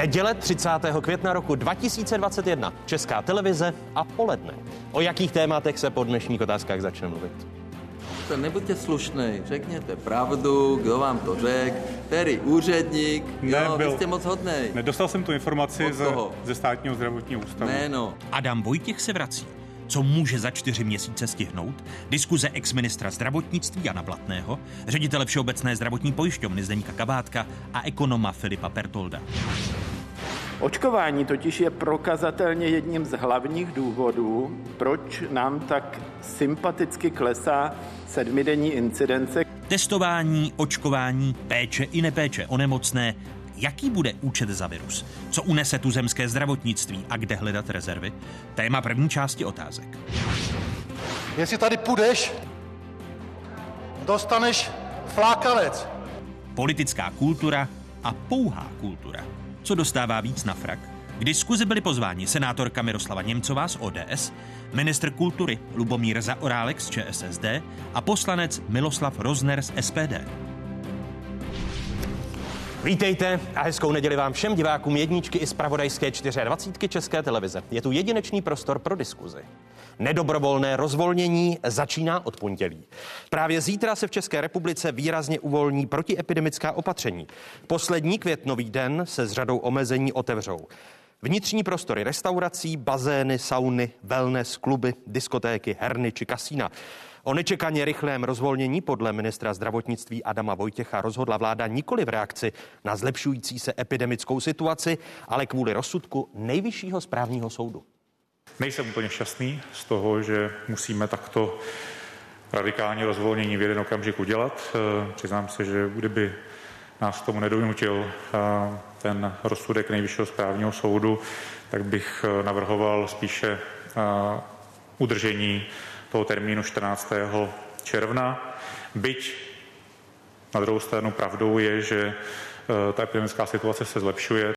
Neděle 30. května roku 2021. Česká televize a poledne. O jakých tématech se po dnešních otázkách začne mluvit? To nebuďte slušný, řekněte pravdu, kdo vám to řekl, který úředník, jo, vy jste moc hodný. Nedostal jsem tu informaci ze, ze státního zdravotního ústavu. Jméno. Adam Vojtěch se vrací. Co může za čtyři měsíce stihnout? Diskuze ex-ministra zdravotnictví Jana Blatného, ředitele Všeobecné zdravotní pojišťovny Zdeníka Kabátka a ekonoma Filipa Pertolda. Očkování totiž je prokazatelně jedním z hlavních důvodů, proč nám tak sympaticky klesá sedmidenní incidence. Testování, očkování, péče i nepéče o nemocné. Jaký bude účet za virus? Co unese tuzemské zdravotnictví a kde hledat rezervy? Téma první části otázek. Jestli tady půjdeš, dostaneš flákanec. Politická kultura a pouhá kultura. Co dostává víc na frak? K diskuzi byli pozváni senátorka Miroslava Němcová z ODS, ministr kultury Lubomír Zaorálek z ČSSD a poslanec Miloslav Rozner z SPD. Vítejte a hezkou neděli vám všem divákům jedničky i z pravodajské 24 České televize. Je tu jedinečný prostor pro diskuzi. Nedobrovolné rozvolnění začíná od pondělí. Právě zítra se v České republice výrazně uvolní protiepidemická opatření. Poslední květnový den se s řadou omezení otevřou. Vnitřní prostory restaurací, bazény, sauny, wellness, kluby, diskotéky, herny či kasína. O nečekaně rychlém rozvolnění podle ministra zdravotnictví Adama Vojtěcha rozhodla vláda nikoli v reakci na zlepšující se epidemickou situaci, ale kvůli rozsudku nejvyššího správního soudu. Nejsem úplně šťastný z toho, že musíme takto radikální rozvolnění v jeden okamžik udělat. Eh, Přiznám se, že kdyby nás tomu nedonutil eh, ten rozsudek nejvyššího správního soudu, tak bych eh, navrhoval spíše udržení toho termínu 14. června. Byť na druhou stranu pravdou je, že ta epidemická situace se zlepšuje,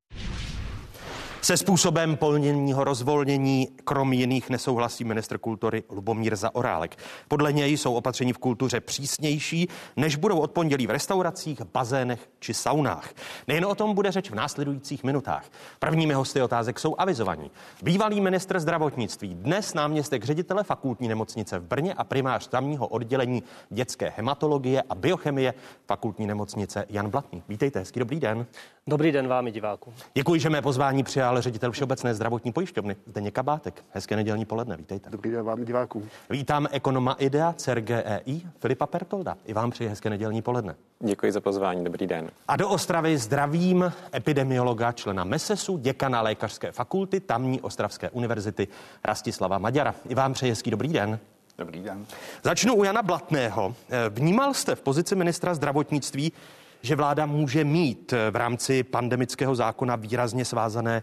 Se způsobem polněního rozvolnění krom jiných nesouhlasí ministr kultury Lubomír Zaorálek. Podle něj jsou opatření v kultuře přísnější, než budou od pondělí v restauracích, bazénech či saunách. Nejen o tom bude řeč v následujících minutách. Prvními hosty otázek jsou avizovaní. Bývalý ministr zdravotnictví, dnes náměstek ředitele fakultní nemocnice v Brně a primář tamního oddělení dětské hematologie a biochemie fakultní nemocnice Jan Blatný. Vítejte, hezký dobrý den. Dobrý den vám i divákům. Děkuji, že mé pozvání přijal ředitel Všeobecné zdravotní pojišťovny Zdeněk Kabátek. Hezké nedělní poledne, vítejte. Dobrý den vám divákům. Vítám ekonoma IDEA CERGEI Filipa Pertolda. I vám přeji hezké nedělní poledne. Děkuji za pozvání, dobrý den. A do Ostravy zdravím epidemiologa, člena MESESu, děkana lékařské fakulty tamní Ostravské univerzity Rastislava Maďara. I vám přeji hezký dobrý den. Dobrý den. Začnu u Jana Blatného. Eh, Vnímal jste v pozici ministra zdravotnictví, že vláda může mít eh, v rámci pandemického zákona výrazně svázané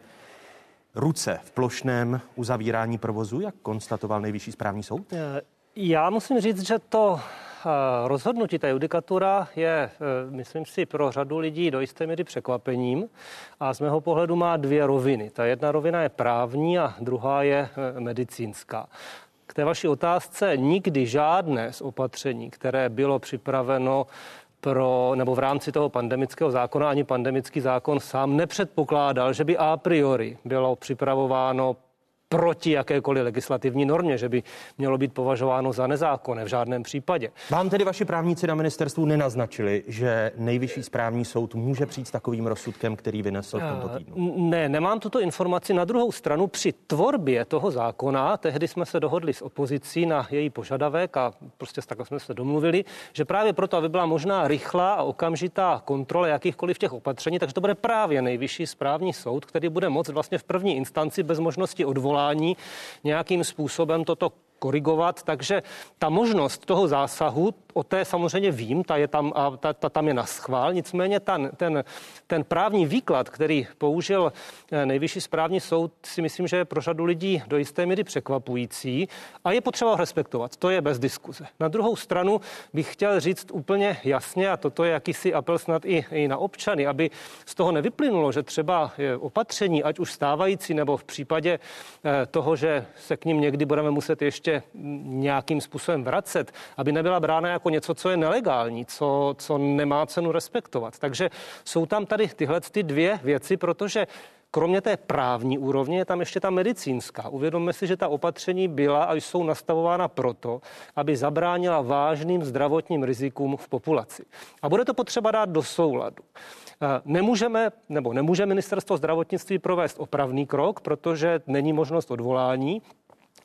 ruce v plošném uzavírání provozu, jak konstatoval nejvyšší správní soud? Eh, Já musím říct, že to eh, rozhodnutí, ta judikatura je, myslím si, pro řadu lidí do jisté míry překvapením a z mého pohledu má dvě roviny. Ta jedna rovina je právní a druhá je medicínská. K té vaší otázce nikdy žádné z opatření, které bylo připraveno pro, nebo v rámci toho pandemického zákona, ani pandemický zákon sám nepředpokládal, že by a priori bylo připravováno proti jakékoliv legislativní normě, že by mělo být považováno za nezákonné v žádném případě. Vám tedy vaši právníci na ministerstvu nenaznačili, že nejvyšší správní soud může přijít s takovým rozsudkem, který vynesl v tomto týdnu? N- Ne, nemám tuto informaci. Na druhou stranu při tvorbě toho zákona, tehdy jsme se dohodli s opozicí na její požadavek a prostě takhle jsme se domluvili, že právě proto, aby byla možná rychlá a okamžitá kontrola jakýchkoliv těch opatření, takže to bude právě nejvyšší správní soud, který bude moct vlastně v první instanci bez možnosti odvolání nějakým způsobem toto korigovat, takže ta možnost toho zásahu, o té samozřejmě vím, ta je tam, a ta, ta tam je na schvál, nicméně ten, ten, ten právní výklad, který použil eh, nejvyšší správní soud, si myslím, že je pro řadu lidí do jisté míry překvapující a je potřeba ho respektovat, to je bez diskuze. Na druhou stranu bych chtěl říct úplně jasně, a toto je jakýsi apel snad i, i na občany, aby z toho nevyplynulo, že třeba eh, opatření, ať už stávající, nebo v případě eh, toho, že se k ním někdy budeme muset ještě mm, nějakým způsobem vracet, aby nebyla brána jako jako něco, co je nelegální, co, co nemá cenu respektovat. Takže jsou tam tady tyhle ty dvě věci, protože Kromě té právní úrovně je tam ještě ta medicínská. Uvědomme si, že ta opatření byla a jsou nastavována proto, aby zabránila vážným zdravotním rizikům v populaci. A bude to potřeba dát do souladu. Eh, nemůžeme, nebo nemůže ministerstvo zdravotnictví provést opravný krok, protože není možnost odvolání,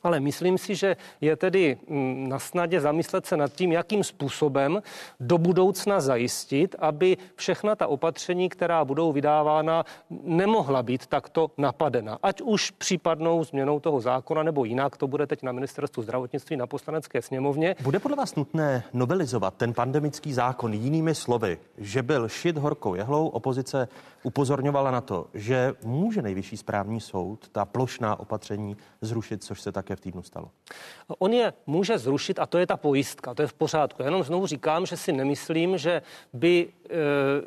ale myslím si, že je tedy mm, na snadě zamyslet se nad tím, jakým způsobem do budoucna zajistit, aby všechna ta opatření, která budou vydávána, nemohla být takto napadena. Ať už případnou změnou toho zákona, nebo jinak, to bude teď na ministerstvu zdravotnictví, na poslanecké sněmovně. Bude podle vás nutné novelizovat ten pandemický zákon jinými slovy, že byl šit horkou jehlou, opozice upozorňovala na to, že může nejvyšší správní soud ta plošná opatření zrušit, což se také v týdnu stalo. On je může zrušit a to je ta pojistka, to je v pořádku. Jenom znovu říkám, že si nemyslím, že by, eh,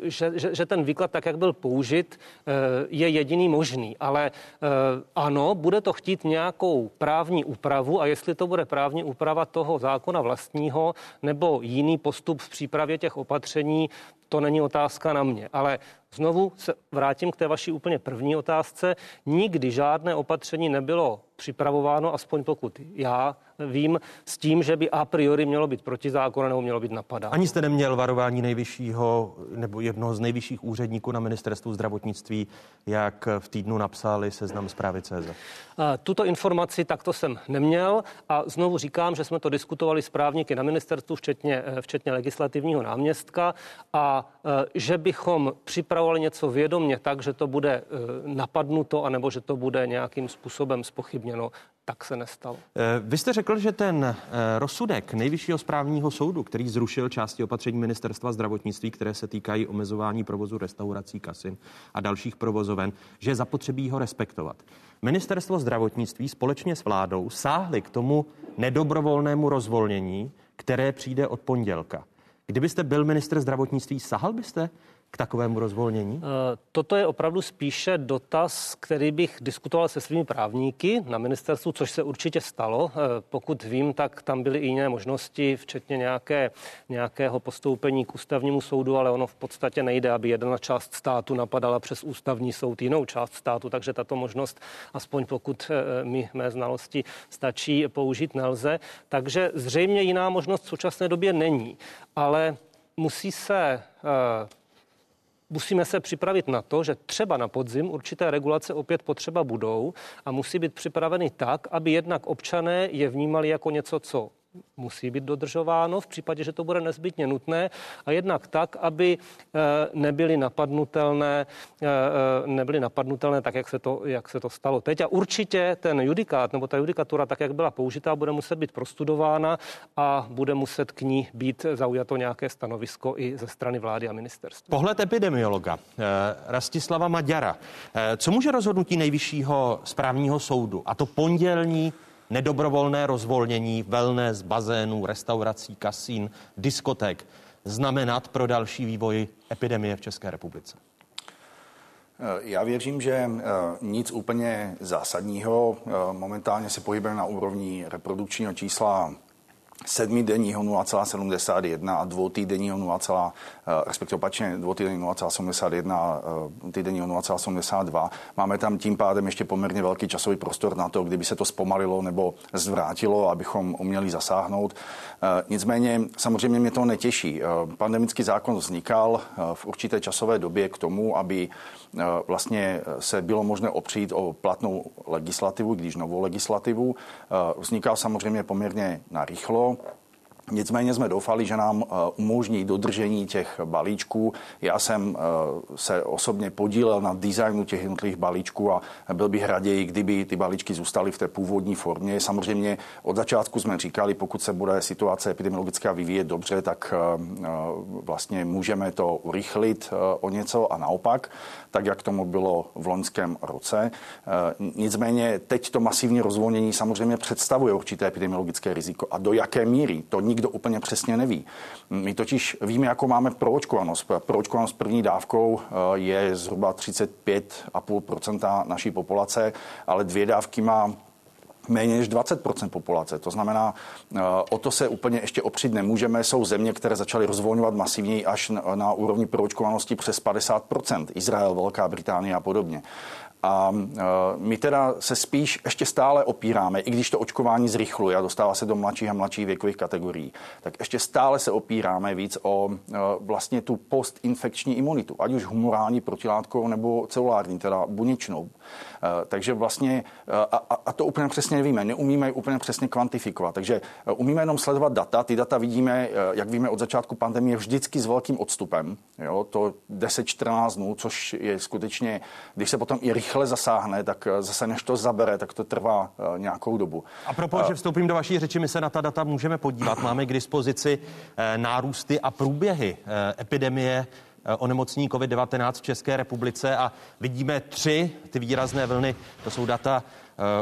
že, že, že ten výklad tak, jak byl použit, eh, je jediný možný. Ale eh, ano, bude to chtít nějakou právní úpravu a jestli to bude právní úprava toho zákona vlastního nebo jiný postup v přípravě těch opatření, to není otázka na mě. Ale znovu se vrátím k té vaší úplně první otázce. Nikdy žádné opatření nebylo připravováno, aspoň pokud já vím, s tím, že by a priori mělo být protizákonné nebo mělo být napadáno. Ani jste neměl varování nejvyššího nebo jednoho z nejvyšších úředníků na ministerstvu zdravotnictví, jak v týdnu napsali seznam zprávy CZ. Tuto informaci takto jsem neměl a znovu říkám, že jsme to diskutovali s právníky na ministerstvu, včetně, eh, včetně legislativního náměstka a eh, že bychom připravovali něco vědomně tak, že to bude eh, napadnuto anebo že to bude nějakým způsobem spochybněno, tak se nestalo. Vy jste řekl, že ten rozsudek nejvyššího správního soudu, který zrušil části opatření ministerstva zdravotnictví, které se týkají omezování provozu restaurací, kasin a dalších provozoven, že je zapotřebí ho respektovat. Ministerstvo zdravotnictví společně s vládou sáhli k tomu nedobrovolnému rozvolnění, které přijde od pondělka. Kdybyste byl minister zdravotnictví, sahal byste k takovému rozvolnění? Eh, toto je opravdu spíše dotaz, který bych diskutoval se svými právníky na ministerstvu, což se určitě stalo. Eh, pokud vím, tak tam byly i jiné možnosti, včetně nějaké, nějakého postoupení k ústavnímu soudu, ale ono v podstatě nejde, aby jedna část státu napadala přes ústavní soud jinou část státu, takže tato možnost, aspoň pokud eh, mi mé znalosti stačí, použít nelze. Takže zřejmě jiná možnost v současné době není. Ale musí se musíme se připravit na to, že třeba na podzim určité regulace opět potřeba budou a musí být připraveny tak, aby jednak občané je vnímali jako něco, co musí být dodržováno v případě, že to bude nezbytně nutné a jednak tak, aby eh, nebyly napadnutelné, eh, eh, nebyly napadnutelné tak, jak se, to, jak se to stalo teď. A určitě ten judikát nebo ta judikatura, tak jak byla použitá, bude muset být prostudována a bude muset k ní být zaujato nějaké stanovisko i ze strany vlády a ministerstva. Pohled epidemiologa Rastislava Maďara. Co může rozhodnutí nejvyššího správního soudu, a to pondělní nedobrovolné rozvolnění wellness, bazénů, restaurací, kasín, diskotek znamenat pro další vývoj epidemie v České republice? Eh, já věřím, že eh, nic úplně zásadního. Eh, momentálně se pohybujeme na úrovni reprodukčního čísla sedmidenního 0,71 a dvoutýdenního 0, respektive opačně dvoutýdenního 0,71 a týdenního 0,72. Máme tam tím pádem ještě poměrně velký časový prostor na to, kdyby se to zpomalilo nebo zvrátilo, abychom uměli zasáhnout. Nicméně samozřejmě mě to netěší. Pandemický zákon vznikal v určité časové době k tomu, aby Eh, vlastně eh, se bylo možné opřít o platnou legislativu, když novou legislativu. Eh, vznikal samozřejmě poměrně narychlo, Nicméně jsme doufali, že nám eh, umožní dodržení těch balíčků. Já jsem eh, se osobně podílel na designu těch jednotlivých balíčků a byl bych raději, kdyby ty balíčky zůstaly v té původní formě. Samozřejmě od začátku jsme říkali, pokud se bude situace epidemiologická vyvíjet dobře, tak eh, vlastně můžeme to urychlit o něco a naopak, tak jak tomu bylo v loňském roce. Nicméně teď to masivní rozvolnění samozřejmě představuje určité epidemiologické riziko. A do jaké míry to nikdo nikdo úplně přesně neví. My totiž víme, jako máme proočkovanost. Proočkovanost první dávkou eh, je zhruba 35,5% naší populace, ale dvě dávky má méně než 20% populace. To znamená, o to se úplně ještě opřít nemůžeme. Jsou země, které začaly rozvolňovat masivněji až na úrovni proočkovanosti přes 50% Izrael, Velká Británie a podobně. A e, my teda se spíš ještě stále opíráme, i když to očkování zrychluje a dostává se do mladších a mladších věkových kategorií, tak ještě stále se opíráme víc o e, vlastně tu postinfekční imunitu, ať už humorální protilátkou nebo celulární, teda buněčnou. E, takže vlastně, a, a to úplně přesně nevíme, neumíme úplně přesně kvantifikovat. Takže umíme jenom sledovat data. Ty data vidíme, jak víme od začátku pandemie, vždycky s velkým odstupem. Jo, to 10-14 dnů, což je skutečně, když se potom i rychle rychle zasáhne, tak eh, zase než to zabere, tak to trvá eh, nějakou dobu. A proto, že vstoupím do vaší řeči, my se na ta data můžeme podívat. Máme k dispozici eh, nárůsty a průběhy epidemie onemocnění COVID-19 v České republice a vidíme tři ty výrazné vlny. To jsou data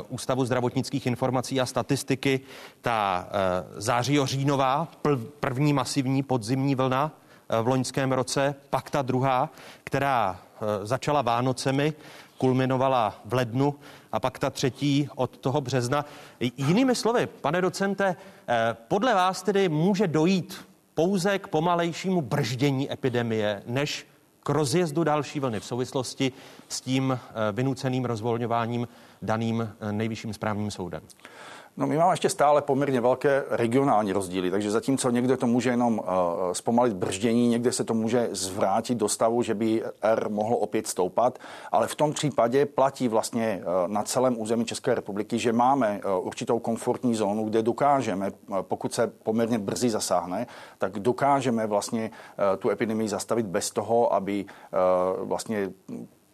Ústavu zdravotnických informací a statistiky. Ta září-říjnová, první masivní podzimní vlna v loňském roce, pak ta druhá, která začala Vánocemi kulminovala v lednu a pak ta třetí od toho března. Jinými slovy, pane docente, eh, podle vás tedy může dojít pouze k pomalejšímu brždění epidemie, než k rozjezdu další vlny v souvislosti s tím eh, vynuceným rozvolňováním daným eh, nejvyšším správním soudem. No my máme ještě stále poměrně velké regionální rozdíly, takže zatímco někde to může jenom uh, zpomalit brždění, někde se to může zvrátit do stavu, že by R mohlo opět stoupat, ale v tom případě platí vlastně uh, na celém území České republiky, že máme uh, určitou komfortní zónu, kde dokážeme, pokud se poměrně brzy zasáhne, tak dokážeme vlastně tu epidemii zastavit bez toho, aby vlastně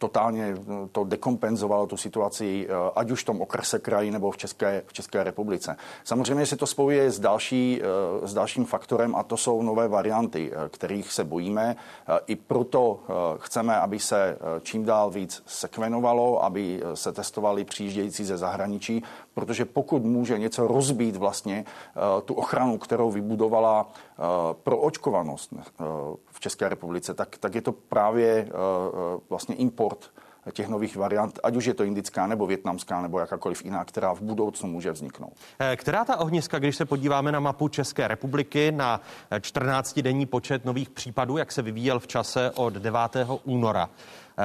totálně to dekompenzovalo tu situaci, eh, ať už v tom okrese kraji nebo v České, v České republice. Samozřejmě se to spojuje s, další, eh, s dalším faktorem a to jsou nové varianty, eh, kterých se bojíme. I proto chceme, aby se čím dál víc sekvenovalo, aby se testovali přijíždějící ze zahraničí, protože pokud může něco rozbít vlastně tu ochranu, kterou vybudovala pro očkovanost České republice, tak, tak je to právě vlastně import těch nových variant, ať už je to indická nebo větnamská nebo jakákoliv jiná, která v budoucnu může vzniknout. Eh, která ta ohniska, když se podíváme na mapu České republiky, na 14-denní počet nových případů, jak se vyvíjel v čase od 9. února eh,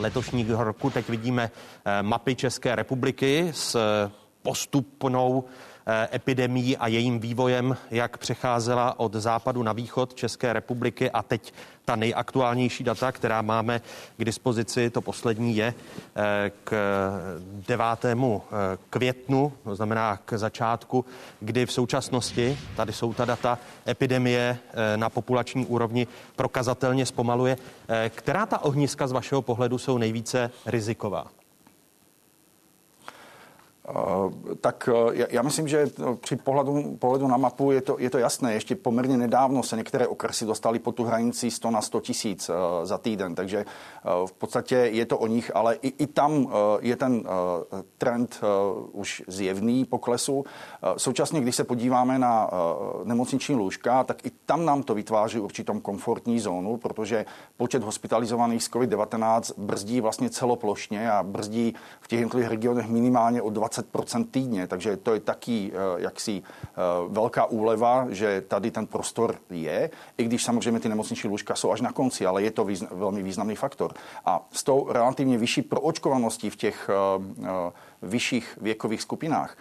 letošního roku, teď vidíme eh, mapy České republiky s postupnou Eh, epidemí a jejím vývojem, jak přecházela od západu na východ České republiky a teď ta nejaktuálnější data, která máme k dispozici, to poslední je eh, k 9. Eh, květnu, to znamená k začátku, kdy v současnosti, tady jsou ta data, epidemie na populační úrovni prokazatelně zpomaluje. Která ta ohniska z vašeho pohledu jsou nejvíce riziková? Eh, tak eh, já myslím, že při pohledu, pohledu na mapu je to, je to jasné. Ještě poměrně nedávno se některé okresy dostaly po tu hranici 100 na 100 tisíc eh, za týden, takže v podstatě je to o nich, ale i, i tam je ten trend už zjevný poklesu. Současně, když se podíváme na nemocniční lůžka, tak i tam nám to vytváří určitou komfortní zónu, protože počet hospitalizovaných z COVID-19 brzdí vlastně celoplošně a brzdí v těch jednotlivých regionech minimálně o 20 20% týdně, takže to je taky eh, jaksi eh, velká úleva, že tady ten prostor je, i když samozřejmě ty nemocniční lůžka jsou až na konci, ale je to význam, velmi významný faktor. A s tou relativně vyšší proočkovaností v těch eh, vyšších věkových skupinách,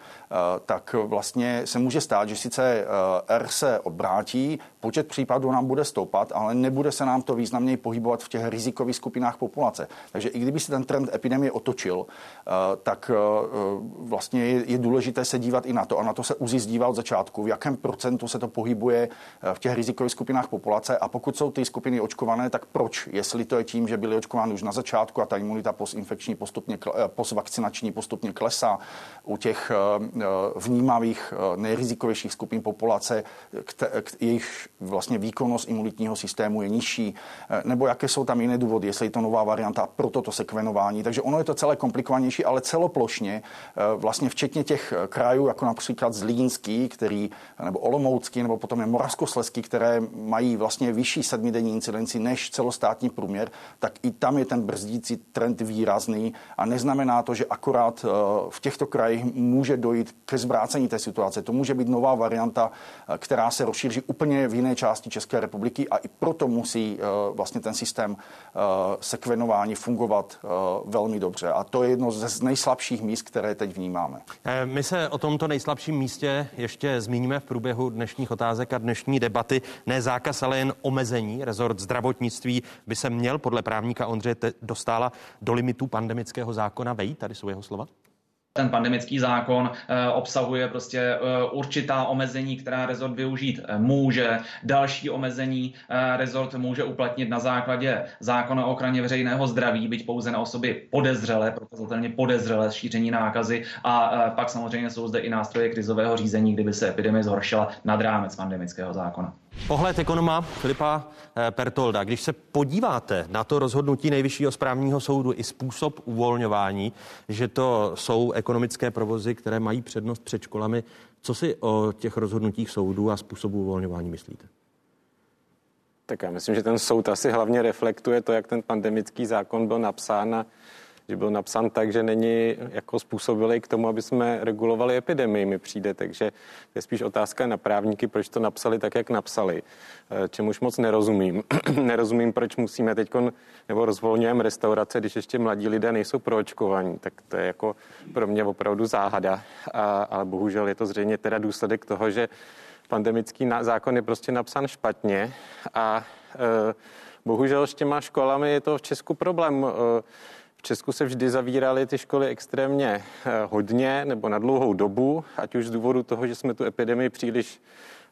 tak vlastně se může stát, že sice eh, R se obrátí, počet případů nám bude stoupat, ale nebude se nám to významněji pohybovat v těch rizikových skupinách populace. Takže i kdyby se ten trend epidemie otočil, eh, tak vlastně je důležité se dívat i na to a na to se UZI zdívá od začátku, v jakém procentu se to pohybuje v těch rizikových skupinách populace a pokud jsou ty skupiny očkované, tak proč? Jestli to je tím, že byly očkovány už na začátku a ta imunita postinfekční postupně, postvakcinační postupně klesá. U těch eh, eh, vnímavých eh, nejrizikovějších skupin populace, jejich vlastně výkonnost imunitního systému je nižší, nebo jaké jsou tam jiné důvody, jestli je to nová varianta pro toto sekvenování. Takže ono je to celé komplikovanější, ale celoplošně, vlastně včetně těch krajů, jako například Zlínský, který, nebo Olomoucký, nebo potom je Moravskosleský, které mají vlastně vyšší sedmidenní incidenci než celostátní průměr, tak i tam je ten brzdící trend výrazný a neznamená to, že akorát v těchto krajích může dojít ke zvrácení té situace. To může být nová varianta, která se rozšíří úplně v jiné části České republiky a i proto musí vlastně ten systém sekvenování fungovat velmi dobře. A to je jedno z nejslabších míst, které teď vnímáme. My se o tomto nejslabším místě ještě zmíníme v průběhu dnešních otázek a dnešní debaty. Ne zákaz, ale jen omezení. Rezort zdravotnictví by se měl podle právníka Ondřeje Dostála do limitů pandemického zákona vejít. Tady jsou jeho slova ten pandemický zákon eh, obsahuje prostě eh, určitá omezení, která rezort využít eh, může. Další omezení rezort může uplatnit na základě zákona o ochraně veřejného zdraví, byť pouze na osoby podezřelé, prokazatelně podezřelé šíření nákazy. A pak samozřejmě jsou zde i nástroje krizového řízení, kdyby se epidemie zhoršila nad rámec pandemického zákona. Pohled ekonoma Filipa eh, Pertolda. Když se podíváte na to rozhodnutí Nejvyššího správního soudu i způsob uvolňování, že to jsou ekonomické provozy, které mají přednost před školami, co si o těch rozhodnutích soudů a způsobu uvolňování myslíte? Tak já myslím, že ten soud asi hlavně reflektuje to, jak ten pandemický zákon byl napsán že byl napsán tak, že není jako způsobilý k tomu, aby jsme regulovali epidemii, mi přijde. Takže je spíš otázka na právníky, proč to napsali tak, jak napsali. Eh, čemuž moc nerozumím. nerozumím, proč musíme teď, nebo rozvolňujeme restaurace, když ještě mladí lidé nejsou proočkovaní. Tak to je jako pro mě opravdu záhada. A, ale bohužel je to zřejmě teda důsledek toho, že pandemický zákon je prostě napsán špatně a e, bohužel s těma školami je to v Česku problém. E, Česku se vždy zavíraly ty školy extrémně eh, hodně nebo na dlouhou dobu, ať už z důvodu toho, že jsme tu epidemii příliš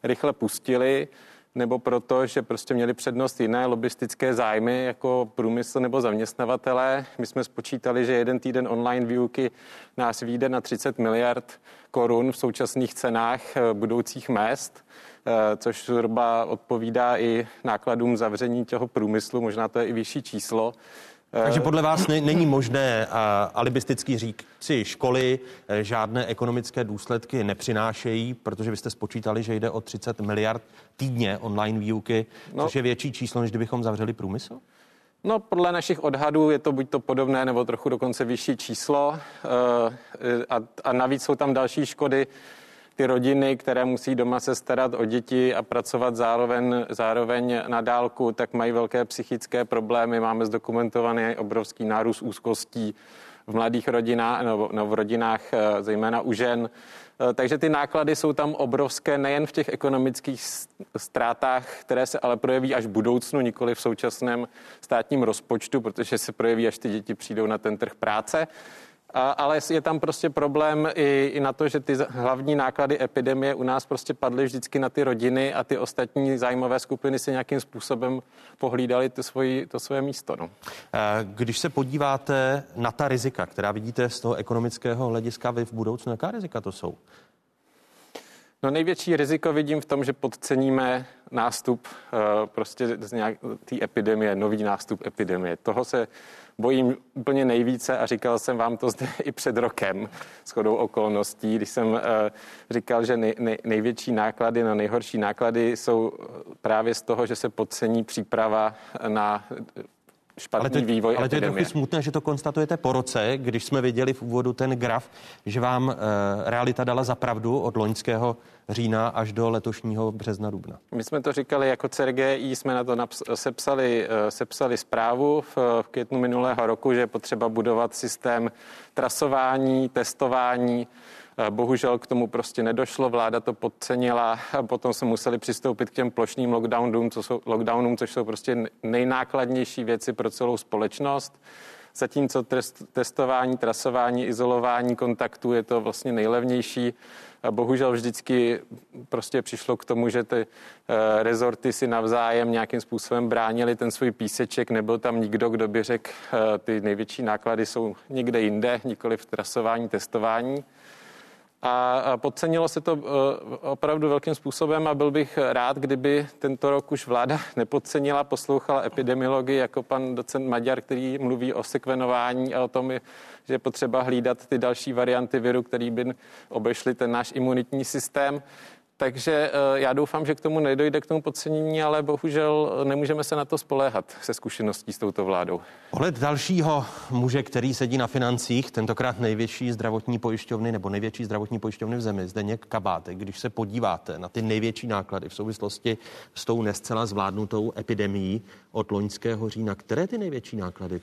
rychle pustili, nebo proto, že prostě měli přednost jiné lobistické zájmy jako průmysl nebo zaměstnavatelé. My jsme spočítali, že jeden týden online výuky nás vyjde na 30 miliard korun v současných cenách eh, budoucích mest, eh, což zhruba odpovídá i nákladům zavření toho průmyslu, možná to je i vyšší číslo. Takže podle vás ne, není možné a, alibisticky říci školy eh, žádné ekonomické důsledky nepřinášejí, protože vy jste spočítali, že jde o 30 miliard týdně online výuky, no. což je větší číslo, než kdybychom zavřeli průmysl? No, podle našich odhadů je to buď to podobné, nebo trochu dokonce vyšší číslo. Eh, a, a navíc jsou tam další škody, ty rodiny, které musí doma se starat o děti a pracovat zároveň, zároveň na dálku, tak mají velké psychické problémy. Máme zdokumentovaný obrovský nárůst úzkostí v mladých rodinách, nebo, no, v rodinách, eh, zejména u žen. Eh, takže ty náklady jsou tam obrovské nejen v těch ekonomických ztrátách, které se ale projeví až v budoucnu, nikoli v současném státním rozpočtu, protože se projeví, až ty děti přijdou na ten trh práce. A, ale je tam prostě problém i, i na to, že ty hlavní náklady epidemie u nás prostě padly vždycky na ty rodiny a ty ostatní zájmové skupiny si nějakým způsobem pohlídali to, svoji, to svoje místo. No. Když se podíváte na ta rizika, která vidíte z toho ekonomického hlediska vy v budoucnu, jaká rizika to jsou? No největší riziko vidím v tom, že podceníme nástup uh, prostě z nějak té epidemie, nový nástup epidemie. Toho se bojím úplně nejvíce a říkal jsem vám to zde i před rokem s chodou okolností, když jsem uh, říkal, že nej, nej, největší náklady, no nejhorší náklady jsou právě z toho, že se podcení příprava na špatný ale to, vývoj Ale to je trochu smutné, že to konstatujete po roce, když jsme viděli v úvodu ten graf, že vám e, realita dala za pravdu od loňského října až do letošního března dubna. My jsme to říkali jako CRGI, jsme na to naps- sepsali, e, sepsali zprávu v, v květnu minulého roku, že je potřeba budovat systém trasování, testování, Eh, bohužel k tomu prostě nedošlo, vláda to podcenila, potom se museli přistoupit k těm plošným lockdownům, co jsou, lockdownům, což jsou prostě nejnákladnější věci pro celou společnost. Zatímco test, testování, trasování, izolování kontaktů je to vlastně nejlevnější. Bohužel vždycky prostě přišlo k tomu, že ty e, rezorty si navzájem nějakým způsobem bránili ten svůj píseček. Nebyl tam nikdo, kdo by řekl, e, ty největší náklady jsou někde jinde, nikoli v trasování, testování a podcenilo se to e, opravdu velkým způsobem a byl bych rád, kdyby tento rok už vláda nepodcenila, poslouchala epidemiologii jako pan docent Maďar, který mluví o sekvenování a o tom, že je potřeba hlídat ty další varianty viru, který by obešly ten náš imunitní systém takže já doufám, že k tomu nedojde k tomu podcenění, ale bohužel nemůžeme se na to spoléhat se zkušeností s touto vládou. Pohled dalšího muže, který sedí na financích, tentokrát největší zdravotní pojišťovny nebo největší zdravotní pojišťovny v zemi, Zdeněk Kabátek. Když se podíváte na ty největší náklady v souvislosti s tou nescela zvládnutou epidemií od loňského října, které ty největší náklady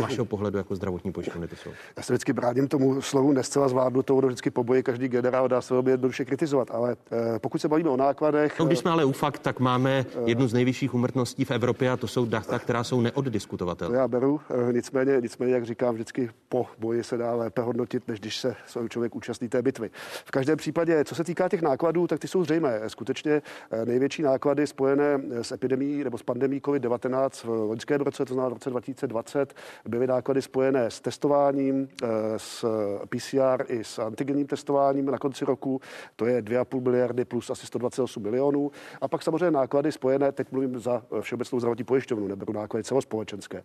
vašeho pohledu jako zdravotní pojišťovny to jsou? Já se vždycky bráním tomu slovu nescela zvládnutou, to vždycky pobojí každý generál, dá se velmi jednoduše kritizovat, ale eh, pokud se bavíme o nákladech... No, když jsme ale u fakt, tak máme jednu z nejvyšších umrtností v Evropě a to jsou data, která jsou neoddiskutovatelné. Já beru, eh, nicméně, nicméně, jak říkám, vždycky po boji se dá lépe hodnotit, než když se člověk účastní té bitvy. V každém případě, co se týká těch nákladů, tak ty jsou zřejmé. Skutečně eh, největší náklady spojené s epidemí nebo s pandemí COVID-19 v loňském roce, to znamená v roce 2020, byly náklady spojené s testováním, eh, s PCR i s antigenním testováním na konci roku. To je 2,5 miliardy plus asi 128 milionů. A pak samozřejmě náklady spojené, teď mluvím za Všeobecnou zdravotní pojišťovnu, neberu náklady celospolečenské.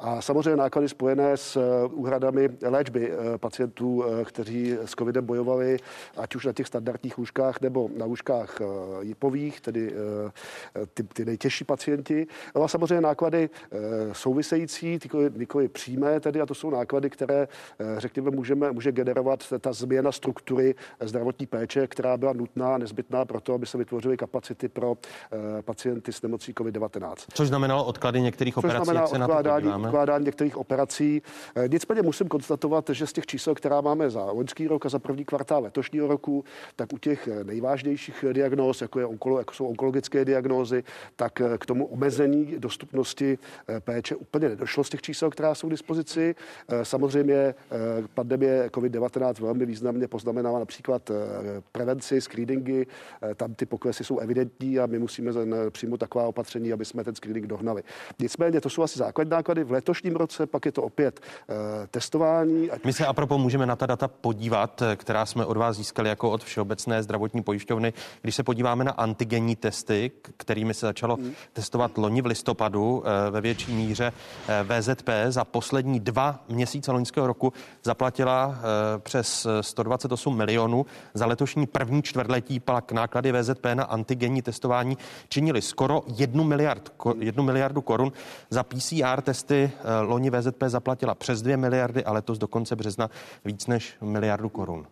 A samozřejmě náklady spojené s eh, úhradami léčby eh, pacientů, kteří s covidem bojovali, ať už na těch standardních lůžkách nebo na lůžkách jipových, tedy ty, ty nejtěžší pacienti. No a samozřejmě náklady související, ty, nikoli přímé tedy, a to jsou náklady, které, eh, řekněme, můžeme, může generovat ta změna struktury zdravotní péče, která byla nutná, nezbytná pro to, aby se vytvořily kapacity pro eh, pacienty s nemocí COVID-19. Což znamenalo odklady některých Což operací, znamená odkládání, odkládání některých operací. Eh, nicméně musím konstatovat, že z těch čísel, která máme za loňský rok a za první kvartál letošního roku, tak u těch nejvážnějších diagnóz, jako, je onkolo, jako jsou onkologické diagnózy, tak k tomu omezení dostupnosti péče úplně nedošlo z těch čísel, která jsou k dispozici. Eh, samozřejmě eh, pandemie COVID-19 velmi významně poznamenala například eh, prevenci, screeningy. Tam ty poklesy jsou evidentní a my musíme přijmout taková opatření, aby jsme ten screening dohnali. Nicméně to jsou asi základní náklady. V letošním roce pak je to opět testování. My se apropo můžeme na ta data podívat, která jsme od vás získali jako od Všeobecné zdravotní pojišťovny. Když se podíváme na antigenní testy, kterými se začalo hmm. testovat loni v listopadu ve větší míře VZP za poslední dva měsíce loňského roku zaplatila eh, přes 128 milionů. Za letošní první čtvrtletí pak náklady VZP na antigenní testování činily skoro 1 miliard, 1 miliardu korun. Za PCR testy eh, loni VZP zaplatila přes 2 miliardy a letos do konce března víc než miliardu korun.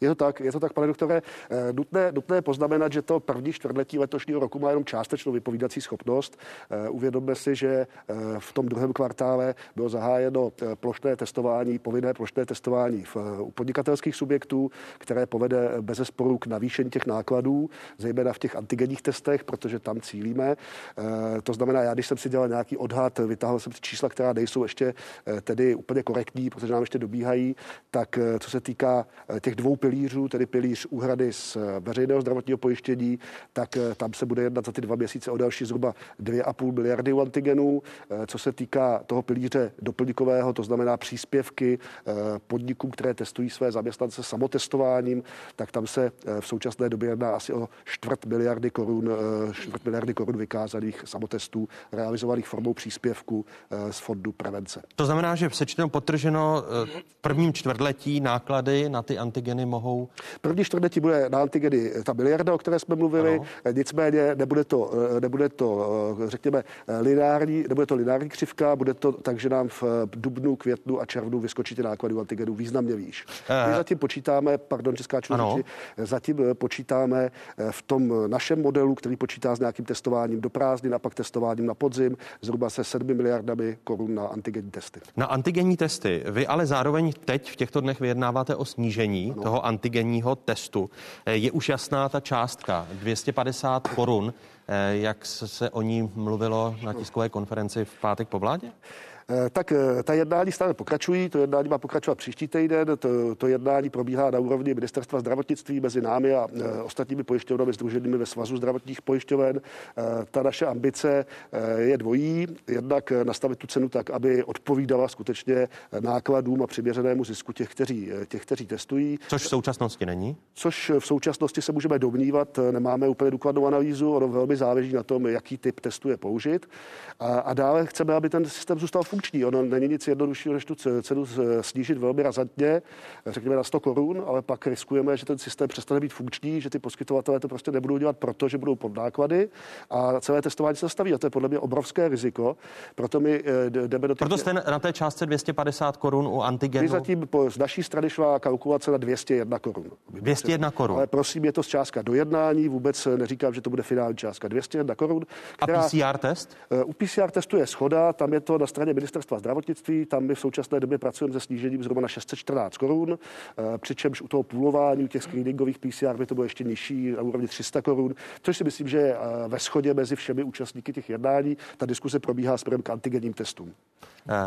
Je to tak, je to tak, pane doktore. Eh, nutné, nutné poznamenat, že to první čtvrtletí letošního roku má jenom částečnou vypovídací schopnost. Eh, uvědomme si, že eh, v tom druhém kvartále bylo zahájeno plošné testování, povinné plošné testování v, u podnikatelských subjektů, které povede bez sporu k navýšení těch nákladů, zejména v těch antigenních testech, protože tam cílíme. To znamená, já když jsem si dělal nějaký odhad, vytáhl jsem si čísla, která nejsou ještě tedy úplně korektní, protože nám ještě dobíhají, tak co se týká těch dvou pilířů, tedy pilíř úhrady z eh, veřejného zdravotního pojištění, tak eh, tam se bude jednat za ty dva měsíce o další zhruba 2,5 miliardy u antigenů. Eh, co se týká toho pilíře doplňkového, to znamená příspěvky podnikům, které testují své zaměstnance samotestováním, tak tam se v současné době jedná asi o čtvrt miliardy korun, čtvrt miliardy korun vykázaných samotestů realizovaných formou příspěvku z fondu prevence. To znamená, že sečteno potrženo v prvním čtvrtletí náklady na ty antigeny antigeny mohou? První čtvrtletí bude na antigeny ta miliarda, o které jsme mluvili, ano. nicméně nebude to, nebude to, řekněme, lineární, nebude to lineární křivka, bude to tak, že nám v dubnu, květnu a červnu vyskočí ty náklady antigenů významně výš. My zatím počítáme, pardon, Česká člověči, zatím počítáme v tom našem modelu, který počítá s nějakým testováním do prázdnin a pak testováním na podzim, zhruba se 7 miliardami korun na antigenní testy. Na antigenní testy. Vy ale zároveň teď v těchto dnech vyjednáváte o snížení ano. toho antigenního testu. Eh, je už jasná ta částka, 250 korun, eh, jak se o ní mluvilo na tiskové konferenci v pátek po vládě? Eh, tak eh, ta jednání stále pokračují, to jednání má pokračovat příští týden, to, to jednání probíhá na úrovni ministerstva zdravotnictví mezi námi a eh, ostatními pojišťovnami združenými ve svazu zdravotních pojišťoven. Ta naše ambice je dvojí, jednak nastavit tu cenu tak, aby odpovídala skutečně nákladům a přiměřenému zisku těch, kteří, těch, kteří testují. Což v současnosti není? Což v současnosti se můžeme domnívat, nemáme úplně důkladnou analýzu, ono velmi záleží na tom, jaký typ testu je použit. A, a dále chceme, aby ten systém zůstal fungovat funkční. Ono není nic jednoduššího, než tu cenu snížit velmi razantně, řekněme na 100 korun, ale pak riskujeme, že ten systém přestane být funkční, že ty poskytovatelé to prostě nebudou dělat proto, že budou pod náklady a celé testování se zastaví. A to je podle mě obrovské riziko. Proto my eh, jdeme do těch... Proto jste na té částce 250 korun u antigenu? My zatím po, z naší strany šla kalkulace na 201 korun. 201 korun. Ale prosím, je to částka do jednání, vůbec neříkám, že to bude finální částka 201 korun. Která, a PCR test? Eh, u PCR testu je schoda, tam je to na straně ministerstva zdravotnictví, tam my v současné době pracujeme se snížením zhruba na 614 korun, eh, přičemž u toho půlování, u těch screeningových PCR by to bylo ještě nižší na úrovni 300 korun, což si myslím, že eh, ve shodě mezi všemi účastníky těch jednání. Ta diskuse probíhá směrem k antigenním testům.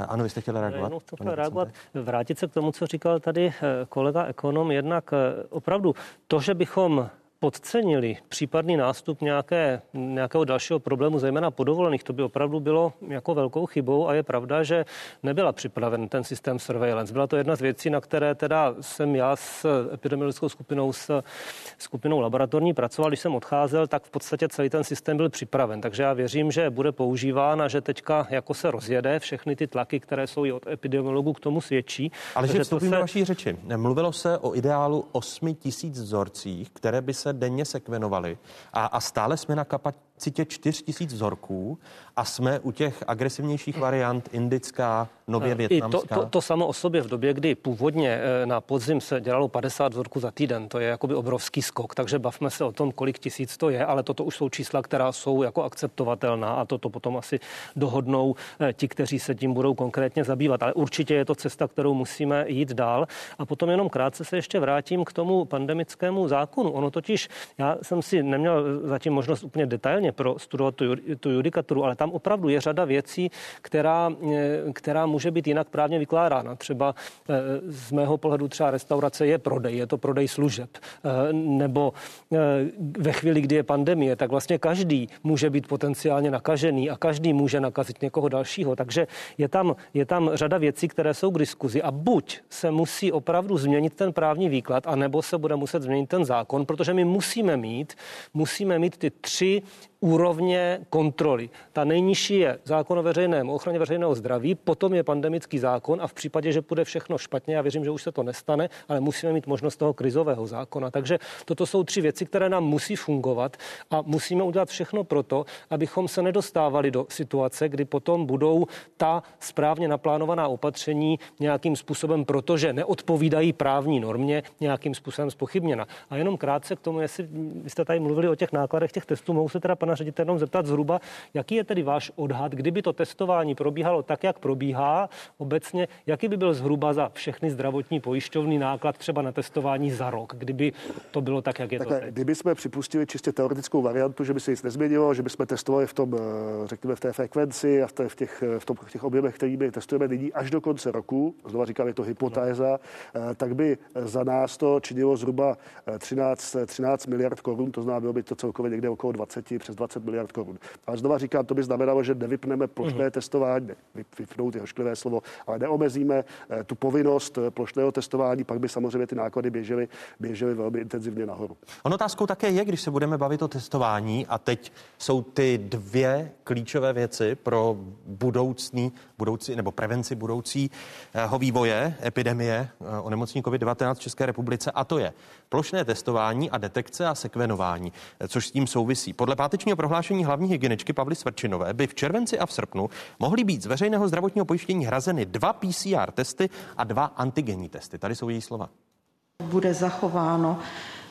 Ano, vy jste chtěli reagovat? chtěl reagovat, vrátit se k tomu, co říkal tady kolega ekonom. Jednak opravdu to, že bychom podcenili případný nástup nějaké, nějakého dalšího problému, zejména podovolených, to by opravdu bylo jako velkou chybou a je pravda, že nebyla připraven ten systém surveillance. Byla to jedna z věcí, na které teda jsem já s epidemiologickou skupinou, s skupinou laboratorní pracoval. Když jsem odcházel, tak v podstatě celý ten systém byl připraven. Takže já věřím, že bude používán a že teďka jako se rozjede všechny ty tlaky, které jsou i od epidemiologů k tomu svědčí. Ale že vstupím se... do vaší řeči. Mluvilo se o ideálu 8 tisíc vzorcích, které by se denně sekvenovali a, a stále jsme na kapacitě 4 tisíc vzorků a jsme u těch agresivnějších variant indická, nově větnamská. I to, to, to samo o sobě v době, kdy původně eh, na podzim se dělalo 50 vzorků za týden, to je jakoby obrovský skok, takže bavme se o tom, kolik tisíc to je, ale toto už jsou čísla, která jsou jako akceptovatelná a toto potom asi dohodnou eh, ti, kteří se tím budou konkrétně zabývat. Ale určitě je to cesta, kterou musíme jít dál. A potom jenom krátce se ještě vrátím k tomu pandemickému zákonu. Ono totiž, já jsem si neměl zatím možnost úplně detailně pro studovat tu, tu judikaturu, ale tam opravdu je řada věcí, která, eh, která může být jinak právně vykládána. Třeba eh, z mého pohledu třeba restaurace je prodej, je to prodej služeb. Eh, nebo ve chvíli, kdy je pandemie, tak vlastně každý může být potenciálně nakažený a každý může nakazit někoho dalšího. Takže je tam, je tam řada věcí, které jsou k diskuzi a buď se musí opravdu změnit ten právní výklad, anebo se bude muset změnit ten zákon, protože my musíme mít, musíme mít ty tři úrovně kontroly. Ta nejnižší je zákon o veřejném ochraně veřejného zdraví, potom je pandemický zákon a v případě, že bude všechno špatně, já věřím, že už se to nestane, ale musíme mít možnost toho krizového zákona. Takže toto jsou tři věci, které nám musí fungovat a musíme udělat všechno proto, abychom se nedostávali do situace, kdy potom budou ta správně naplánovaná opatření nějakým způsobem, protože neodpovídají právní normě, nějakým způsobem spochybněna. A jenom krátce k tomu, jestli jste tady mluvili o těch nákladech těch testů, mohu se teda pana pana ředitele jenom zeptat zhruba, jaký je tedy váš odhad, kdyby to testování probíhalo tak, jak probíhá obecně, jaký by byl zhruba za všechny zdravotní pojišťovny náklad třeba na testování za rok, kdyby to bylo tak, jak je Takhle, to teď? Kdyby jsme připustili čistě teoretickou variantu, že by se nic nezměnilo, že bychom testovali v tom, eh, řekněme, v té frekvenci a v, té, v, těch, v, tom, v těch objemech, kterými testujeme nyní až do konce roku, znova říkám, je to hypotéza, no. tak by za nás to činilo zhruba 13, eh, 13 miliard korun, to znamená, bylo by to celkově někde okolo 20, přes 20 miliard korun. Ale znova říkám, to by znamenalo, že nevypneme plošné mm. testování, ne, vypnout je hošklivé slovo, ale neomezíme eh, tu povinnost eh, plošného testování, pak by samozřejmě ty náklady běžely, běžely velmi intenzivně nahoru. Ono otázkou také je, když se budeme bavit o testování a teď jsou ty dvě klíčové věci pro budoucní, budoucí nebo prevenci budoucího vývoje epidemie eh, onemocnění COVID-19 v České republice a to je plošné testování a detekce a sekvenování, což s tím souvisí. Podle pátečního prohlášení hlavní hygieničky Pavly Svrčinové by v červenci a v srpnu mohly být z veřejného zdravotního pojištění hrazeny dva PCR testy a dva antigenní testy. Tady jsou její slova. Bude zachováno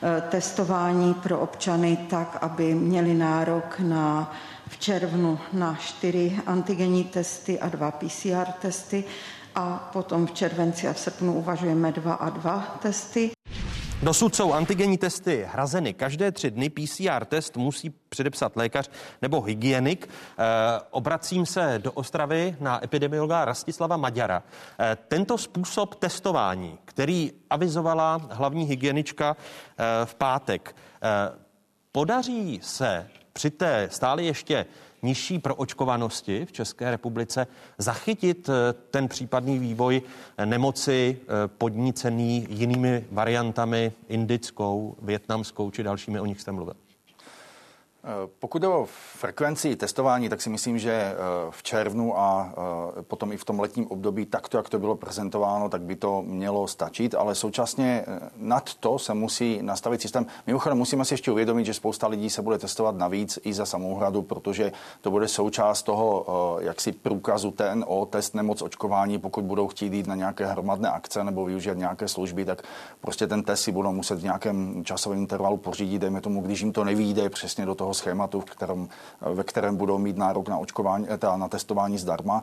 eh, testování pro občany tak, aby měli nárok na v červnu na čtyři antigenní testy a dva PCR testy a potom v červenci a v srpnu uvažujeme dva a dva testy. Dosud jsou antigenní testy hrazeny každé tři dny. PCR test musí předepsat lékař nebo hygienik. E, obracím se do Ostravy na epidemiologa Rastislava Maďara. E, tento způsob testování, který avizovala hlavní hygienička e, v pátek, e, podaří se při té stále ještě nižší proočkovanosti v České republice zachytit eh, ten případný vývoj nemoci eh, podnícený jinými variantami, indickou, větnamskou či dalšími, o nich jste mluvil? Eh, pokud o frekvenci testování, tak si myslím, že eh, v červnu a eh, potom i v tom letním období takto, jak to bylo prezentováno, tak by to mělo stačit, ale současně nad to se musí nastavit systém. Mimochodem musíme si ještě uvědomit, že spousta lidí se bude testovat navíc i za samouhradu, protože to bude součást toho jaksi průkazu TNO, test nemoc očkování, pokud budou chtít jít na nějaké hromadné akce nebo využít nějaké služby, tak prostě ten test si budou muset v nějakém časovém intervalu pořídit, dejme tomu, když jim to nevíde přesně do toho toho schématu, v kterém, ve kterém budou mít nárok na očkování, eh, teda na testování zdarma.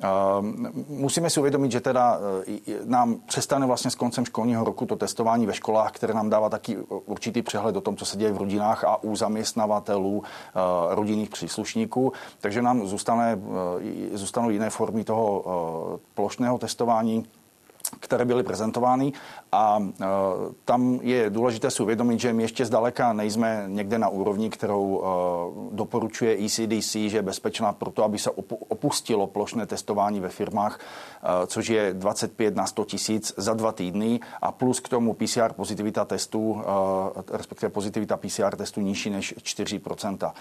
Ehm, musíme si uvědomit, že teda eh, nám přestane vlastně s koncem školního roku to testování ve školách, které nám dává taky určitý přehled o tom, co se děje v rodinách a u zaměstnavatelů eh, rodinných příslušníků. Takže nám zůstane, zůstanou jiné formy toho plošného testování které byly prezentovány a e, tam je důležité si uvědomit, že my ještě zdaleka nejsme někde na úrovni, kterou e, doporučuje ECDC, že je bezpečná proto, aby se opustilo plošné testování ve firmách, e, což je 25 na 100 tisíc za dva týdny a plus k tomu PCR pozitivita testů, respektive pozitivita PCR testů nižší než 4%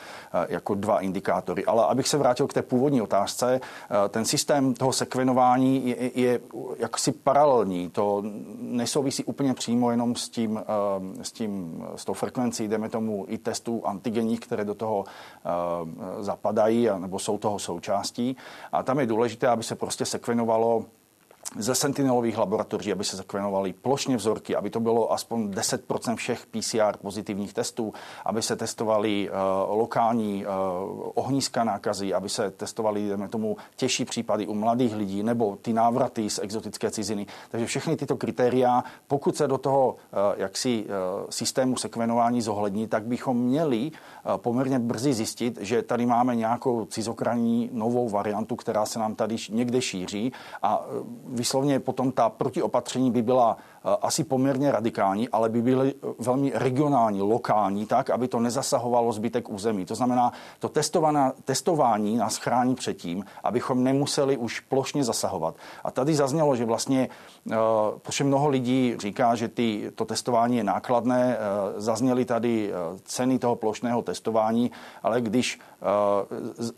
jako dva indikátory. Ale abych se vrátil k té původní otázce, ten systém toho sekvenování je, je jaksi paralelní. To nesouvisí úplně přímo jenom s tím, eh, s tím, s tou frekvencí, jdeme tomu i testů antigenních, které do toho eh, zapadají, nebo jsou toho součástí. A tam je důležité, aby se prostě sekvenovalo ze sentinelových laboratoří, aby se zakvenovaly plošně vzorky, aby to bylo aspoň 10% všech PCR pozitivních testů, aby se testovaly uh, lokální uh, ohnízka nákazy, aby se testovaly, jdeme tomu, těžší případy u mladých lidí nebo ty návraty z exotické ciziny. Takže všechny tyto kritéria, pokud se do toho uh, jaksi systému sekvenování zohlední, tak bychom měli poměrně brzy zjistit, že tady máme nějakou cizokraní novou variantu, která se nám tady někde šíří. A uh, výslovně potom ta protiopatření by byla asi poměrně radikální, ale by byly eh, velmi regionální, lokální, tak, aby to nezasahovalo zbytek území. To znamená, to testování nás chrání před tím, abychom nemuseli už plošně zasahovat. A tady zaznělo, že vlastně, eh, protože mnoho lidí říká, že ty, to testování je nákladné, zazněly tady ceny toho plošného testování, ale když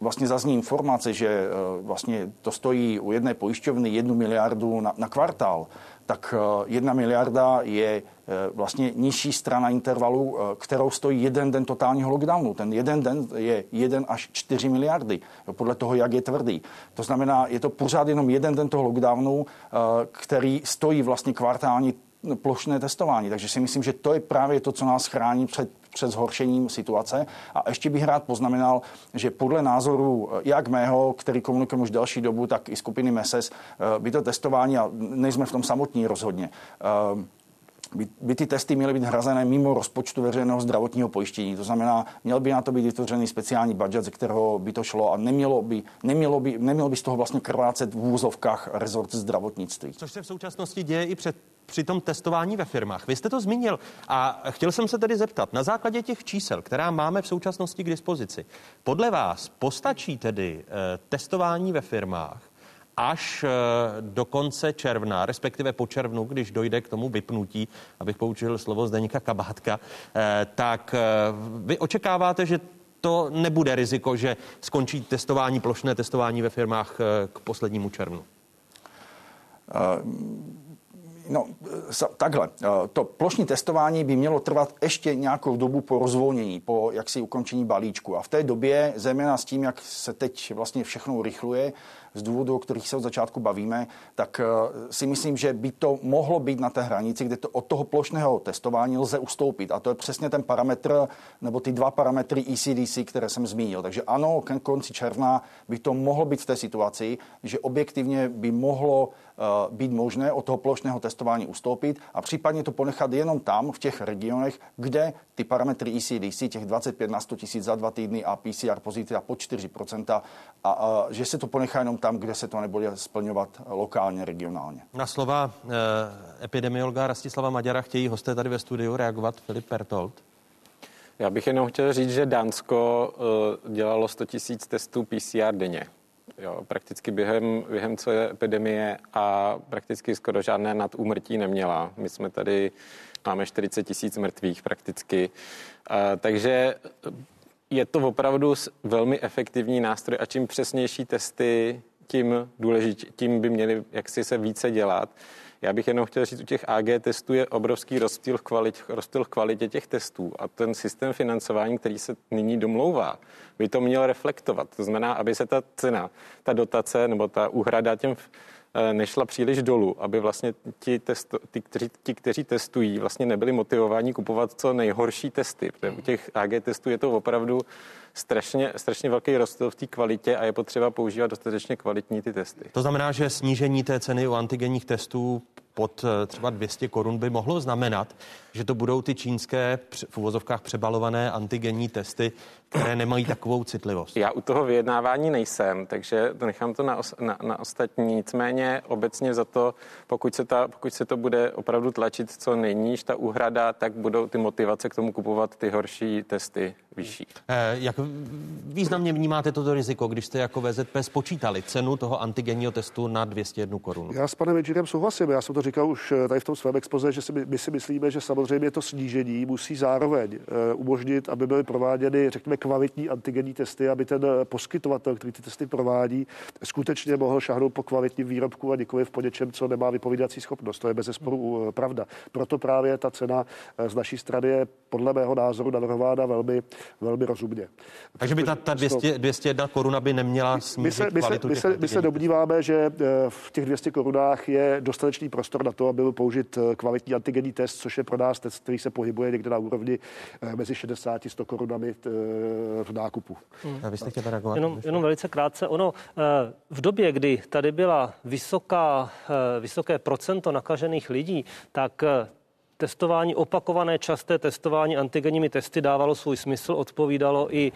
vlastně zazní informace, že vlastně to stojí u jedné pojišťovny jednu miliardu na, na kvartál, tak eh, jedna miliarda je eh, vlastně nižší strana intervalu, eh, kterou stojí jeden den totálního lockdownu. Ten jeden den je 1 až 4 miliardy, podle toho, jak je tvrdý. To znamená, je to pořád jenom jeden den toho lockdownu, který stojí vlastně kvartální plošné testování. Takže si myslím, že to je právě to, co nás chrání před před zhoršením situace. A ještě bych rád poznamenal, že podle názoru eh, jak mého, který komunikujeme už další dobu, tak i skupiny MESES, eh, by to testování, a nejsme v tom samotní rozhodně, eh, by, by ty testy měly být hrazené mimo rozpočtu veřejného zdravotního pojištění. To znamená, měl by na to být vytvořený speciální budget, ze kterého by to šlo a nemělo by, nemělo by, nemělo by z toho vlastně krvácet v úzovkách rezort zdravotnictví. Což se v současnosti děje i před při tom testování ve firmách. Vy jste to zmínil a chtěl jsem se tedy zeptat, na základě těch čísel, která máme v současnosti k dispozici, podle vás postačí tedy eh, testování ve firmách až eh, do konce června, respektive po červnu, když dojde k tomu vypnutí, abych použil slovo Zdeníka Kabátka, eh, tak vy očekáváte, že to nebude riziko, že skončí testování, plošné testování ve firmách k poslednímu červnu? No, takhle. Eh, to plošní testování by mělo trvat ještě nějakou dobu po rozvolnění, po jaksi ukončení balíčku. A v té době, zejména s tím, jak se teď vlastně všechno urychluje, z důvodu, o kterých se od začátku bavíme, tak eh, si myslím, že by to mohlo být na té hranici, kde to od toho plošného testování lze ustoupit. A to je přesně ten parametr, nebo ty dva parametry ECDC, které jsem zmínil. Takže ano, k konci června by to mohlo být v té situaci, že objektivně by mohlo eh, být možné od toho plošného testování ustoupit a případně to ponechat jenom tam, v těch regionech, kde ty parametry ECDC, těch 25 na 100 tisíc za dva týdny a PCR pozitiva po 4%, a, a že se to ponechá jenom tam, kde se to nebude splňovat lokálně, regionálně. Na slova eh, epidemiologa Rastislava Maďara chtějí hosté tady ve studiu reagovat. Filip Pertold. Já bych jenom chtěl říct, že Dánsko uh, dělalo 100 000 testů PCR denně. Jo, prakticky během, během celé epidemie a prakticky skoro žádné nadúmrtí neměla. My jsme tady, máme 40 tisíc mrtvých prakticky. Uh, takže Je to opravdu velmi efektivní nástroj a čím přesnější testy, tím důležitě, tím by měli jaksi se více dělat. Já bych jenom chtěl říct, u těch AG testů je obrovský rozdíl v kvalitě, rozdíl v kvalitě těch testů a ten systém financování, který se nyní domlouvá, by to měl reflektovat. To znamená, aby se ta cena, ta dotace nebo ta úhrada těm eh, nešla příliš dolů, aby vlastně ti, testo, ti, kteří, ti, kteří testují, vlastně nebyli motivováni kupovat co nejhorší testy. Protože u těch AG testů je to opravdu strašně, strašně velký rozdíl v té kvalitě a je potřeba používat dostatečně kvalitní ty testy. To znamená, že snížení té ceny u antigenních testů pod eh, třeba 200 korun by mohlo znamenat, že to budou ty čínské v uvozovkách přebalované antigenní testy, které nemají takovou citlivost. Já u toho vyjednávání nejsem, takže to nechám to na, os, na, na ostatní. Nicméně obecně za to, pokud se, ta, pokud se to bude opravdu tlačit co nejníž, ta úhrada, tak budou ty motivace k tomu kupovat ty horší testy vyšší. Eh, jak významně vnímáte toto riziko, když jste jako VZP spočítali cenu toho antigenního testu na 201 korun? Já s panem inženýrem souhlasím. Já jsem to říkal už eh, tady v tom svém expoze, že si, my si myslíme, že samozřejmě to snížení musí zároveň uh, umožnit, aby byly prováděny, řekněme, kvalitní antigenní testy, aby ten eh, poskytovatel, který ty testy provádí, skutečně mohl šahnout po kvalitním výrobku a nikoli po něčem, co nemá vypovídací schopnost. To je bez zesporu pravda. Proto právě ta cena z naší strany je podle mého názoru navrhována velmi, velmi rozumně. Takže by ta, ta 200, 201 koruna by neměla snížit my se, my se, my se, my se domníváme, že v těch 200 korunách je dostatečný prostor na to, aby byl použit eh, kvalitní antigenní test, což je pro nás test, který se pohybuje někde na úrovni eh, mezi 60 a 100 korunami eh, v nákupu. Hmm. A vy jste chtěli reagovat? Jenom, jenom velice krátce. Ono v době, kdy tady byla vysoká, vysoké procento nakažených lidí, tak testování, opakované časté testování antigenními testy dávalo svůj smysl, odpovídalo i,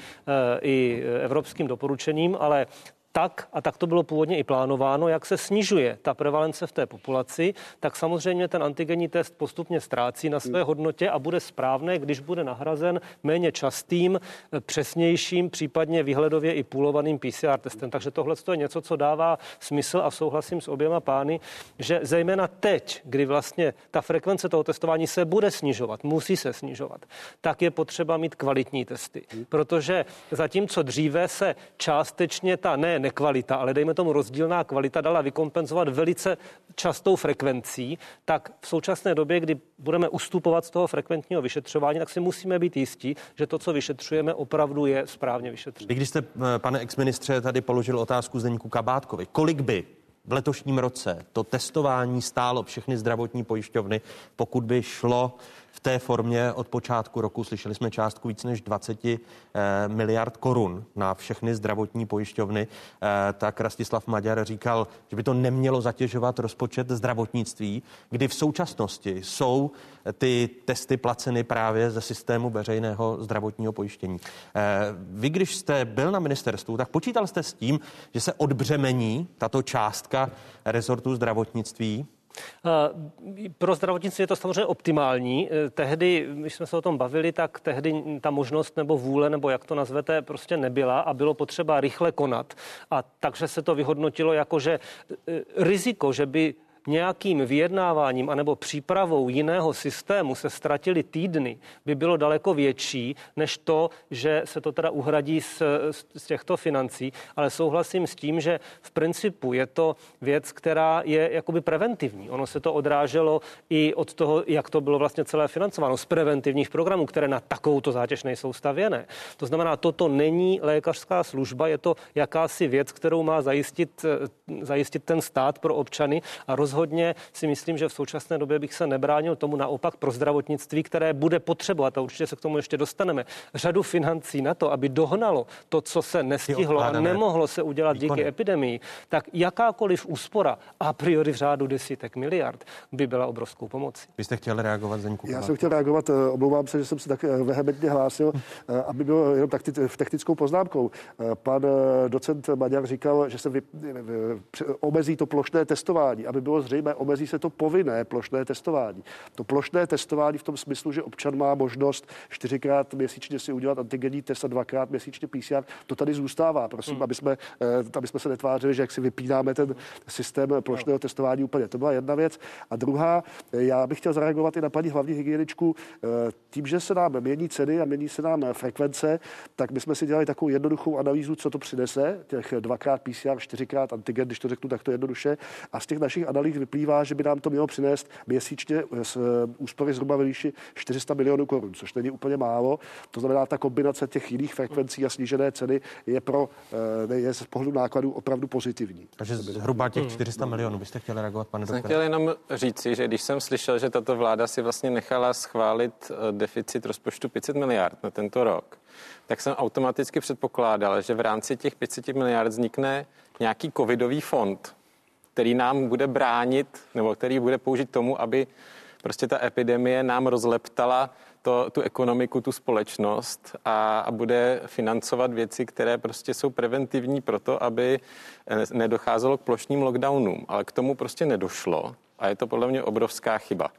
i evropským doporučením, ale tak, a tak to bylo původně i plánováno, jak se snižuje ta prevalence v té populaci, tak samozřejmě ten antigenní test postupně ztrácí na své hodnotě a bude správné, když bude nahrazen méně častým, přesnějším, případně výhledově i půlovaným PCR testem. Takže tohle je něco, co dává smysl a souhlasím s oběma pány, že zejména teď, kdy vlastně ta frekvence toho testování se bude snižovat, musí se snižovat, tak je potřeba mít kvalitní testy. Protože zatímco dříve se částečně ta ne nekvalita, ale dejme tomu rozdílná kvalita dala vykompenzovat velice častou frekvencí, tak v současné době, kdy budeme ustupovat z toho frekventního vyšetřování, tak si musíme být jistí, že to, co vyšetřujeme, opravdu je správně vyšetřeno. Vy, když jste, eh, pane exministře, tady položil otázku Zdeňku Kabátkovi, kolik by v letošním roce to testování stálo všechny zdravotní pojišťovny, pokud by šlo v té formě od počátku roku. Slyšeli jsme částku víc než 20 eh, miliard korun na všechny zdravotní pojišťovny. Eh, tak Rastislav Maďar říkal, že by to nemělo zatěžovat rozpočet zdravotnictví, kdy v současnosti jsou ty testy placeny právě ze systému veřejného zdravotního pojištění. Eh, vy, když jste byl na ministerstvu, tak počítal jste s tím, že se odbřemení tato částka rezortu zdravotnictví? Eh, pro zdravotnictví je to samozřejmě optimální. Eh, tehdy, když jsme se o tom bavili, tak tehdy ta možnost nebo vůle, nebo jak to nazvete, prostě nebyla a bylo potřeba rychle konat. A takže se to vyhodnotilo jako, že eh, riziko, že by nějakým vyjednáváním anebo přípravou jiného systému se ztratili týdny, by bylo daleko větší, než to, že se to teda uhradí z, z těchto financí. Ale souhlasím s tím, že v principu je to věc, která je jakoby preventivní. Ono se to odráželo i od toho, jak to bylo vlastně celé financováno z preventivních programů, které na takovouto zátěž nejsou stavěné. To znamená, toto není lékařská služba, je to jakási věc, kterou má zajistit, zajistit ten stát pro občany a roz rozhodně si myslím, že v současné době bych se nebránil tomu naopak pro zdravotnictví, které bude potřebovat, a určitě se k tomu ještě dostaneme, řadu financí na to, aby dohnalo to, co se nestihlo a nemohlo se udělat výkony. díky epidemii, tak jakákoliv úspora a priori v řádu desítek miliard by byla obrovskou pomocí. Vy jste chtěl reagovat, Zdeňku? Já jsem chtěl reagovat, eh, omlouvám se, že jsem se tak eh, vehementně hlásil, eh, aby bylo jenom v technickou poznámkou. Pan docent Maďar říkal, že se vy, omezí to plošné testování, aby bylo zřejmé, omezí se to povinné plošné testování. To plošné testování v tom smyslu, že občan má možnost čtyřikrát měsíčně si udělat antigenní test a dvakrát měsíčně PCR, to tady zůstává. Prosím, hmm. aby, jsme, eh, aby jsme se netvářili, že jak si vypínáme ten systém plošného testování úplně. To byla jedna věc. A druhá, eh, já bych chtěl zareagovat i na paní hlavní hygieničku. Eh, tím, že se nám mění ceny a mění se nám frekvence, tak my jsme si dělali takovou jednoduchou analýzu, co to přinese, těch dvakrát PCR, čtyřikrát antigen, když to řeknu takto jednoduše. A z těch našich analýz vyplývá, že by nám to mělo přinést měsíčně z úspory zhruba ve výši 400 milionů korun, což není úplně málo. To znamená, ta kombinace těch jiných frekvencí a snížené ceny je pro je z pohledu nákladů opravdu pozitivní. Takže zhruba těch 400 hmm. milionů byste chtěli reagovat, pane doktore? Chtěl jenom říci, že když jsem slyšel, že tato vláda si vlastně nechala schválit eh, deficit rozpočtu 500 miliard na tento rok, tak jsem automaticky předpokládal, že v rámci těch 500 miliard vznikne nějaký covidový fond, který nám bude bránit, nebo který bude použít tomu, aby prostě ta epidemie nám rozleptala to, tu ekonomiku, tu společnost a, a bude financovat věci, které prostě jsou preventivní pro to, aby nedocházelo k plošným lockdownům. Ale k tomu prostě nedošlo a je to podle mě obrovská chyba.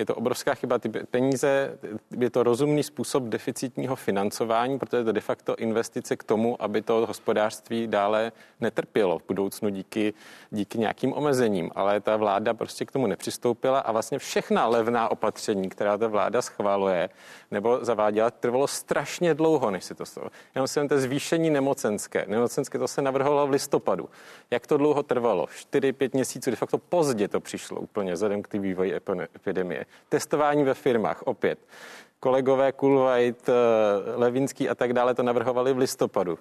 Je to obrovská chyba. Ty peníze, je to rozumný způsob deficitního financování, protože je to de facto investice k tomu, aby to hospodářství dále netrpělo v budoucnu díky, díky nějakým omezením. Ale ta vláda prostě k tomu nepřistoupila a vlastně všechna levná opatření, která ta vláda schváluje nebo zaváděla, trvalo strašně dlouho, než si to stalo. Jenom si to zvýšení nemocenské. Nemocenské to se navrhovalo v listopadu. Jak to dlouho trvalo? 4-5 měsíců, de facto pozdě to přišlo úplně vzhledem k té vývoji epidemie. Testování ve firmách, opět. Kolegové Kulvajt, eh, Levinský a tak dále to navrhovali v listopadu.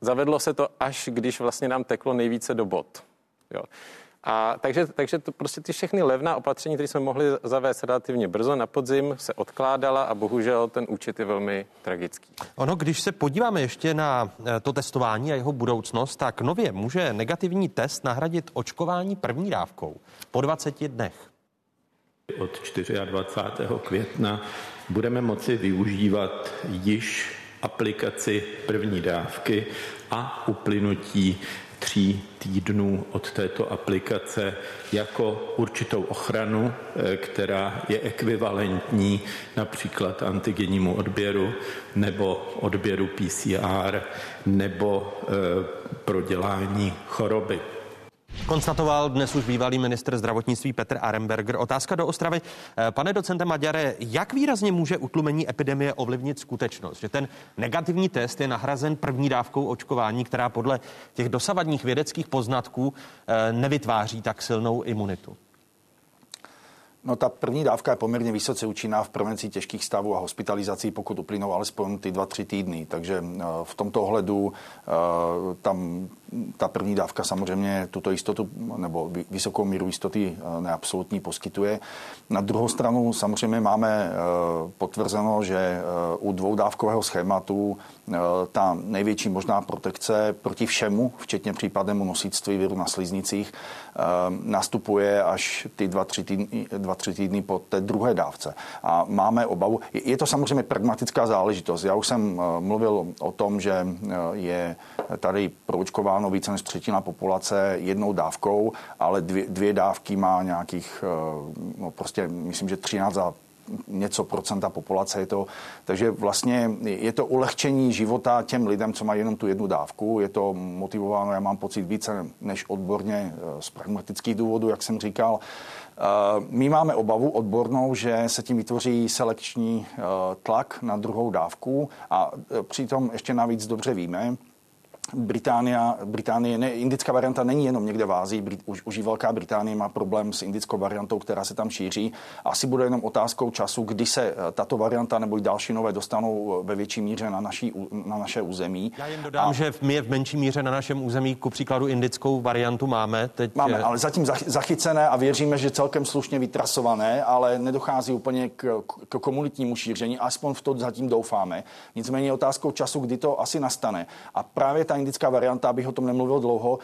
Zavedlo se to až, když vlastně nám teklo nejvíce do bod. Jo. A takže, takže to prostě ty všechny levná opatření, které jsme mohli zavést relativně brzo na podzim, se odkládala a bohužel ten účet je velmi tragický. Ono, když se podíváme ještě na eh, to testování a jeho budoucnost, tak nově může negativní test nahradit očkování první dávkou po 20 dnech. Od 24. května budeme moci využívat již aplikaci první dávky a uplynutí tří týdnů od této aplikace jako určitou ochranu, eh, která je ekvivalentní například antigennímu odběru nebo odběru PCR nebo eh, prodělání choroby. Konstatoval dnes už bývalý minister zdravotnictví Petr Aremberger. Otázka do Ostravy. Eh, pane docente Maďare, jak výrazně může utlumení epidemie ovlivnit skutečnost, že ten negativní test je nahrazen první dávkou očkování, která podle těch dosavadních vědeckých poznatků eh, nevytváří tak silnou imunitu? No ta první dávka je poměrně vysoce účinná v prevenci těžkých stavů a hospitalizací, pokud uplynou alespoň ty dva, tři týdny. Takže eh, v tomto ohledu tam ta první dávka samozřejmě tuto jistotu nebo vysokou míru jistoty eh, neabsolutní poskytuje. Na druhou stranu samozřejmě máme eh, potvrzeno, že eh, u dvoudávkového schématu ta největší možná protekce proti všemu, včetně případnému nosíctví viru na sliznicích, nastupuje až ty dva, tři týdny, dva, tři týdny po té druhé dávce. A máme obavu, je to samozřejmě pragmatická záležitost. Já už jsem mluvil o tom, že je tady proočkováno více než třetina populace jednou dávkou, ale dvě, dvě dávky má nějakých, eh, no prostě myslím, že 13 a něco procenta populace je to. Takže vlastně je to ulehčení života těm lidem, co mají jenom tu jednu dávku. Je to motivováno, já mám pocit, více než odborně eh, z pragmatických důvodů, jak jsem říkal. Eh, my máme obavu odbornou, že se tím vytvoří selekční tlak na druhou dávku a přitom ještě navíc dobře víme, Británia, Británie, ne, indická varianta není jenom někde v Ázii, Brit, už, už i Velká Británie má problém s indickou variantou, která se tam šíří. Asi bude jenom otázkou času, kdy se eh, tato varianta nebo i další nové dostanou eh, ve větší míře na, naší, na naše území. Já jen dodám, A... že my v menší míře na našem území, ku příkladu indickou variantu máme. Teď... Máme, ale zatím zachycené a věříme, že celkem slušně vytrasované, ale nedochází úplně k, k komunitnímu šíření, aspoň v to zatím doufáme. Nicméně je otázkou času, kdy to asi nastane. A právě ta indická varianta, abych o tom nemluvil dlouho,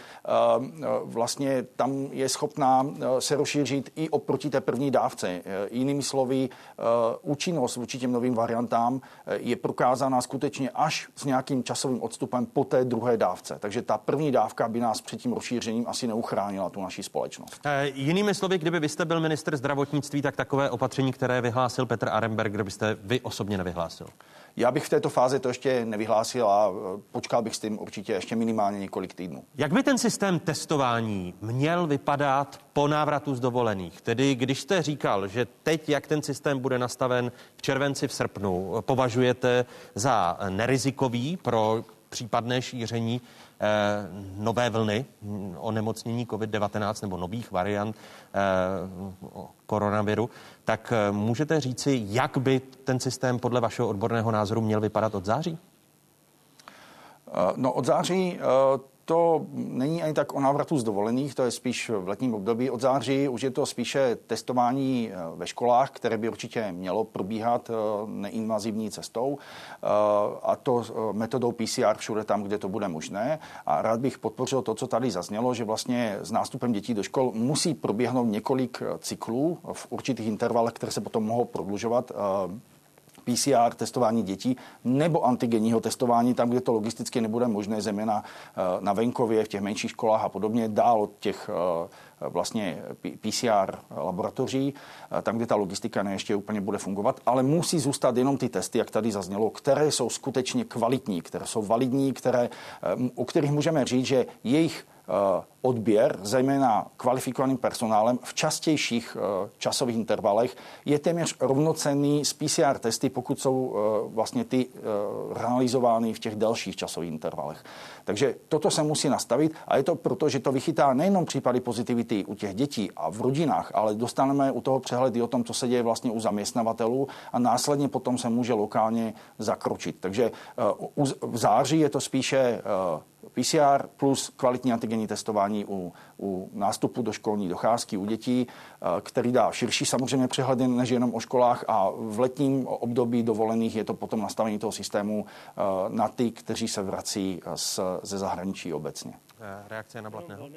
vlastně tam je schopná se rozšířit i oproti té první dávce. Jinými slovy, účinnost vůči těm novým variantám je prokázána skutečně až s nějakým časovým odstupem po té druhé dávce. Takže ta první dávka by nás před tím rozšířením asi neuchránila tu naší společnost. E, jinými slovy, kdyby vy jste byl minister zdravotnictví, tak takové opatření, které vyhlásil Petr Aremberg, byste vy osobně nevyhlásil? Já bych v této fázi to ještě nevyhlásil a e, počkal bych s tím určitě ještě minimálně několik týdnů. Jak by ten systém testování měl vypadat po návratu z dovolených? Tedy když jste říkal, že teď, jak ten systém bude nastaven v červenci, v srpnu, považujete za nerizikový pro případné šíření nové vlny onemocnění COVID-19 nebo nových variant eh, koronaviru, tak eh, můžete říci, jak by ten systém podle vašeho odborného názoru měl vypadat od září? No od září to není ani tak o návratu z dovolených, to je spíš v letním období. Od září už je to spíše testování eh, ve školách, které by určitě mělo probíhat eh, neinvazivní cestou eh, a to metodou PCR všude tam, kde to bude možné. A rád bych podpořil to, co tady zaznělo, že vlastně s nástupem dětí do škol musí proběhnout několik cyklů v určitých intervalech, které se potom mohou prodlužovat PCR testování dětí nebo antigenního testování tam, kde to logisticky nebude možné, zejména eh, na venkově, v těch menších školách a podobně, dál od těch eh, vlastně PCR laboratoří, eh, tam, kde ta logistika ne ještě úplně bude fungovat, ale musí zůstat jenom ty testy, jak tady zaznělo, které jsou skutečně kvalitní, které jsou validní, které, o kterých můžeme říct, že jejich odběr, zejména kvalifikovaným personálem v častějších eh, časových intervalech, je téměř rovnocenný s PCR testy, pokud jsou eh, vlastně ty realizovány v těch dalších časových intervalech. Takže toto se musí nastavit a je to proto, že to vychytá nejenom případy pozitivity u těch dětí a v rodinách, ale dostaneme u toho přehled i o tom, co se děje vlastně u zaměstnavatelů a následně potom se může lokálně zakročit. Takže v září je to spíše PCR plus kvalitní antigenní testování u, u nástupu do školní docházky u dětí, eh, který dá širší samozřejmě přehledy než jenom o školách a v letním období dovolených je to potom nastavení toho systému eh, na ty, kteří se vrací z, ze zahraničí obecně. Eh, reakce na Blatného.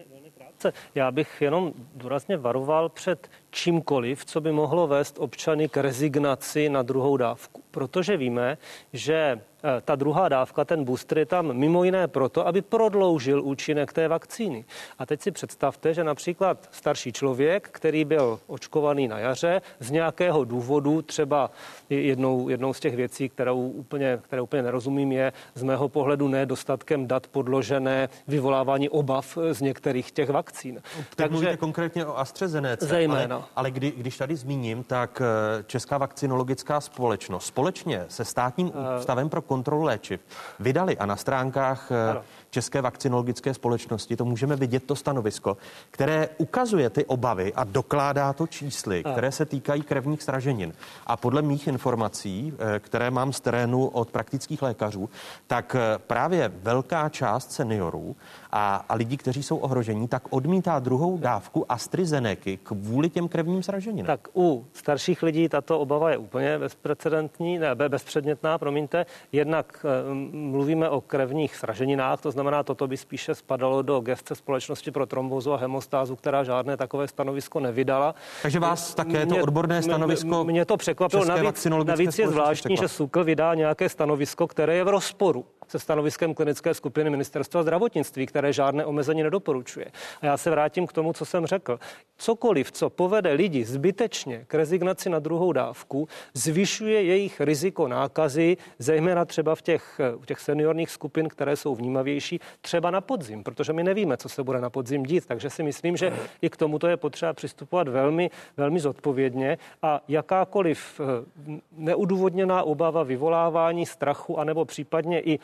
Já bych jenom důrazně varoval před čímkoliv, co by mohlo vést občany k rezignaci na druhou dávku. Protože víme, že Eh, ta druhá dávka, ten booster je tam mimo jiné proto, aby prodloužil účinek té vakcíny. A teď si představte, že například starší člověk, který byl očkovaný na jaře, z nějakého důvodu, třeba jednou, jednou z těch věcí, kterou úplně, které úplně nerozumím, je z mého pohledu nedostatkem dat podložené vyvolávání obav z některých těch vakcín. Teď Takže mluvíte konkrétně o AstraZeneca. Zejména. Ale, kdy, když tady zmíním, tak eh, Česká vakcinologická společnost společně se státním eh, ústavem pro kontrolu léčiv vydali a na stránkách eh, ano. České vakcinologické společnosti to můžeme vidět to stanovisko, které ukazuje ty obavy a dokládá to čísly, které se týkají krevních sraženin. A podle mých informací, eh, které mám z terénu od praktických lékařů, tak eh, právě velká část seniorů a, a lidí, kteří jsou ohrožení, tak odmítá druhou dávku AstraZeneca kvůli těm krevním sraženinám. Tak u starších lidí tato obava je úplně bezprecedentní, ne, bezpředmětná, promiňte. Jednak e, mluvíme o krevních sraženinách, to znamená, toto by spíše spadalo do gestce společnosti pro trombozu a hemostázu, která žádné takové stanovisko nevydala. Takže vás také to odborné stanovisko. Mě to překvapilo. Navíc, navíc je zvláštní, že SUKL vydá nějaké stanovisko, které je v rozporu se stanoviskem klinické skupiny ministerstva zdravotnictví, které žádné omezení nedoporučuje. A já se vrátím k tomu, co jsem řekl. Cokoliv, co povede lidi zbytečně k rezignaci na druhou dávku, zvyšuje jejich riziko nákazy, zejména třeba v těch, v těch seniorních skupin, které jsou vnímavější, třeba na podzim, protože my nevíme, co se bude na podzim dít. Takže si myslím, že i k tomuto je potřeba přistupovat velmi, velmi zodpovědně a jakákoliv eh, neudůvodněná obava vyvolávání strachu anebo případně i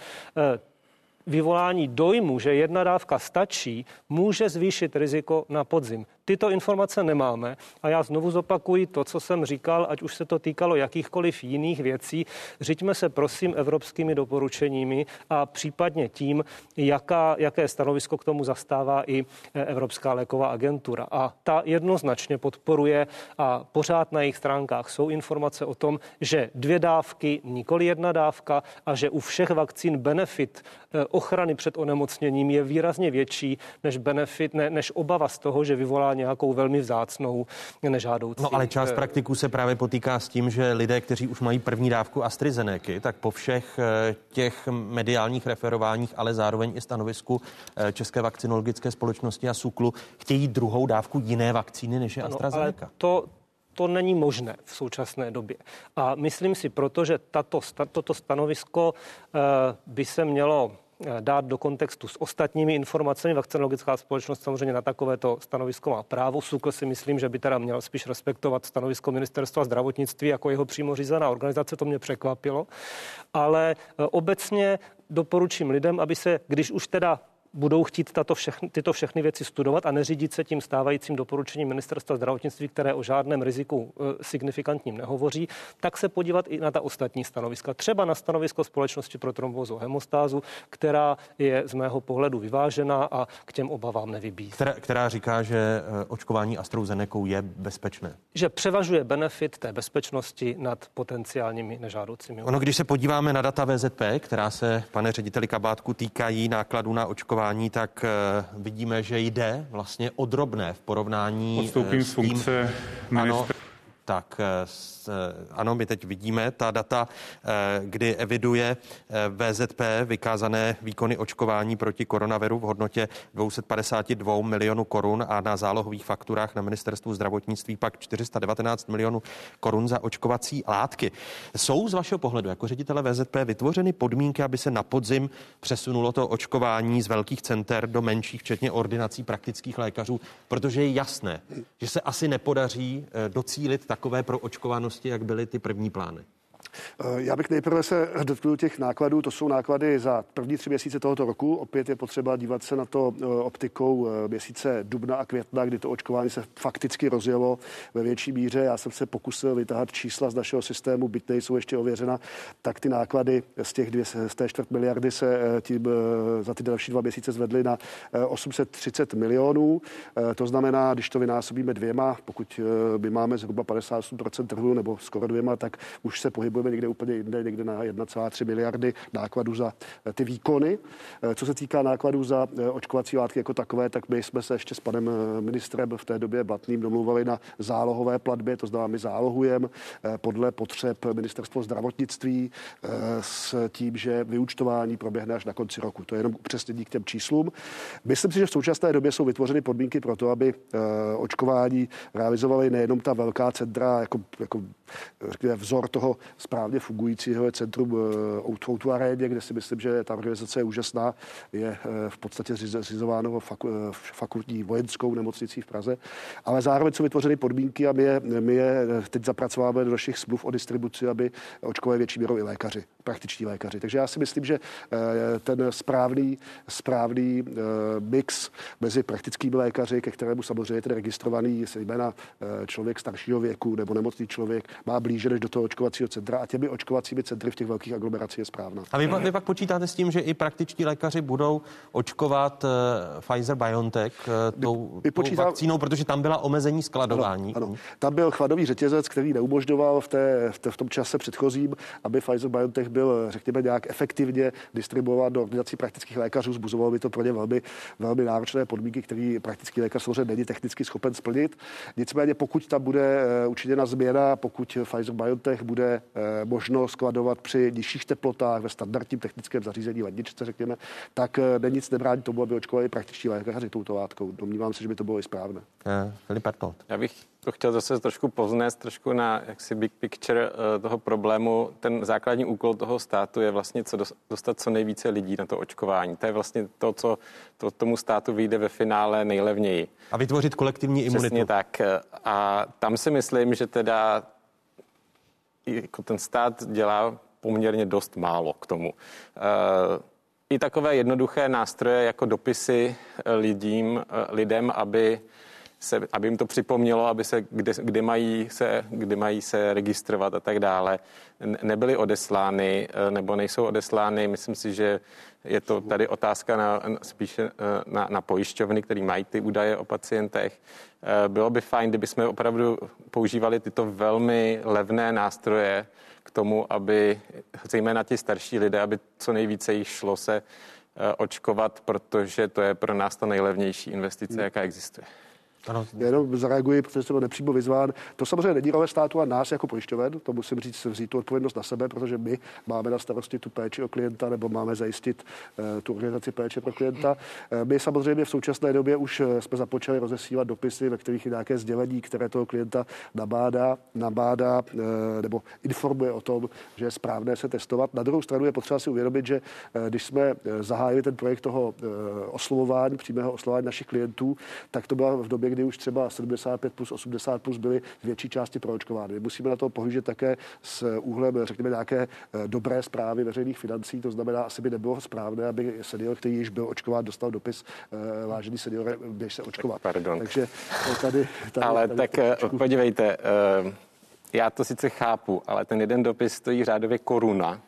vyvolání dojmu, že jedna dávka stačí, může zvýšit riziko na podzim. Tyto informace nemáme a já znovu zopakuji to, co jsem říkal, ať už se to týkalo jakýchkoliv jiných věcí. Řiďme se prosím evropskými doporučeními a případně tím, jaká, jaké stanovisko k tomu zastává i Evropská léková agentura. A ta jednoznačně podporuje a pořád na jejich stránkách jsou informace o tom, že dvě dávky, nikoli jedna dávka a že u všech vakcín benefit eh, ochrany před onemocněním je výrazně větší než benefit, ne, než obava z toho, že vyvolá nějakou velmi vzácnou nežádoucí. No ale část eh, praktiků se právě potýká s tím, že lidé, kteří už mají první dávku AstraZeneca, tak po všech eh, těch mediálních referováních, ale zároveň i stanovisku České vakcinologické společnosti a SUKLu chtějí druhou dávku jiné vakcíny než je AstraZeneca. Ale to, to není možné v současné době. A myslím si proto, že tato, toto stanovisko eh, by se mělo eh, dát do kontextu s ostatními informacemi. Vakcinologická společnost samozřejmě na takovéto stanovisko má právo. SUKL si myslím, že by teda měl spíš respektovat stanovisko ministerstva zdravotnictví jako jeho přímo řízená organizace. To mě překvapilo. Ale eh, obecně doporučím lidem, aby se, když už teda budou chtít tato všechny, tyto všechny věci studovat a neřídit se tím stávajícím doporučením ministerstva zdravotnictví, které o žádném riziku e, signifikantním nehovoří, tak se podívat i na ta ostatní stanoviska. Třeba na stanovisko společnosti pro trombózu hemostázu, která je z mého pohledu vyvážená a k těm obavám nevybízí. Která, která říká, že e, očkování AstraZeneca je bezpečné. Že převažuje benefit té bezpečnosti nad potenciálními nežádoucími. Ono, když se podíváme na data VZP, která se, pane řediteli Kabátku, týkají nákladů na očkování, očkování, tak eh, vidíme, že jde vlastně o drobné v porovnání Odstoupím eh, s tím. funkce ministra. Ano, tak eh, ano, my teď vidíme ta data, eh, kdy eviduje eh, VZP vykázané výkony očkování proti koronaviru v hodnotě 252 milionů korun a na zálohových fakturách na ministerstvu zdravotnictví pak 419 milionů korun za očkovací látky. Jsou z vašeho pohledu jako ředitele VZP vytvořeny podmínky, aby se na podzim přesunulo to očkování z velkých center do menších, včetně ordinací praktických lékařů, protože je jasné, že se asi nepodaří eh, docílit takové pro očkovanosti, jak byly ty první plány. Eh, já bych nejprve se dotknul těch nákladů. To jsou náklady za první tři měsíce tohoto roku. Opět je potřeba dívat se na to eh, optikou eh, měsíce dubna a května, kdy to očkování se fakticky rozjelo ve větší míře. Já jsem se pokusil vytáhat čísla z našeho systému, byť nejsou ještě ověřena, tak ty náklady z těch dvě, z té čtvrt miliardy se tím za ty další dva měsíce zvedly na 830 milionů. To znamená, když to vynásobíme dvěma, pokud my máme zhruba 58% trhu nebo skoro dvěma, tak už se pohybuje pohybujeme někde úplně jinde, někde na 1,3 miliardy nákladů za eh, ty výkony. Eh, co se týká nákladů za eh, očkovací látky jako takové, tak my jsme se ještě s panem ministrem v té době Blatným domluvali na zálohové platbě, to znamená, my zálohujeme podle potřeb ministerstvo zdravotnictví s tím, že vyučtování proběhne až na konci roku. To je jenom upřesnění k těm číslům. Myslím si, že v současné době jsou vytvořeny podmínky pro to, aby očkování realizovali nejenom ta velká centra, jako, jako vzor toho správně fungujícího je centrum Outu eh, Aréně, kde si myslím, že ta organizace je úžasná. Je eh, v podstatě zřizováno eh, fakultní vojenskou nemocnicí v Praze. Ale zároveň jsou vytvořeny podmínky a my je, my je teď zapracováme do našich smluv o distribuci, aby očkovali větší měrou i lékaři, praktiční lékaři. Takže já si myslím, že ten správný, správný mix mezi praktickými lékaři, ke kterému samozřejmě je ten registrovaný, zejména člověk staršího věku nebo nemocný člověk, má blíže než do toho očkovacího centra a těmi očkovacími centry v těch velkých aglomerací je správná. A vy, vy pak počítáte s tím, že i praktičtí lékaři budou očkovat uh, Pfizer BioNTech uh, tou, tou vakcínou, protože tam byla omezení skladování. Ano, ano. Tam byl chladový řetězec, který neumožňoval v, té, v, té, v tom čase předchozím, aby Pfizer BioNTech byl, řekněme, nějak efektivně distribuovat do ordinací praktických lékařů. Zbuzovalo by to pro ně velmi, velmi náročné podmínky, které praktický lékař samozřejmě není technicky schopen splnit. Nicméně, pokud tam bude eh, učiněna změna, pokud Pfizer BioNTech bude Eh, možno skladovat při nižších teplotách ve standardním technickém zařízení ledničce, řekněme, tak eh, není nic nebrání tomu, aby očkovali praktičtí lékaři touto látkou. Domnívám se, že by to bylo i správné. Eh, Filip Já bych to chtěl zase trošku poznést, trošku na jaksi big picture toho problému. Ten základní úkol toho státu je vlastně co dostat co nejvíce lidí na to očkování. To je vlastně to, co to tomu státu vyjde ve finále nejlevněji. A vytvořit kolektivní imunitu. Přesně tak. A tam si myslím, že teda jako ten stát dělá poměrně dost málo k tomu. Eh, I takové jednoduché nástroje jako dopisy lidím, eh, lidem, aby se, aby jim to připomnělo, aby se, kde, kde, mají se, kde mají se registrovat a tak dále, nebyly odeslány nebo nejsou odeslány. Myslím si, že je to tady otázka na, spíše na, na pojišťovny, které mají ty údaje o pacientech. Bylo by fajn, kdyby jsme opravdu používali tyto velmi levné nástroje k tomu, aby zejména ti starší lidé, aby co nejvíce jich šlo se očkovat, protože to je pro nás ta nejlevnější investice, jaká existuje. Ano. Jenom zareaguji, protože jsem nepřímo vyzván. To samozřejmě není role státu a nás jako pojišťoven, to musím říct, vzít tu odpovědnost na sebe, protože my máme na starosti tu péči o klienta nebo máme zajistit uh, tu organizaci péče pro klienta. Uh, my samozřejmě v současné době už eh, jsme započali rozesílat dopisy, ve kterých je nějaké sdělení, které toho klienta nabádá, nabádá uh, nebo informuje o tom, že je správné se testovat. Na druhou stranu je potřeba si uvědomit, že když jsme zahájili ten projekt toho oslovování, přímého oslovování našich klientů, tak to byla v době, kdy už třeba 75 plus 80 plus byly v větší části proočkovány. Musíme na to pohlížet také s úhlem, řekněme, nějaké eh, dobré zprávy veřejných financí. To znamená, asi by nebylo správné, aby senior, který již byl očkován, dostal dopis, eh, vážený senior, běž se očkovat. Pardon. Takže eh, tady, tady Ale tady, tak tady, podívejte, já to sice chápu, ale ten jeden dopis stojí řádově koruna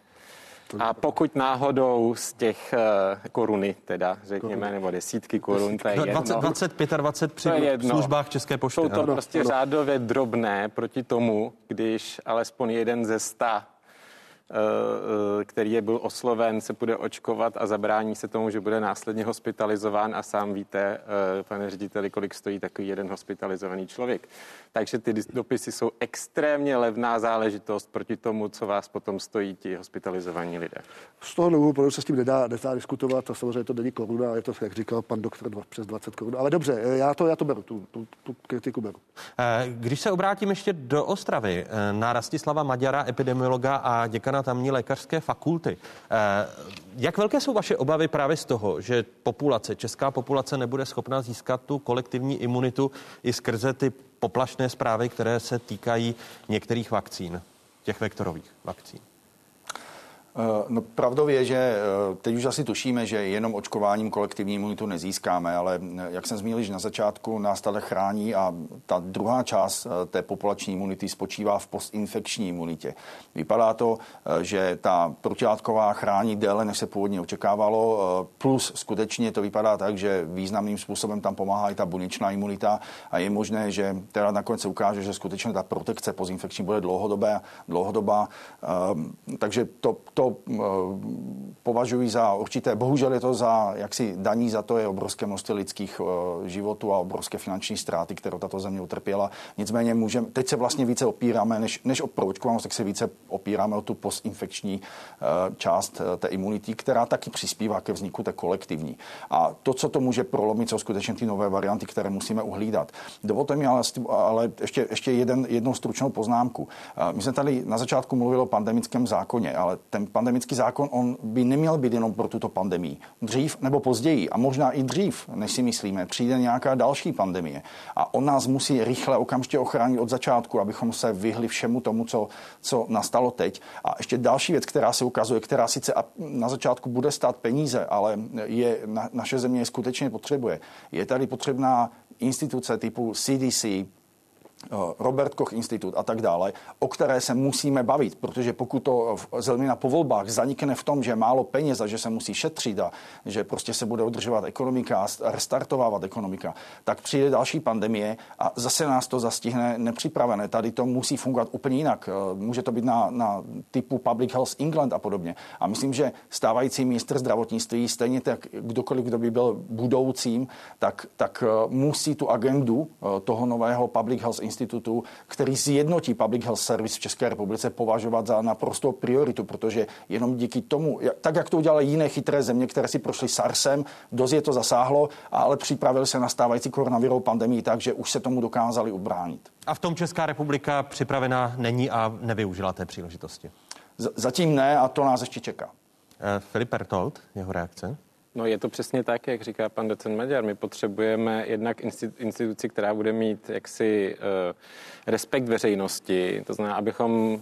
a pokud náhodou z těch uh, koruny, teda řekněme, nebo desítky korun, to je jedno. 20, 25 a 20 při službách České pošty. Jsou to ano. prostě řádově drobné proti tomu, když alespoň jeden ze sta Eh, eh, který je byl osloven, se bude očkovat a zabrání se tomu, že bude následně hospitalizován a sám víte, eh, pane řediteli, kolik stojí takový jeden hospitalizovaný člověk. Takže ty dopisy jsou extrémně levná záležitost proti tomu, co vás potom stojí ti hospitalizovaní lidé. Z toho důvodu se s tím nedá, nedá diskutovat a samozřejmě to není koruna, je to, jak říkal pan doktor, přes 20 korun. Ale dobře, já to, já to beru, tu, tu, tu kritiku beru. Když se obrátím ještě do Ostravy, na Rastislava Maďara, epidemiologa a děkana tamní lékařské fakulty. Eh, jak velké jsou vaše obavy právě z toho, že populace, česká populace nebude schopna získat tu kolektivní imunitu i skrze ty poplašné zprávy, které se týkají některých vakcín, těch vektorových vakcín? Eh, no pravdou je, že eh, teď už asi tušíme, že jenom očkováním kolektivní imunitu nezískáme, ale eh, jak jsem zmínil, že na začátku nás tady chrání a ta druhá část té populační imunity spočívá v postinfekční imunitě. Vypadá to, že ta protilátková chrání déle, než se původně očekávalo, plus skutečně to vypadá tak, že významným způsobem tam pomáhá i ta buněčná imunita a je možné, že teda nakonec se ukáže, že skutečně ta protekce postinfekční bude dlouhodobá, dlouhodobá takže to, to to eh, považuji za určité, bohužel je to za, jaksi daní za to je obrovské množství lidských eh, životů a obrovské finanční ztráty, kterou tato země utrpěla. Nicméně můžeme, teď se vlastně více opíráme, než, než o proočkovanost, tak se více opíráme o tu postinfekční eh, část té imunity, která taky přispívá ke vzniku té kolektivní. A to, co to může prolomit, jsou skutečně ty nové varianty, které musíme uhlídat. Dovolte mi ale, ale ještě, ještě jeden, jednou stručnou poznámku. My jsme tady na začátku mluvili o pandemickém zákoně, ale ten pandemický zákon, on by neměl být jenom pro tuto pandemii. Dřív nebo později, a možná i dřív, než si myslíme, přijde nějaká další pandemie. A on nás musí rychle okamžitě ochránit od začátku, abychom se vyhli všemu tomu, co, co nastalo teď. A ještě další věc, která se ukazuje, která sice na začátku bude stát peníze, ale je, na, naše země je skutečně potřebuje. Je tady potřebná instituce typu CDC, Robert Koch institut a tak dále, o které se musíme bavit, protože pokud to zejména po volbách zanikne v tom, že málo peněz a že se musí šetřit a že prostě se bude udržovat ekonomika a restartovávat ekonomika, tak přijde další pandemie a zase nás to zastihne nepřipravené. Tady to musí fungovat úplně jinak. Eh, může to být na, na typu Public Health England a podobně. A myslím, že stávající ministr zdravotnictví, stejně tak kdokoliv, kdo by byl budoucím, tak, tak eh, musí tu agendu toho nového Public Health institutu, který zjednotí Public Health Service v České republice, považovat za naprosto prioritu, protože jenom díky tomu, tak jak to udělali jiné chytré země, které si prošly SARSem, dost je to zasáhlo, ale připravili se na stávající koronavirovou pandemii tak, že už se tomu dokázali ubránit. A v tom Česká republika připravená není a nevyužila té příležitosti? Z- zatím ne a to nás ještě čeká. Eh, Filip Pertold, jeho reakce? No je to přesně tak, jak říká pan docent Maďar. My potřebujeme jednak instituci, která bude mít jaksi uh, respekt veřejnosti. To znamená, abychom,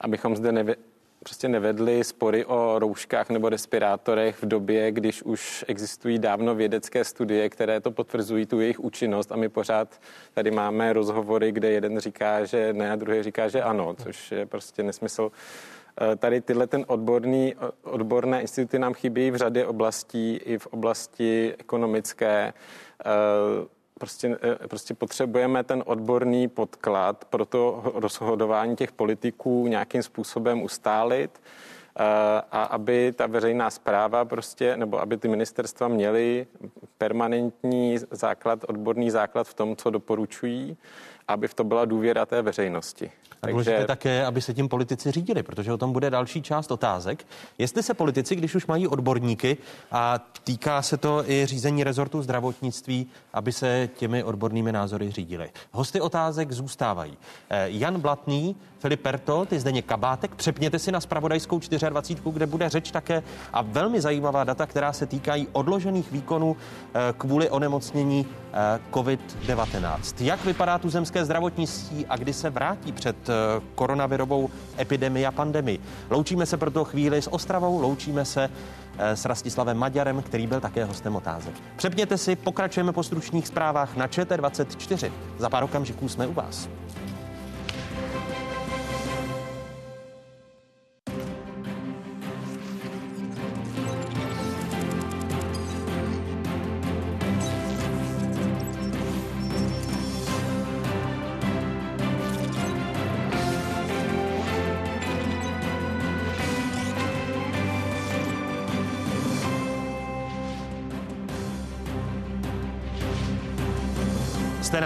abychom zde nevě, prostě nevedli spory o rouškách nebo respirátorech v době, když už existují dávno vědecké studie, které to potvrzují, tu jejich účinnost a my pořád tady máme rozhovory, kde jeden říká, že ne a druhý říká, že ano, což je prostě nesmysl. Eh, tady tyhle ten odborný, odborné instituty nám chybí v řadě oblastí, i v oblasti ekonomické. Eh, prostě, eh, prostě potřebujeme ten odborný podklad pro to rozhodování těch politiků nějakým způsobem ustálit a aby ta veřejná zpráva prostě, nebo aby ty ministerstva měly permanentní základ, odborný základ v tom, co doporučují, aby v to byla důvěra té veřejnosti. A důležité Takže... také, aby se tím politici řídili, protože o tom bude další část otázek. Jestli se politici, když už mají odborníky a týká se to i řízení rezortu zdravotnictví, aby se těmi odbornými názory řídili. Hosty otázek zůstávají. Eh, Jan Blatný, Filip Pertolt, i Zdeně Kabátek. Přepněte si na spravodajskou 24, kde bude řeč také a velmi zajímavá data, která se týkají odložených výkonů eh, kvůli onemocnění eh, COVID-19. Jak vypadá tu zemské zdravotnictví a kdy se vrátí před koronavirovou epidemii a pandemii? Loučíme se proto chvíli s Ostravou, loučíme se s Rastislavem Maďarem, který byl také hostem otázek. Přepněte si, pokračujeme po stručných zprávách na ČT24. Za pár okamžiků jsme u vás.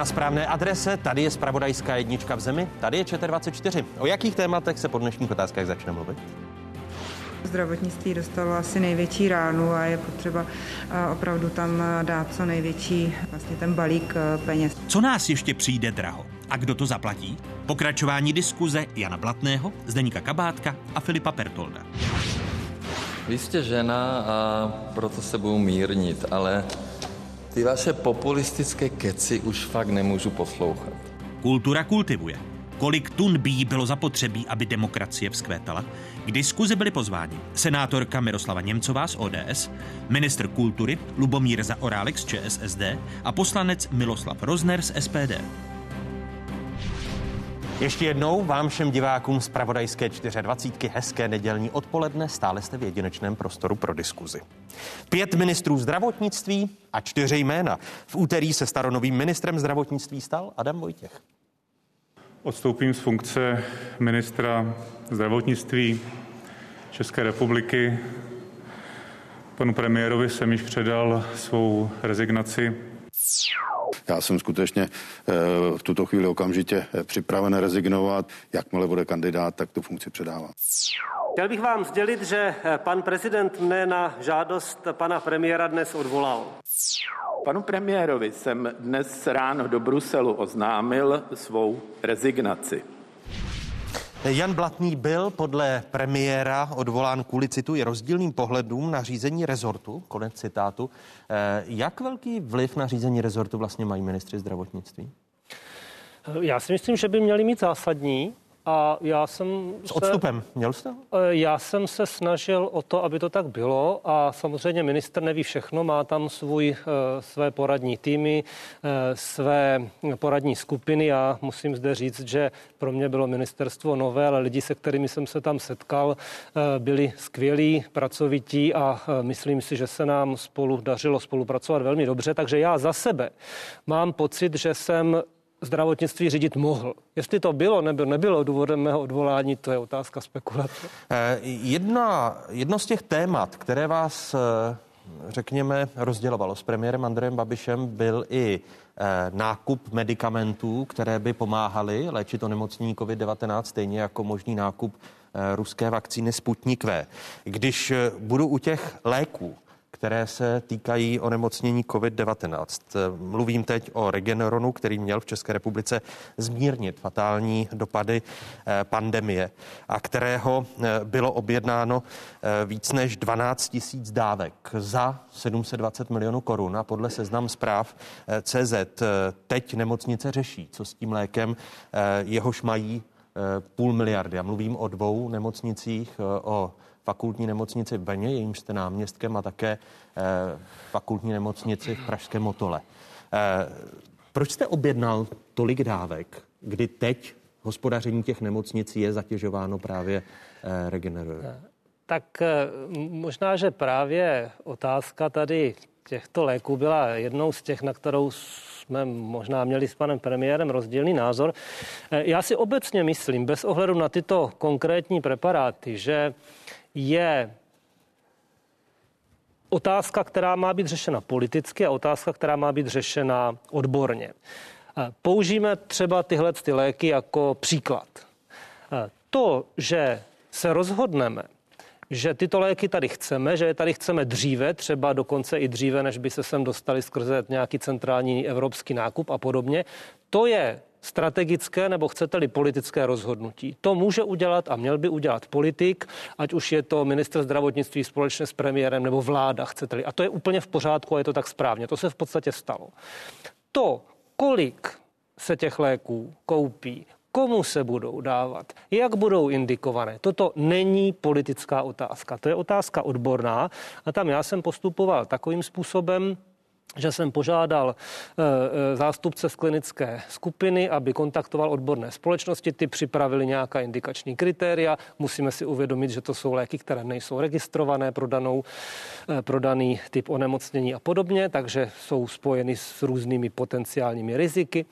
Na správné adrese, tady je spravodajská jednička v zemi, tady je ČT24. O jakých tématech se po dnešních otázkách začne mluvit? Zdravotnictví dostalo asi největší ránu a je potřeba opravdu tam dát co největší vlastně ten balík peněz. Co nás ještě přijde draho? A kdo to zaplatí? Pokračování diskuze Jana Blatného, Zdeníka Kabátka a Filipa Pertolda. Vy jste žena a proto se budu mírnit, ale ty vaše populistické keci už fakt nemůžu poslouchat. Kultura kultivuje. Kolik tun bí bylo zapotřebí, aby demokracie vzkvétala? K diskuzi byli pozváni senátorka Miroslava Němcová z ODS, ministr kultury Lubomír Zaorálek z ČSSD a poslanec Miloslav Rozner z SPD. Ještě jednou vám všem divákům z Pravodajské 24. hezké nedělní odpoledne. Stále jste v jedinečném prostoru pro diskuzi. Pět ministrů zdravotnictví a čtyři jména. V úterý se staronovým ministrem zdravotnictví stal Adam Vojtěch. Odstoupím z funkce ministra zdravotnictví České republiky. Panu premiérovi jsem již předal svou rezignaci já jsem skutečně eh, v tuto chvíli okamžitě eh, připraven rezignovat. Jakmile bude kandidát, tak tu funkci předávám. Chtěl bych vám sdělit, že eh, pan prezident mne na žádost pana premiéra dnes odvolal. Panu premiérovi jsem dnes ráno do Bruselu oznámil svou rezignaci. Jan Blatný byl podle premiéra odvolán kvůli cituji rozdílným pohledům na řízení rezortu, konec citátu. Eh, jak velký vliv na řízení rezortu vlastně mají ministři zdravotnictví? Já si myslím, že by měli mít zásadní. A já jsem S odstupem, se, měl jste? Eh, já jsem se snažil o to, aby to tak bylo a samozřejmě minister neví všechno, má tam svůj, eh, své poradní týmy, eh, své poradní skupiny. Já musím zde říct, že pro mě bylo ministerstvo nové, ale lidi, se kterými jsem se tam setkal, byli skvělí, pracovití a myslím si, že se nám spolu dařilo spolupracovat velmi dobře. Takže já za sebe mám pocit, že jsem zdravotnictví řídit mohl. Jestli to bylo nebo nebylo důvodem mého odvolání, to je otázka spekulace. Eh, jedna, jedno z těch témat, které vás, eh, řekněme, rozdělovalo s premiérem Andrejem Babišem, byl i eh, nákup medicamentů, které by pomáhaly léčit onemocnění COVID-19, stejně jako možný nákup ruské vakcíny Sputnik V. Když budu u těch léků, které se týkají onemocnění COVID-19. Mluvím teď o Regeneronu, který měl v České republice zmírnit fatální dopady eh, pandemie a kterého eh, bylo objednáno eh, víc než 12 tisíc dávek za 720 milionů korun a podle seznam zpráv CZ teď nemocnice řeší, co s tím lékem, jehož mají půl miliardy. Já mluvím o dvou nemocnicích, o fakultní nemocnici v Brně, jejímž jste náměstkem, a také fakultní nemocnici v Pražském Motole. Proč jste objednal tolik dávek, kdy teď hospodaření těch nemocnic je zatěžováno právě regeneruje? Tak možná, že právě otázka tady těchto léků byla jednou z těch, na kterou jsme možná měli s panem premiérem rozdílný názor. Já si obecně myslím, bez ohledu na tyto konkrétní preparáty, že je otázka, která má být řešena politicky a otázka, která má být řešena odborně. Použijeme třeba tyhle ty léky jako příklad. To, že se rozhodneme, že tyto léky tady chceme, že je tady chceme dříve, třeba dokonce i dříve, než by se sem dostali skrze nějaký centrální evropský nákup a podobně. To je strategické nebo chcete-li politické rozhodnutí. To může udělat a měl by udělat politik, ať už je to minister zdravotnictví společně s premiérem nebo vláda, chcete-li. A to je úplně v pořádku a je to tak správně. To se v podstatě stalo. To, kolik se těch léků koupí, komu se budou dávat, jak budou indikované. Toto není politická otázka, to je otázka odborná a tam já jsem postupoval takovým způsobem, že jsem požádal e, e, zástupce z klinické skupiny, aby kontaktoval odborné společnosti, ty připravili nějaká indikační kritéria. Musíme si uvědomit, že to jsou léky, které nejsou registrované pro, danou, e, pro daný typ onemocnění a podobně, takže jsou spojeny s různými potenciálními riziky.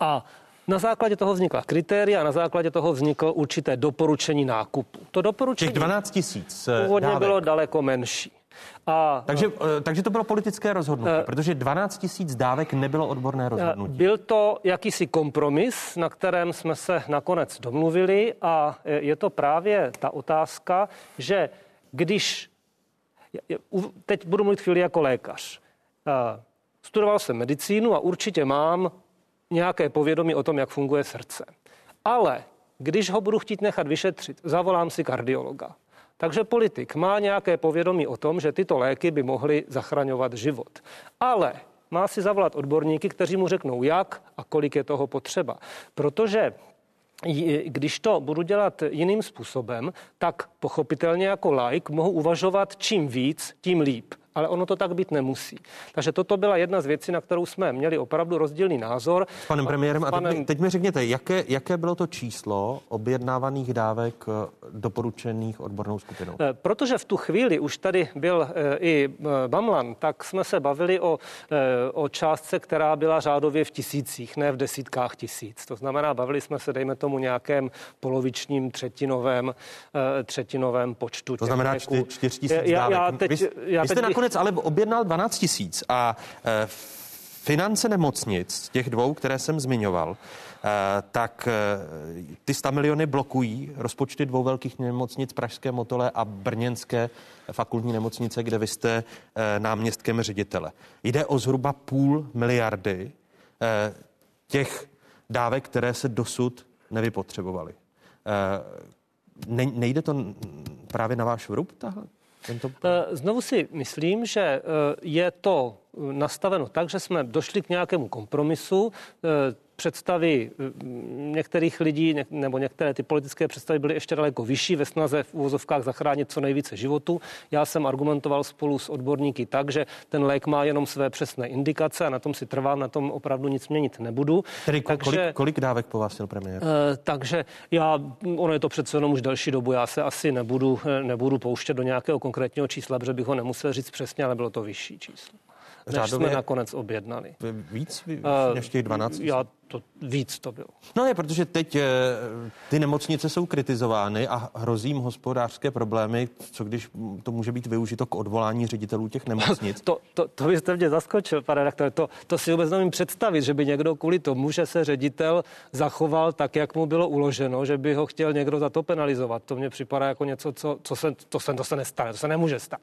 A na základě toho vznikla kritéria a na základě toho vzniklo určité doporučení nákupu. To doporučení Těch 12 tisíc eh, původně dávek. bylo daleko menší. A, takže, eh, takže to bylo politické rozhodnutí, uh, protože 12 tisíc dávek nebylo odborné rozhodnutí. Byl to jakýsi kompromis, na kterém jsme se nakonec domluvili a je to právě ta otázka, že když, teď budu mluvit chvíli jako lékař, studoval jsem medicínu a určitě mám nějaké povědomí o tom, jak funguje srdce. Ale když ho budu chtít nechat vyšetřit, zavolám si kardiologa. Takže politik má nějaké povědomí o tom, že tyto léky by mohly zachraňovat život. Ale má si zavolat odborníky, kteří mu řeknou, jak a kolik je toho potřeba. Protože když to budu dělat jiným způsobem, tak pochopitelně jako like mohu uvažovat čím víc, tím líp ale ono to tak být nemusí. Takže toto byla jedna z věcí, na kterou jsme měli opravdu rozdílný názor. S panem premiérem, a panem... teď, teď mi řekněte, jaké, jaké bylo to číslo objednávaných dávek eh, doporučených odbornou skupinou? Eh, protože v tu chvíli už tady byl eh, i Bamlan, tak jsme se bavili o, o částce, která byla řádově v tisících, ne v desítkách tisíc. To znamená, bavili jsme se, dejme tomu, nějakém polovičním, třetinovém, třetinovém počtu. To znamená čtyř, čtyř tisíc dávek. Já, já teď, vy, já teď nakonec ale objednal 12 tisíc a e, finance nemocnic, těch dvou, které jsem zmiňoval, e, tak e, ty 100 miliony blokují rozpočty dvou velkých nemocnic, Pražské Motole a Brněnské fakultní nemocnice, kde vy jste náměstkem ředitele. Jde o zhruba půl miliardy těch dávek, které se dosud nevypotřebovaly. Nejde to právě na váš vrub, tahle? Tento... Znovu si myslím, že je to nastaveno tak, že jsme došli k nějakému kompromisu představy eh, některých lidí nebo některé ty politické představy byly ještě daleko vyšší ve snaze v úvozovkách zachránit co nejvíce životů. Já jsem argumentoval spolu s odborníky tak, že ten lék má jenom své přesné indikace a na tom si trvám, na tom opravdu nic měnit nebudu. Tedy takže, kolik, kolik dávek po vás premiér? Eh, takže já, ono je to přece jenom už delší dobu, já se asi nebudu, eh, nebudu pouštět do nějakého konkrétního čísla, protože bych ho nemusel říct přesně, ale bylo to vyšší číslo. Než Řádově jsme nakonec objednali. Víc než těch 12? Já to víc to bylo. No je, protože teď eh, ty nemocnice jsou kritizovány a hrozí jim hospodářské problémy, co když to může být využito k odvolání ředitelů těch nemocnic. To, to, to byste mě zaskočil, pane redaktor. To, to si vůbec nevím představit, že by někdo kvůli tomu, že se ředitel zachoval tak, jak mu bylo uloženo, že by ho chtěl někdo za to penalizovat. To mně připadá jako něco, co, co se, to, se, to se nestane, to se nemůže stát.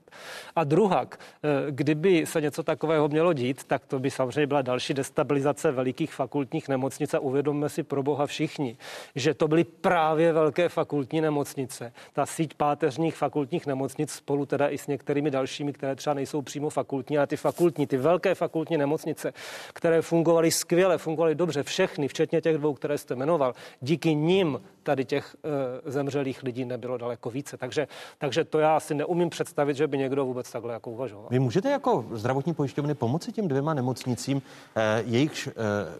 A druhak, eh, kdyby se něco takového mělo dít, tak to by samozřejmě byla další destabilizace velikých fakultních nemocnic nemocnice. Uvědomme si pro boha všichni, že to byly právě velké fakultní nemocnice. Ta síť páteřních fakultních nemocnic spolu teda i s některými dalšími, které třeba nejsou přímo fakultní, ale ty fakultní, ty velké fakultní nemocnice, které fungovaly skvěle, fungovaly dobře, všechny, včetně těch dvou, které jste jmenoval, díky nim tady těch e, zemřelých lidí nebylo daleko více. Takže, takže to já si neumím představit, že by někdo vůbec takhle jako uvažoval. Vy můžete jako zdravotní pojišťovny pomoci těm dvěma nemocnicím, e, jejichž e,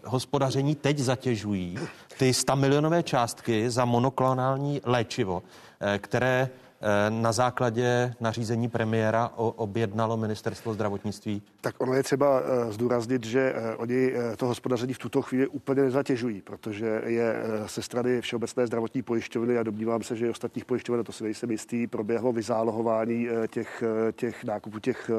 hospodaření teď zatěžují ty 100 milionové částky za monoklonální léčivo, e, které Eh, na základě nařízení premiéra objednalo ministerstvo zdravotnictví? Tak ono je třeba eh, zdůraznit, že eh, oni to hospodaření v tuto chvíli úplně nezatěžují, protože je se strany Všeobecné zdravotní pojišťovny a domnívám se, že ostatních pojišťoven, to si nejsem jistý, proběhlo vyzálohování těch, těch nákupů těch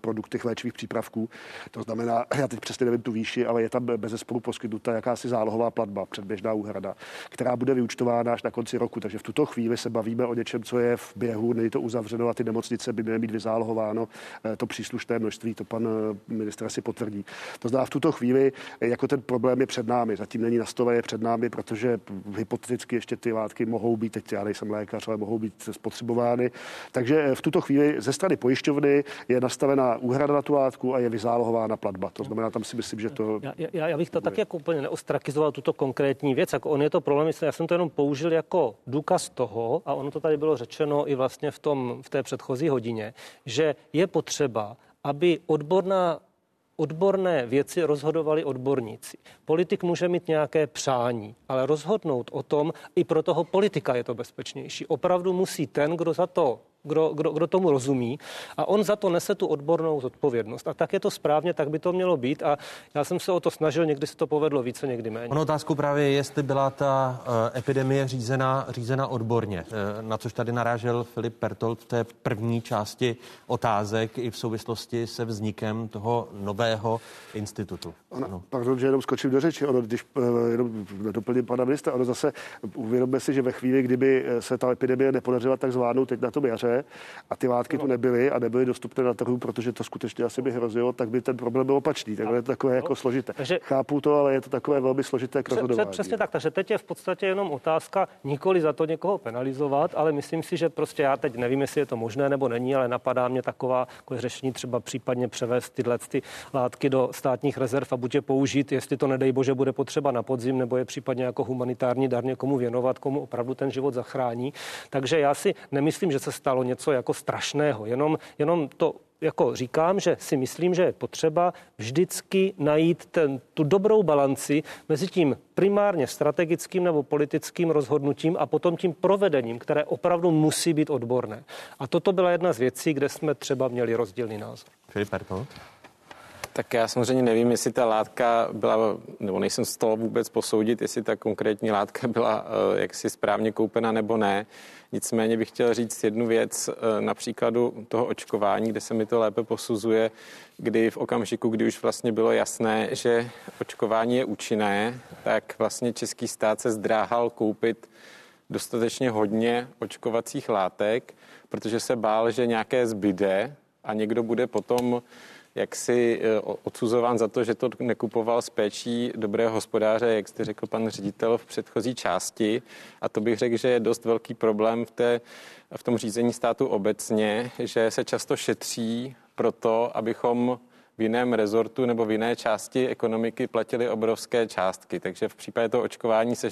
produktech léčivých přípravků. To znamená, já teď přesně nevím tu výši, ale je tam bez zesporu poskytnuta jakási zálohová platba, předběžná úhrada, která bude vyučtována až na konci roku. Takže v tuto chvíli se bavíme o něčem, co co je v běhu, není to uzavřeno a ty nemocnice by měly být vyzálohováno eh, to příslušné množství, to pan eh, ministr asi potvrdí. To znamená, v tuto chvíli eh, jako ten problém je před námi, zatím není na stole, je před námi, protože hypoteticky ještě ty látky mohou být, teď já nejsem lékař, ale mohou být spotřebovány. Takže v tuto chvíli ze strany pojišťovny je nastavená úhrada na tu látku a je vyzálohována platba. To znamená, tam si myslím, že to. Já, já, já bych to tak jako úplně neostrakizoval tuto konkrétní věc. Jako on je to problém, já jsem to jenom použil jako důkaz toho, a ono to tady bylo řečeno i vlastně v, tom, v té předchozí hodině, že je potřeba, aby odborná odborné věci rozhodovali odborníci. Politik může mít nějaké přání, ale rozhodnout o tom, i pro toho politika je to bezpečnější. Opravdu musí ten, kdo za to kdo, kdo, kdo tomu rozumí a on za to nese tu odbornou zodpovědnost. A tak je to správně, tak by to mělo být a já jsem se o to snažil, někdy se to povedlo více, někdy méně. Ono otázku právě je, jestli byla ta uh, epidemie řízena, řízena odborně, uh, na což tady narážel Filip Pertold v té první části otázek i v souvislosti se vznikem toho nového institutu. Ono, ano. Pardon, že jenom skočím do řeči, ono, když uh, jenom doplním pana ministra, ono zase uvědomme si, že ve chvíli, kdyby se ta epidemie nepodařila tak zvládnout teď na tom jaře, a ty látky tu nebyly a nebyly dostupné na trhu, protože to skutečně asi by hrozilo, tak by ten problém byl opačný. Takže je to takové jako složité. Takže, Chápu to, ale je to takové velmi složité k rozhodování. Přesně tak, takže teď je v podstatě jenom otázka nikoli za to někoho penalizovat, ale myslím si, že prostě já teď nevím, jestli je to možné nebo není, ale napadá mě taková jako řešení třeba případně převést tyhle ty látky do státních rezerv a buď je použít, jestli to nedej bože bude potřeba na podzim, nebo je případně jako humanitární dar někomu věnovat, komu opravdu ten život zachrání. Takže já si nemyslím, že se stalo něco jako strašného. Jenom, jenom to jako říkám, že si myslím, že je potřeba vždycky najít ten, tu dobrou balanci mezi tím primárně strategickým nebo politickým rozhodnutím a potom tím provedením, které opravdu musí být odborné. A toto byla jedna z věcí, kde jsme třeba měli rozdílný názor. Filip. Tak já samozřejmě nevím, jestli ta látka byla, nebo nejsem z toho vůbec posoudit, jestli ta konkrétní látka byla eh, jaksi správně koupena nebo ne. Nicméně bych chtěl říct jednu věc eh, na příkladu toho očkování, kde se mi to lépe posuzuje, kdy v okamžiku, kdy už vlastně bylo jasné, že očkování je účinné, tak vlastně český stát se zdráhal koupit dostatečně hodně očkovacích látek, protože se bál, že nějaké zbyde a někdo bude potom jaksi eh, odsuzován za to, že to nekupoval s péčí dobrého hospodáře, jak jste řekl pan ředitel v předchozí části. A to bych řekl, že je dost velký problém v, té, v tom řízení státu obecně, že se často šetří proto, abychom v jiném rezortu nebo v jiné části ekonomiky platili obrovské částky. Takže v případě toho očkování se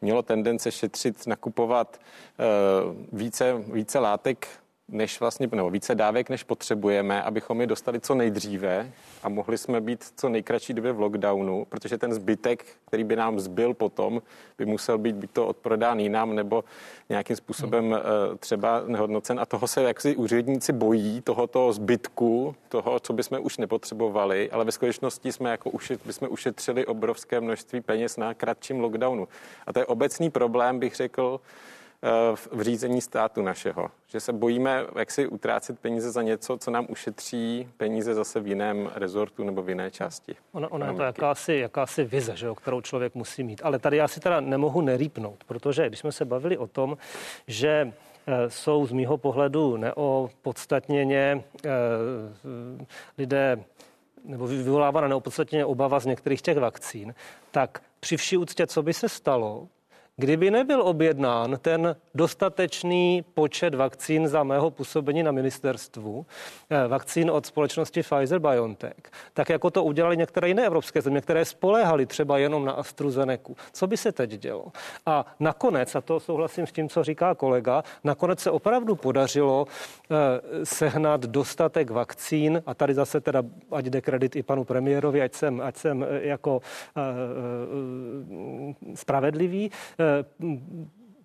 mělo tendence šetřit, nakupovat uh, více, více látek než vlastně, nebo více dávek, než potřebujeme, abychom je dostali co nejdříve a mohli jsme být co nejkratší době v lockdownu, protože ten zbytek, který by nám zbyl potom, by musel být být to odprodán jinam nebo nějakým způsobem hmm. třeba nehodnocen. A toho se jaksi úředníci bojí, tohoto zbytku, toho, co bychom už nepotřebovali, ale ve skutečnosti jsme jako ušet, bychom ušetřili obrovské množství peněz na kratším lockdownu. A to je obecný problém, bych řekl, Eh, v řízení státu našeho. Že se bojíme, jak si utrácet peníze za něco, co nám ušetří peníze zase v jiném rezortu nebo v jiné části. Ona, ona je to jakási, jakási vize, že jo, kterou člověk musí mít. Ale tady já si teda nemohu nerýpnout, protože když jsme se bavili o tom, že eh, jsou z mýho pohledu neopodstatněně eh, lidé nebo vyvolávána neopodstatněně obava z některých těch vakcín, tak při vší úctě, co by se stalo, Kdyby nebyl objednán ten dostatečný počet vakcín za mého působení na ministerstvu, eh, vakcín od společnosti Pfizer BioNTech, tak jako to udělali některé jiné evropské země, které spoléhaly třeba jenom na AstraZeneca. Co by se teď dělo? A nakonec, a to souhlasím s tím, co říká kolega, nakonec se opravdu podařilo eh, sehnat dostatek vakcín a tady zase teda, ať jde kredit i panu premiérovi, ať jsem, ať jsem eh, jako spravedlivý,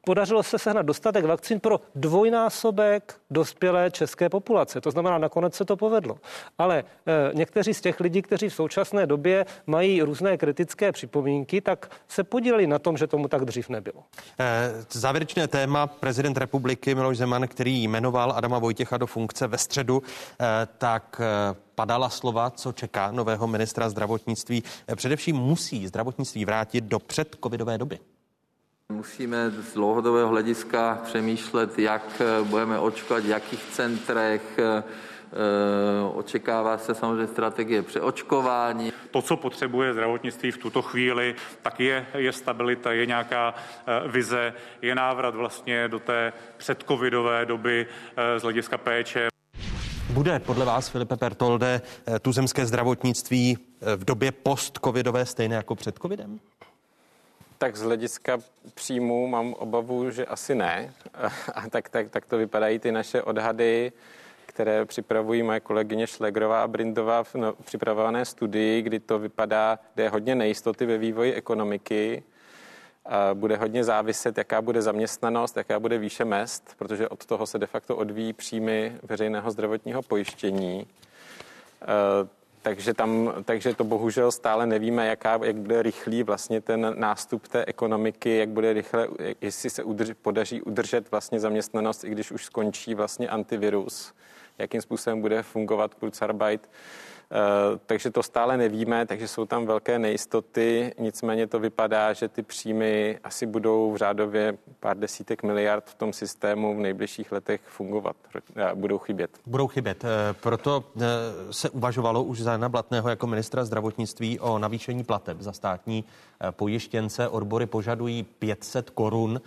podařilo se sehnat dostatek vakcín pro dvojnásobek dospělé české populace. To znamená, nakonec se to povedlo. Ale e, někteří z těch lidí, kteří v současné době mají různé kritické připomínky, tak se podíleli na tom, že tomu tak dřív nebylo. E, závěrečné téma prezident republiky Miloš Zeman, který jmenoval Adama Vojtěcha do funkce ve středu, e, tak padala slova, co čeká nového ministra zdravotnictví. Především musí zdravotnictví vrátit do předcovidové doby. Musíme z dlouhodobého hlediska přemýšlet, jak eh, budeme očkovat, v jakých centrech, eh, eh, Očekává se samozřejmě strategie přeočkování. To, co potřebuje zdravotnictví v tuto chvíli, tak je, je stabilita, je nějaká vize, je návrat vlastně do té předcovidové doby z hlediska péče. Bude podle vás, Filipe Pertolde, tuzemské zdravotnictví v době post-covidové stejné jako před covidem? Tak z hlediska příjmu mám obavu, že asi ne. A tak, tak, tak to vypadají ty naše odhady, které připravují moje kolegyně Šlegrová a Brindová v no, připravované studii, kdy to vypadá, kde je hodně nejistoty ve vývoji ekonomiky. A bude hodně záviset, jaká bude zaměstnanost, jaká bude výše mest, protože od toho se de facto odvíjí příjmy veřejného zdravotního pojištění takže, tam, takže to bohužel stále nevíme, jaká, jak bude rychlý vlastně ten nástup té ekonomiky, jak bude rychle, jestli se udrž, podaří udržet vlastně zaměstnanost, i když už skončí vlastně antivirus, jakým způsobem bude fungovat Kurzarbeit. Eh, takže to stále nevíme, takže jsou tam velké nejistoty, nicméně to vypadá, že ty příjmy asi budou v řádově pár desítek miliard v tom systému v nejbližších letech fungovat, budou chybět. Budou chybět, eh, proto eh, se uvažovalo už za Jana Blatného jako ministra zdravotnictví o navýšení plateb za státní pojištěnce. Odbory požadují 500 korun.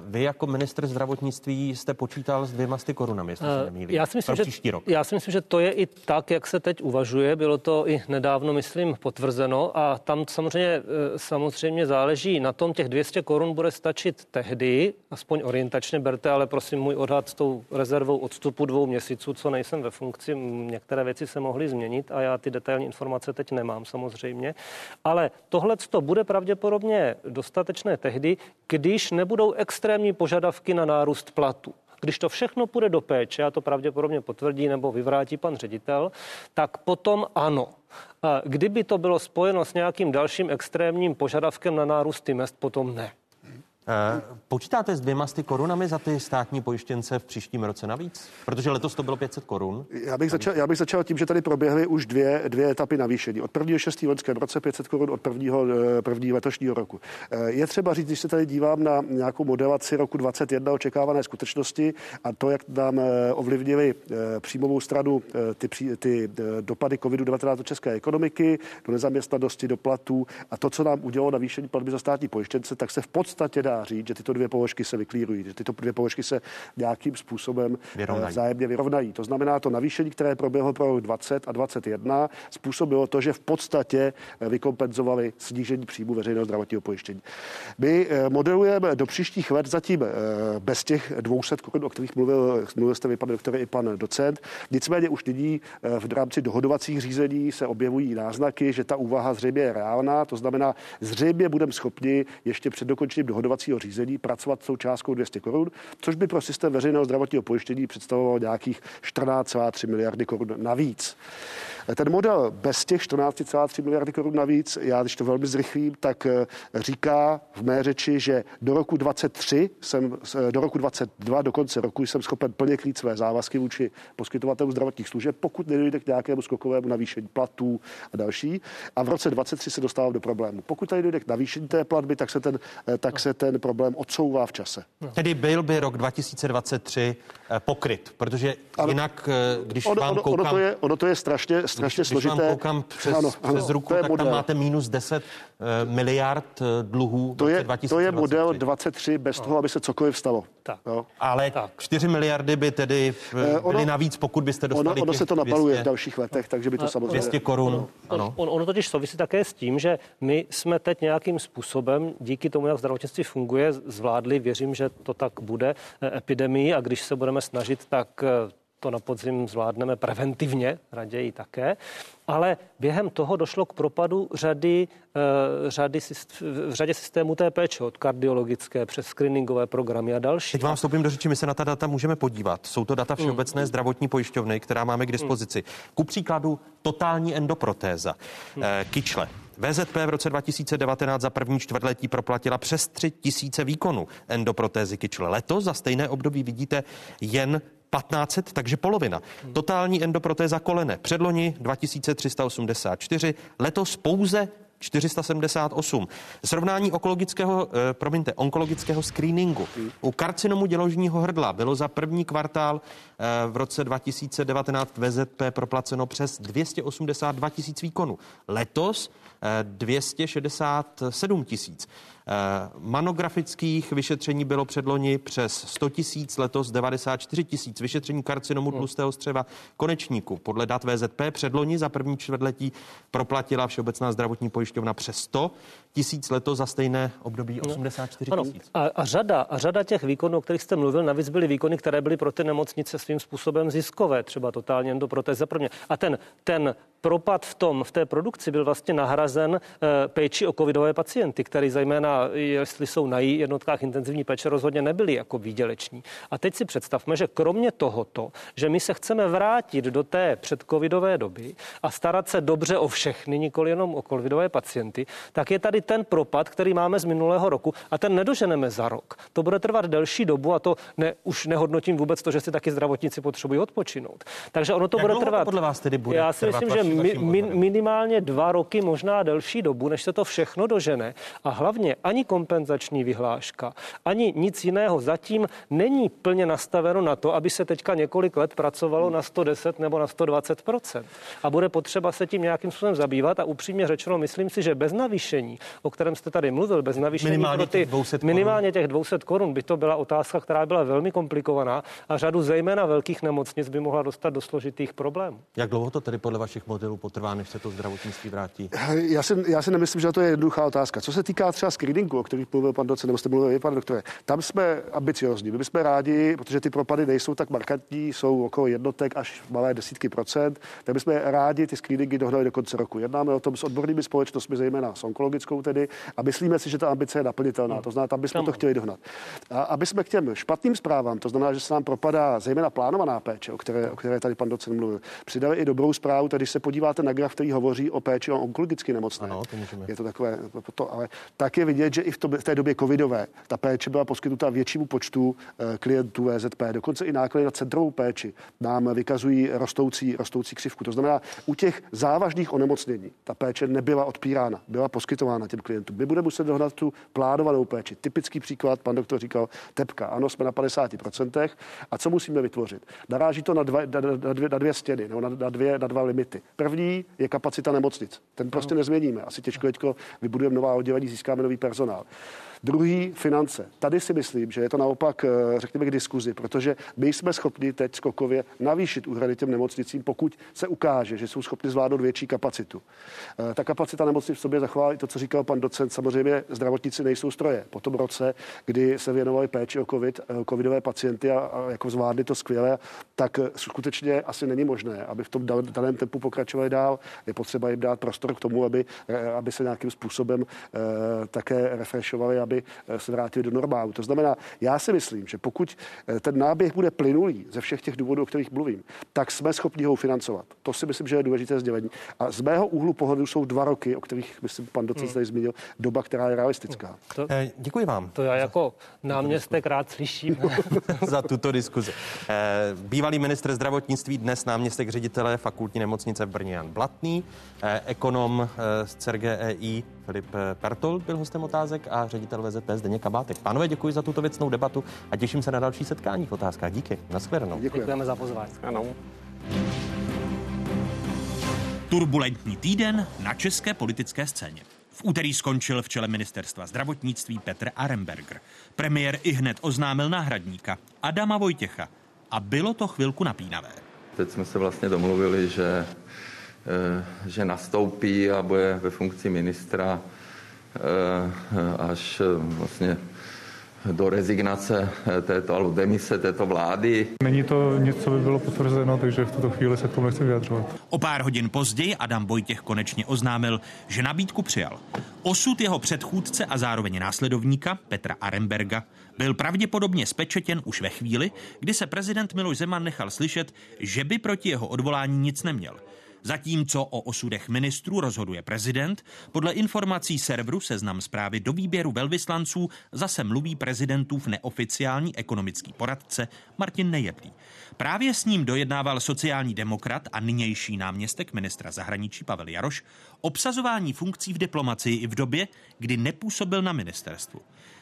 Vy jako ministr zdravotnictví jste počítal s dvěma sty korunami, jestli se nemýlím, já si myslím, že, rok. Já si myslím, že to je i tak, jak se teď uvažuje. Uvažuje, bylo to i nedávno, myslím, potvrzeno. A tam samozřejmě, eh, samozřejmě záleží na tom, těch 200 korun bude stačit tehdy, aspoň orientačně berte, ale prosím můj odhad s tou rezervou odstupu dvou měsíců, co nejsem ve funkci, některé věci se mohly změnit a já ty detailní informace teď nemám samozřejmě, ale tohle to bude pravděpodobně dostatečné tehdy, když nebudou extrémní požadavky na nárůst platu. Když to všechno půjde do péče, a to pravděpodobně potvrdí nebo vyvrátí pan ředitel, tak potom ano. Kdyby to bylo spojeno s nějakým dalším extrémním požadavkem na nárůsty mest, potom ne. Eh, počítáte s dvěma sty korunami za ty státní pojištěnce v příštím roce navíc? Protože letos to bylo 500 korun. Já bych, začal, já bych začal tím, že tady proběhly už dvě, dvě etapy navýšení. Od 1. 6. loňském roce 500 korun od prvního, eh, první letošního roku. Eh, je třeba říct, když se tady dívám na nějakou modelaci roku 2021 očekávané skutečnosti a to, jak nám ovlivnili příjmovou stranu ty, ty dopady COVID-19 do české ekonomiky, do nezaměstnanosti, do platů a to, co nám udělalo navýšení platby za státní pojištěnce, tak se v podstatě dá říct, že tyto dvě položky se vyklírují, že tyto dvě položky se nějakým způsobem eh, vyrovnají. vzájemně vyrovnají. To znamená, to navýšení, které proběhlo pro rok 20 a 21, způsobilo to, že v podstatě eh, vykompenzovali snížení příjmu veřejného zdravotního pojištění. My eh, modelujeme do příštích let zatím bez těch 200 korun, o kterých mluvil, mluvil jste vy, pan doktor, i pan docent. Nicméně už nyní v rámci dohodovacích řízení se objevují náznaky, že ta úvaha zřejmě je reálná. To znamená, zřejmě budeme schopni ještě před dokončením dohodovacích dohodovacího řízení pracovat s tou částkou 200 korun, což by pro systém veřejného zdravotního pojištění představovalo nějakých 14,3 miliardy korun navíc. Ten model bez těch 14,3 miliardy korun navíc, já když to velmi zrychlím, tak eh, říká v mé řeči, že do roku 23 jsem, eh, do roku 22 do konce roku jsem schopen plně krýt své závazky vůči poskytovatelům zdravotních služeb, pokud nedojde k nějakému skokovému navýšení platů a další. A v roce 23 se dostávám do problému. Pokud tady dojde k navýšení té platby, tak se ten, eh, tak se ten problém odsouvá v čase. Tedy byl by rok 2023 pokryt, protože jinak, když ono, vám ono, koukám... Ono to je, ono to je strašně, strašně když, Když složité. vám koukám přes, ano, ano, přes ruku, tak model. tam máte minus 10 uh, miliard uh, dluhů to je, to je model 23 bez no. toho, aby se cokoliv stalo. Tak. Jo. Ale tak. 4 miliardy by tedy byly ono, navíc, pokud byste dostali Ono, ono se to nabaluje 200, v dalších letech, takže by to samozřejmě... 200 korun, ano. On, ono totiž souvisí také s tím, že my jsme teď nějakým způsobem, díky tomu, jak zdravotnictví funguje, zvládli, věřím, že to tak bude, e, epidemii a když se budeme snažit, tak e, to na podzim zvládneme preventivně, raději také, ale během toho došlo k propadu řady, uh, řady v řadě systémů té péče, od kardiologické přes screeningové programy a další. Teď vám vstoupím do řeči, my se na ta data můžeme podívat. Jsou to data mm. Všeobecné mm. zdravotní pojišťovny, která máme k dispozici. Mm. Ku příkladu totální endoprotéza, mm. kyčle. VZP v roce 2019 za první čtvrtletí proplatila přes 3 tisíce výkonů endoprotézy kyčle. Letos za stejné období vidíte jen 1500, takže polovina. Totální endoprotéza kolene předloni 2384, letos pouze 478. Srovnání onkologického, eh, promiňte, onkologického screeningu. U karcinomu děložního hrdla bylo za první kvartál eh, v roce 2019 VZP proplaceno přes 282 tisíc výkonů. Letos 267 tisíc. Eh, Manografických vyšetření bylo předloni přes 100 tisíc, letos 94 tisíc. Vyšetření karcinomu hmm. tlustého střeva konečníku. Podle dat VZP předloni za první čtvrtletí proplatila Všeobecná zdravotní pojišťovna přes 100 tisíc letos za stejné období 84 no. tisíc. A, a, řada, a řada těch výkonů, o kterých jste mluvil, navíc byly výkony, které byly pro ty nemocnice svým způsobem ziskové, třeba totálně endoprotéza pro mě. A ten, ten propad v tom, v té produkci byl vlastně nahrazen e, péči o covidové pacienty, který zejména, jestli jsou na jednotkách intenzivní péče, rozhodně nebyli jako výděleční. A teď si představme, že kromě tohoto, že my se chceme vrátit do té předcovidové doby a starat se dobře o všechny, nikoli jenom o covidové pacienty, tak je tady ten propad, který máme z minulého roku a ten nedoženeme za rok. To bude trvat delší dobu a to ne, už nehodnotím vůbec to, že si taky zdravotníci potřebují odpočinout. Takže ono to Jak bude trvat. To podle vás tedy bude Já si myslím, že mi, min, minimálně dva roky, možná delší dobu, než se to všechno dožene. A hlavně ani kompenzační vyhláška, ani nic jiného zatím není plně nastaveno na to, aby se teďka několik let pracovalo na 110 nebo na 120 A bude potřeba se tím nějakým způsobem zabývat a upřímně řečeno, myslím si, že bez navýšení, o kterém jste tady mluvil, bez navýšení minimálně pro ty, těch 200 minimálně těch 200 korun by to byla otázka, která byla velmi komplikovaná a řadu zejména velkých nemocnic by mohla dostat do složitých problémů. Jak dlouho to tedy podle vašich modelů potrvá, než se to zdravotnictví vrátí? Já si, já si nemyslím, že to je jednoduchá otázka. Co se týká třeba screeningu, o kterých mluvil pan docent, nebo jste mluvil vy, pan doktore, tam jsme ambiciozní. My bychom rádi, protože ty propady nejsou tak markantní, jsou okolo jednotek až malé desítky procent, tak bychom rádi ty screeningy dohnali do konce roku. Jednáme o tom s odbornými společnostmi, zejména s onkologickou tedy, a myslíme si, že ta ambice je naplnitelná. To znamená, tam bychom to chtěli dohnat. A aby jsme k těm špatným zprávám, to znamená, že se nám propadá zejména plánovaná péče, o které, o které tady pan docent mluvil, přidali i dobrou zprávu, tedy když se podíváte na graf, který hovoří o péči o onkologicky nemocné. Ano, to můžeme. Je to takové, to, ale tak je vidět, že i v, to, v té době covidové ta péče byla poskytnuta většímu počtu uh, klientů VZP. Dokonce i náklady na centrovou péči nám vykazují rostoucí, rostoucí křivku. To znamená, u těch závažných onemocnění ta péče nebyla odpírána, byla poskytována těm klientům. My budeme muset dohnat tu plánovanou péči. Typický příklad, pan doktor říkal, tepka. Ano, jsme na 50%. A co musíme vytvořit? Naráží to na, dva, na, na, dvě, na dvě stěny, nebo na, na, dvě, na dva limity. První je kapacita nemocnic. Ten prostě nezměníme. Asi těžko teďko vybudujeme nová oddělení, získáme nový personál. Druhý finance. Tady si myslím, že je to naopak, eh, řekněme, k diskuzi, protože my jsme schopni teď skokově navýšit úhrady těm nemocnicím, pokud se ukáže, že jsou schopni zvládnout větší kapacitu. Eh, ta kapacita nemocnic v sobě zachová i to, co říkal pan docent. Samozřejmě zdravotníci nejsou stroje. Po tom roce, kdy se věnovali péči o COVID, eh, covidové pacienty a, a jako zvládli to skvěle, tak skutečně asi není možné, aby v tom daném tempu pokračovali dál. Je potřeba jim dát prostor k tomu, aby, aby se nějakým způsobem také refreshovali, aby se vrátili do normálu. To znamená, já si myslím, že pokud ten náběh bude plynulý ze všech těch důvodů, o kterých mluvím, tak jsme schopni ho financovat. To si myslím, že je důležité sdělení. A z mého úhlu pohledu jsou dva roky, o kterých, myslím, pan docent hmm. zmínil, doba, která je realistická. To, eh, děkuji vám. To já jako náměstek rád slyším. za tuto diskuzi. Eh, bývalý ministr zdravotnictví, dnes náměstek ředitele fakultní nemocnice v Brně Jan Blatný, eh, ekonom z CERGEI Filip Pertol byl hostem otázek a ředitel VZP Zdeněk Kabátek. Pánové, děkuji za tuto věcnou debatu a těším se na další setkání v otázkách. Díky. Naschledanou. Děkujeme za pozvání. Ano. Turbulentní týden na české politické scéně. V úterý skončil v čele ministerstva zdravotnictví Petr Aremberger. Premiér i hned oznámil náhradníka Adama Vojtěcha a bylo to chvilku napínavé. Teď jsme se vlastně domluvili, že, eh, že nastoupí a bude ve funkci ministra eh, až eh, vlastně do rezignace této, alebo demise této vlády. Není to nic, co by bylo potvrzeno, takže v tuto chvíli se k tomu nechci vyjadřovat. O pár hodin později Adam Vojtěch konečně oznámil, že nabídku přijal. Osud jeho předchůdce a zároveň následovníka Petra Aremberga byl pravděpodobně spečetěn už ve chvíli, kdy se prezident Miloš Zeman nechal slyšet, že by proti jeho odvolání nic neměl. Zatímco o osudech ministrů rozhoduje prezident, podle informací serveru Seznam zprávy do výběru velvyslanců zase mluví prezidentův neoficiální ekonomický poradce Martin Nejedlý. Právě s ním dojednával sociální demokrat a nynější náměstek ministra zahraničí Pavel Jaroš obsazování funkcí v diplomacii i v době, kdy nepůsobil na ministerstvu.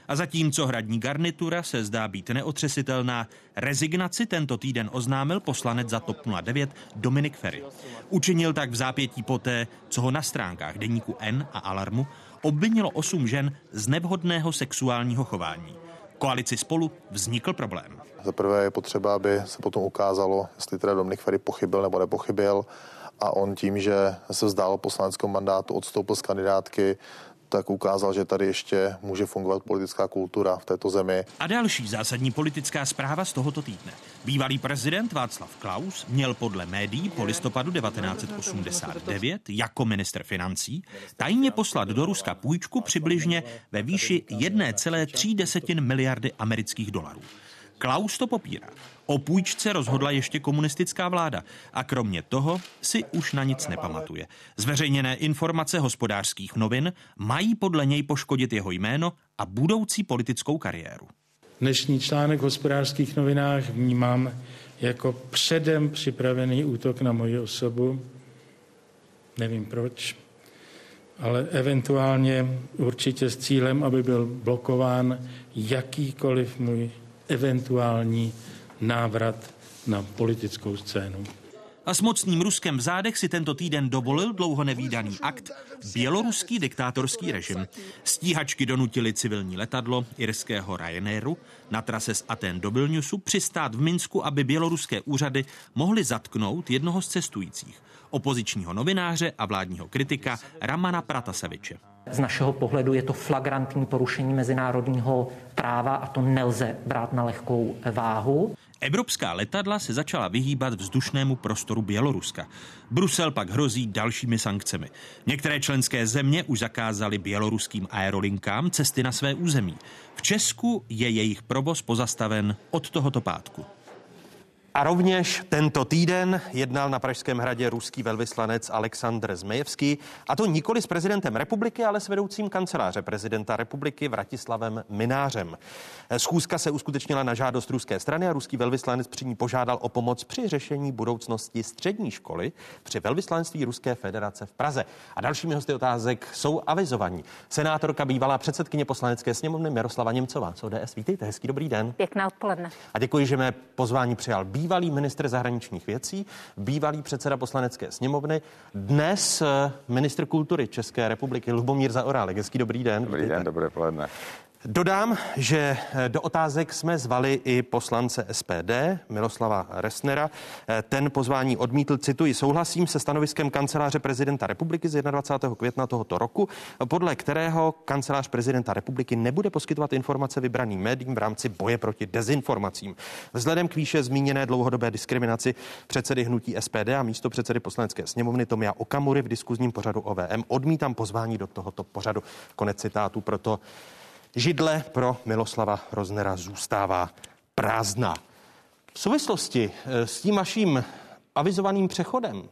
A zatímco hradní garnitura se zdá být neotřesitelná, rezignaci tento týden oznámil poslanec za TOP 09 Dominik Ferry. Učinil tak v zápětí poté, co ho na stránkách deníku N a Alarmu obvinilo osm žen z nevhodného sexuálního chování. Koalici spolu vznikl problém. Za prvé je potřeba, aby se potom ukázalo, jestli teda Dominik Ferry pochybil nebo nepochybil a on tím, že se vzdál poslaneckého mandátu, odstoupil z kandidátky, tak ukázal, že tady ještě může fungovat politická kultura v této zemi. A další zásadní politická zpráva z tohoto týdne. Bývalý prezident Václav Klaus měl podle médií po listopadu 1989 jako minister financí tajně poslat do Ruska půjčku přibližně ve výši 1,3 miliardy amerických dolarů. Klaus to popírá. O půjčce rozhodla ještě komunistická vláda a kromě toho si už na nic nepamatuje. Zveřejněné informace hospodářských novin mají podle něj poškodit jeho jméno a budoucí politickou kariéru. Dnešní článek v hospodářských novinách vnímám jako předem připravený útok na moji osobu. Nevím proč, ale eventuálně určitě s cílem, aby byl blokován jakýkoliv můj eventuální návrat na politickou scénu. A s mocným Ruskem v zádech si tento týden dovolil dlouho nevýdaný akt běloruský diktátorský režim. Stíhačky donutili civilní letadlo irského Ryanairu na trase z Aten do Vilniusu přistát v Minsku, aby běloruské úřady mohly zatknout jednoho z cestujících, opozičního novináře a vládního kritika Ramana Prataseviče. Z našeho pohledu je to flagrantní porušení mezinárodního práva a to nelze brát na lehkou váhu. Evropská letadla se začala vyhýbat vzdušnému prostoru Běloruska. Brusel pak hrozí dalšími sankcemi. Některé členské země už zakázaly běloruským aerolinkám cesty na své území. V Česku je jejich provoz pozastaven od tohoto pátku. A rovněž tento týden jednal na Pražském hradě ruský velvyslanec Aleksandr Zmejevský, a to nikoli s prezidentem republiky, ale s vedoucím kanceláře prezidenta republiky Vratislavem Minářem. Schůzka se uskutečnila na žádost ruské strany a ruský velvyslanec při ní požádal o pomoc při řešení budoucnosti střední školy při velvyslanectví Ruské federace v Praze. A dalšími hosty otázek jsou avizovaní. Senátorka bývalá předsedkyně poslanecké sněmovny Miroslava Němcová. Co ODS, vítejte, hezký dobrý den. Pěkné odpoledne. A děkuji, že mé pozvání přijal bývalý ministr zahraničních věcí, bývalý předseda poslanecké sněmovny, dnes eh, ministr kultury České republiky Lubomír Zaorálek. Hezký dobrý den. Dobrý den, dobré poledne. Dodám, že eh, do otázek jsme zvali i poslance SPD Miloslava Resnera. Eh, ten pozvání odmítl, cituji, souhlasím se stanoviskem kanceláře prezidenta republiky z 21. května tohoto roku, podle kterého kancelář prezidenta republiky nebude poskytovat informace vybraným médiím v rámci boje proti dezinformacím. Vzhledem k výše zmíněné dlouhodobé diskriminaci předsedy hnutí SPD a místo předsedy poslanecké sněmovny Tomia Okamury v diskuzním pořadu OVM odmítám pozvání do tohoto pořadu. Konec citátu, proto židle pro Miloslava Roznera zůstává prázdná. V souvislosti eh, s tím vaším avizovaným přechodem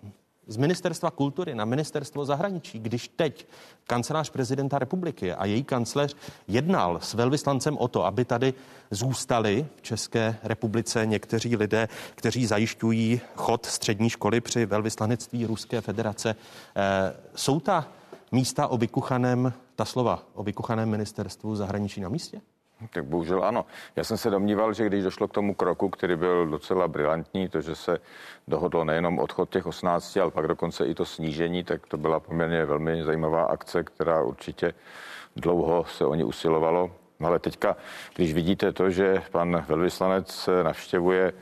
z ministerstva kultury na ministerstvo zahraničí, když teď kancelář prezidenta republiky a její kancléř jednal s velvyslancem o to, aby tady zůstali v České republice někteří lidé, kteří zajišťují chod střední školy při velvyslanectví Ruské federace. Eh, jsou ta místa o vykuchaném, ta slova o vykuchaném ministerstvu zahraničí na místě? Tak bohužel ano. Já jsem se domníval, že když došlo k tomu kroku, který byl docela brilantní, to, že se dohodlo nejenom odchod těch 18, ale pak dokonce i to snížení, tak to byla poměrně velmi zajímavá akce, která určitě dlouho se o ní usilovalo. Ale teďka, když vidíte to, že pan velvyslanec navštěvuje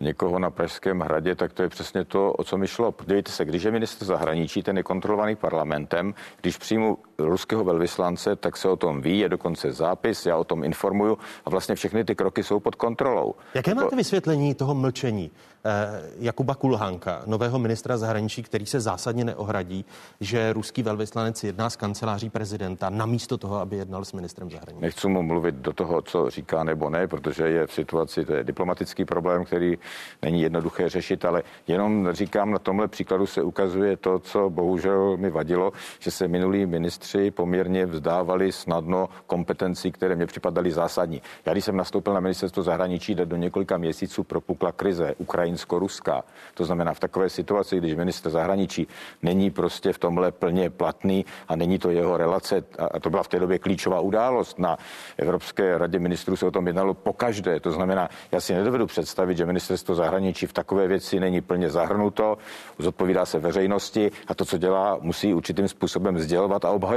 někoho na Pražském hradě, tak to je přesně to, o co mi šlo. Podívejte se, když je minister zahraničí, ten je kontrolovaný parlamentem, když přijmu ruského velvyslance, tak se o tom ví, je dokonce zápis, já o tom informuju a vlastně všechny ty kroky jsou pod kontrolou. Jaké jako- máte vysvětlení toho mlčení eh, Jakuba Kulhánka, nového ministra zahraničí, který se zásadně neohradí, že ruský velvyslanec jedná s kanceláří prezidenta namísto toho, aby jednal s ministrem zahraničí? Nechci mu mluvit do toho, co říká nebo ne, protože je v situaci, to je diplomatický problém, který není jednoduché řešit, ale jenom říkám, na tomhle příkladu se ukazuje to, co bohužel mi vadilo, že se minulí ministři poměrně vzdávali snadno kompetencí, které mě připadaly zásadní. Já když jsem nastoupil na ministerstvo zahraničí, do několika měsíců propukla krize ukrajinsko-ruská. To znamená v takové situaci, když minister zahraničí není prostě v tomhle plně platný a není to jeho relace, a to byla v té době klíčová událost na Evropské radě ministrů se o tom jednalo po každé. To znamená, já si nedovedu představit, že ministerstvo zahraničí v takové věci není plně zahrnuto, zodpovídá se veřejnosti a to, co dělá, musí určitým způsobem sdělovat a obhajovat.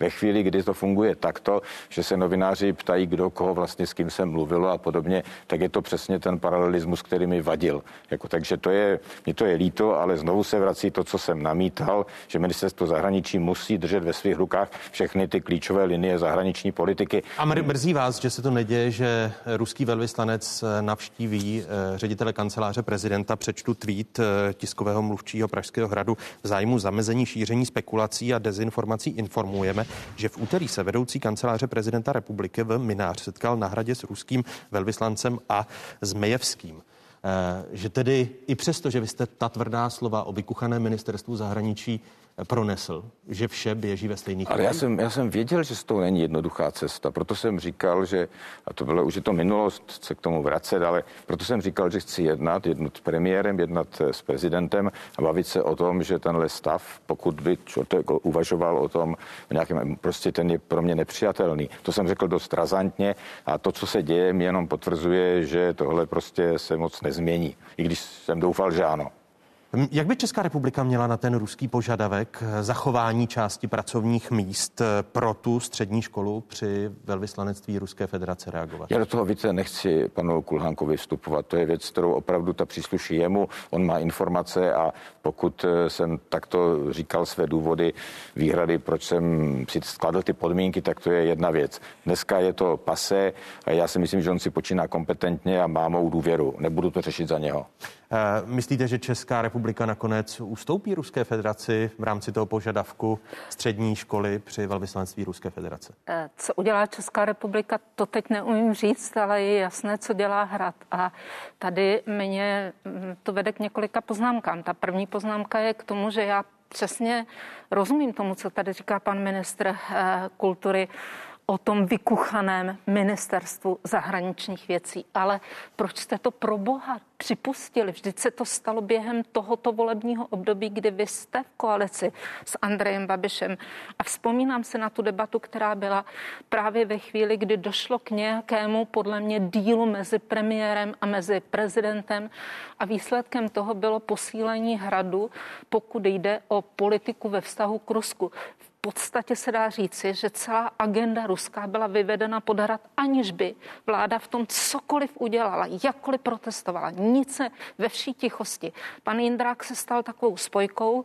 Ve chvíli, kdy to funguje takto, že se novináři ptají, kdo koho vlastně s kým se mluvilo a podobně, tak je to přesně ten paralelismus, který mi vadil. Jako, takže to je, mě to je líto, ale znovu se vrací to, co jsem namítal, že ministerstvo zahraničí musí držet ve svých rukách všechny ty klíčové linie zahraniční politiky. A mrzí vás, že se to neděje, že ruský velvyslanec navštíví eh, ředitele kanceláře prezidenta. Přečtu tweet eh, tiskového mluvčího Pražského hradu v zájmu zamezení šíření spekulací a dezinformací informujeme, že v úterý se vedoucí kanceláře prezidenta republiky v Minář setkal na hradě s ruským velvyslancem a Zmejevským. Eh, že tedy i přesto, že vy jste ta tvrdá slova o vykuchané ministerstvu zahraničí pronesl, že vše běží ve stejných Ale já jsem, já jsem věděl, že to není jednoduchá cesta, proto jsem říkal, že, a to bylo už je to minulost, se k tomu vracet, ale proto jsem říkal, že chci jednat, jednat s premiérem, jednat s prezidentem a bavit se o tom, že tenhle stav, pokud by člověk jako uvažoval o tom, nějakým, prostě ten je pro mě nepřijatelný. To jsem řekl dost razantně a to, co se děje, mi jenom potvrzuje, že tohle prostě se moc nezmění. I když jsem doufal, že ano. Jak by Česká republika měla na ten ruský požadavek eh, zachování části pracovních míst eh, pro tu střední školu při velvyslanectví Ruské federace reagovat? Já do toho více nechci panu Kulhánkovi vstupovat. To je věc, kterou opravdu ta přísluší jemu. On má informace a pokud eh, jsem takto říkal své důvody, výhrady, proč jsem si skladl ty podmínky, tak to je jedna věc. Dneska je to pase a já si myslím, že on si počíná kompetentně a má mou důvěru. Nebudu to řešit za něho. Myslíte, že Česká republika nakonec ustoupí Ruské federaci v rámci toho požadavku střední školy při velvyslanectví Ruské federace? Eh, co udělá Česká republika, to teď neumím říct, ale je jasné, co dělá Hrad. A tady mě mm, to vede k několika poznámkám. Ta první poznámka je k tomu, že já přesně rozumím tomu, co tady říká pan ministr eh, kultury o tom vykuchaném ministerstvu zahraničních věcí. Ale proč jste to pro boha připustili? Vždyť se to stalo během tohoto volebního období, kdy vy jste v koalici s Andrejem Babišem. A vzpomínám se na tu debatu, která byla právě ve chvíli, kdy došlo k nějakému, podle mě, dílu mezi premiérem a mezi prezidentem. A výsledkem toho bylo posílení hradu, pokud jde o politiku ve vztahu k Rusku. V podstatě se dá říci, že celá agenda ruská byla vyvedena pod hrad, aniž by vláda v tom cokoliv udělala, jakkoliv protestovala. Nic se ve vší tichosti. Pan Jindrák se stal takovou spojkou,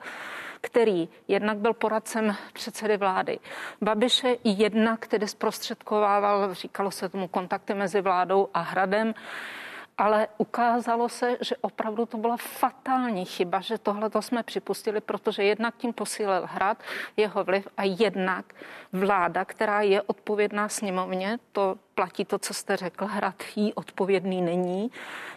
který jednak byl poradcem předsedy vlády Babiše, jednak který zprostředkovával, říkalo se tomu, kontakty mezi vládou a hradem ale ukázalo se, že opravdu to byla fatální chyba, že tohle to jsme připustili, protože jednak tím posílil hrad, jeho vliv a jednak vláda, která je odpovědná sněmovně, to platí to, co jste řekl, hrad jí odpovědný není,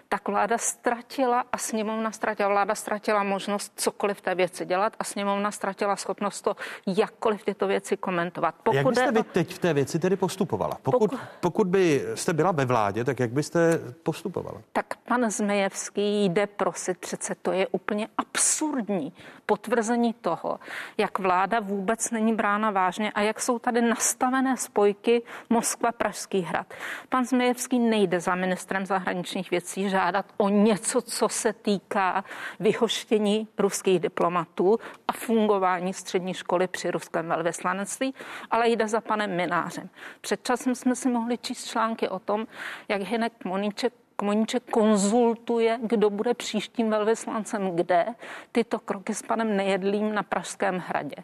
tak vláda ztratila a sněmovna ztratila, vláda ztratila možnost cokoliv v té věci dělat a sněmovna ztratila schopnost to jakkoliv tyto věci komentovat. Pokud jak byste vy teď v té věci tedy postupovala? Pokud, pokud, pokud by jste byla ve vládě, tak jak byste postupovala? Tak pan Zmejevský jde prosit, přece to je úplně absurdní potvrzení toho, jak vláda vůbec není brána vážně a jak jsou tady nastavené spojky Moskva-Pražský hrad. Pan Zmejevský nejde za ministrem zahraničních věcí žádat o něco, co se týká vyhoštění ruských diplomatů a fungování střední školy při ruském velvyslanectví, ale jde za panem Minářem. Před časem jsme si mohli číst články o tom, jak Hinek Moníček Komoníček konzultuje, kdo bude příštím velvyslancem kde, tyto kroky s panem Nejedlým na Pražském hradě.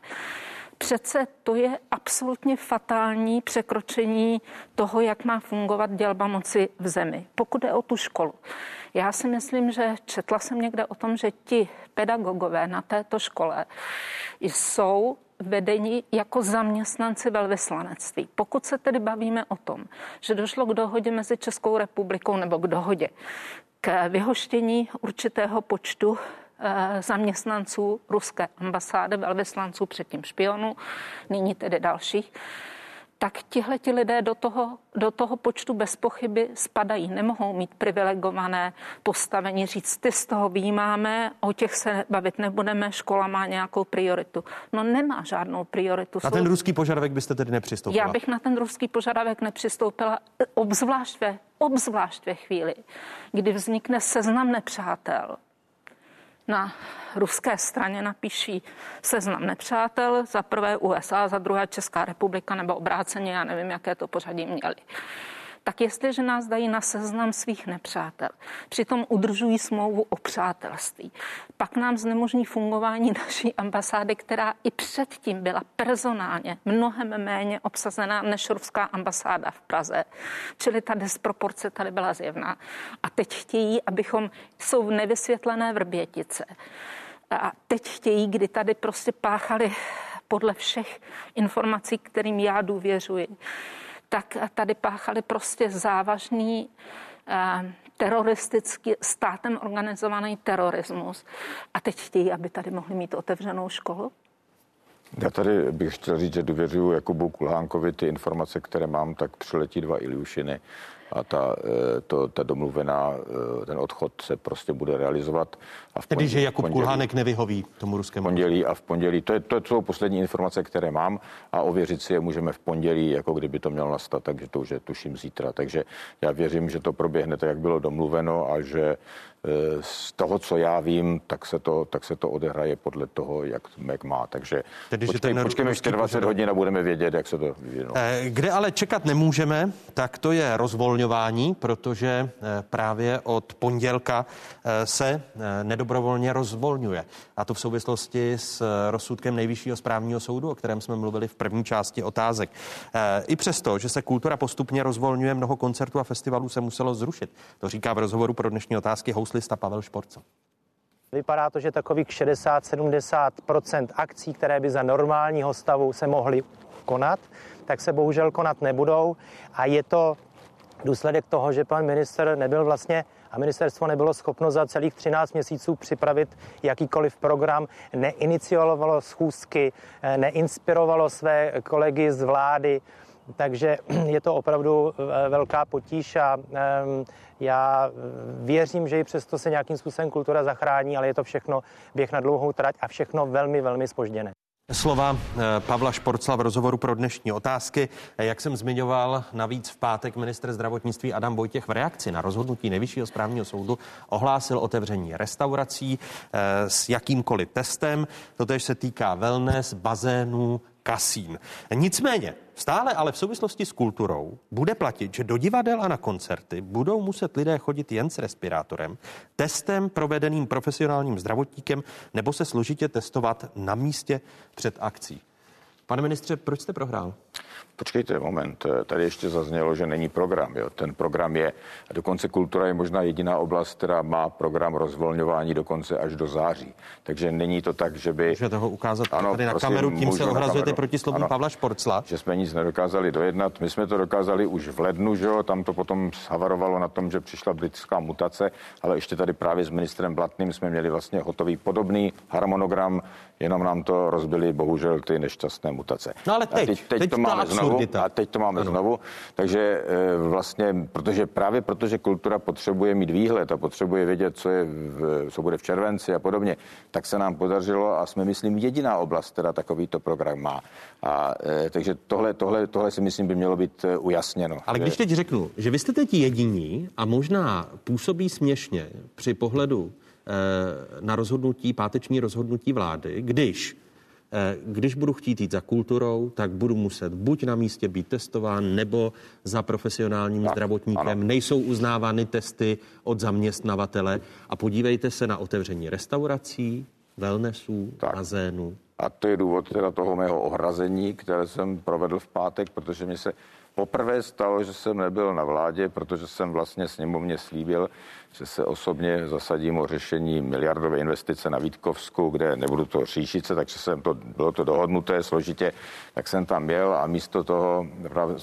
Přece to je absolutně fatální překročení toho, jak má fungovat dělba moci v zemi. Pokud je o tu školu. Já si myslím, že četla jsem někde o tom, že ti pedagogové na této škole jsou vedení jako zaměstnanci velvyslanectví. Pokud se tedy bavíme o tom, že došlo k dohodě mezi Českou republikou nebo k dohodě k vyhoštění určitého počtu eh, zaměstnanců ruské ambasády, velvyslanců, předtím špionů, nyní tedy dalších, tak tihle ti lidé do toho, do toho počtu bez pochyby spadají. Nemohou mít privilegované postavení, říct, ty z toho výjímáme, o těch se bavit nebudeme, škola má nějakou prioritu. No nemá žádnou prioritu. Na ten ruský požadavek byste tedy nepřistoupila? Já bych na ten ruský požadavek nepřistoupila, obzvlášť ve, obzvlášť ve chvíli, kdy vznikne seznam nepřátel, na ruské straně napíší seznam nepřátel, za prvé USA, za druhé Česká republika nebo obráceně, já nevím, jaké to pořadí měli tak jestliže nás dají na seznam svých nepřátel, přitom udržují smlouvu o přátelství, pak nám znemožní fungování naší ambasády, která i předtím byla personálně mnohem méně obsazená než ruská ambasáda v Praze. Čili ta disproporce tady byla zjevná. A teď chtějí, abychom, jsou nevysvětlené vrbětice. A teď chtějí, kdy tady prostě páchali podle všech informací, kterým já důvěřuji, tak tady páchali prostě závažný eh, teroristický, státem organizovaný terorismus. A teď chtějí, aby tady mohli mít otevřenou školu? Já tady bych chtěl říct, že důvěřuji Jakubu Kulhánkovi. Ty informace, které mám, tak přiletí dva Iliušiny a ta, eh, to, ta domluvená, eh, ten odchod se prostě bude realizovat. A v pondělí, Tedy, že Jakub pondělí, Kulhánek nevyhoví tomu ruskému. Pondělí a v pondělí, to, je, to jsou poslední informace, které mám a ověřit si je můžeme v pondělí, jako kdyby to mělo nastat, takže to už je tuším zítra. Takže já věřím, že to proběhne tak, jak bylo domluveno a že z toho, co já vím, tak se to, tak se to odehraje podle toho, jak, jak má. Takže Tedy, počkej, že počkejme ještě 20 hodin a budeme vědět, jak se to vyvinulo. Eh, kde ale čekat nemůžeme, tak to je rozvolňování, protože eh, právě od pondělka se nedobrovolně rozvolňuje. A to v souvislosti s rozsudkem Nejvyššího správního soudu, o kterém jsme mluvili v první části otázek. I přesto, že se kultura postupně rozvolňuje, mnoho koncertů a festivalů se muselo zrušit. To říká v rozhovoru pro dnešní otázky housl cyklista Pavel Šporco. Vypadá to, že takových 60-70% akcí, které by za normálního stavu se mohly konat, tak se bohužel konat nebudou. A je to důsledek toho, že pan minister nebyl vlastně a ministerstvo nebylo schopno za celých 13 měsíců připravit jakýkoliv program, neiniciovalo schůzky, neinspirovalo své kolegy z vlády, takže je to opravdu eh, velká potíž a já věřím, že i přesto se nějakým způsobem kultura zachrání, ale je to všechno běh na dlouhou trať a všechno velmi, velmi spožděné. Slova eh, Pavla Šporcla v rozhovoru pro dnešní otázky. Jak jsem zmiňoval, navíc v pátek minister zdravotnictví Adam Vojtěch v reakci na rozhodnutí Nejvyššího správního soudu ohlásil otevření restaurací eh, s jakýmkoliv testem. Totež se týká wellness, bazénů, kasín. Nicméně, stále ale v souvislosti s kulturou bude platit, že do divadel a na koncerty budou muset lidé chodit jen s respirátorem, testem provedeným profesionálním zdravotníkem nebo se složitě testovat na místě před akcí. Pane ministře, proč jste prohrál? Počkejte moment, tady ještě zaznělo, že není program. Jo. Ten program je, dokonce kultura je možná jediná oblast, která má program rozvolňování dokonce až do září. Takže není to tak, že by... Můžete ho ukázat ano, tady na prosím, kameru, tím se ohrazujete proti slovům ano, Pavla Šporcla. Že jsme nic nedokázali dojednat. My jsme to dokázali už v lednu, že jo, tam to potom havarovalo na tom, že přišla britská mutace, ale ještě tady právě s ministrem Blatným jsme měli vlastně hotový podobný harmonogram, jenom nám to rozbili bohužel ty nešťastné mutace. No ale teď, teď, teď, teď to máme absurdita. znovu. A teď to máme ano. znovu. Takže eh, vlastně, protože právě protože kultura potřebuje mít výhled a potřebuje vědět, co, je v, co bude v červenci a podobně, tak se nám podařilo a jsme, myslím, jediná oblast, která takovýto program má. A, eh, takže tohle, tohle, tohle si myslím by mělo být eh, ujasněno. Ale když teď řeknu, že vy jste teď jediní a možná působí směšně při pohledu na rozhodnutí, páteční rozhodnutí vlády, když když budu chtít jít za kulturou, tak budu muset buď na místě být testován, nebo za profesionálním tak, zdravotníkem. Ano. Nejsou uznávány testy od zaměstnavatele. A podívejte se na otevření restaurací, wellnessů, tak. bazénů. A to je důvod teda toho mého ohrazení, které jsem provedl v pátek, protože mi se poprvé stalo, že jsem nebyl na vládě, protože jsem vlastně sněmovně slíbil, že se osobně zasadím o řešení miliardové investice na Vítkovsku, kde nebudu to říšit se, takže jsem to, bylo to dohodnuté složitě, tak jsem tam měl a místo toho,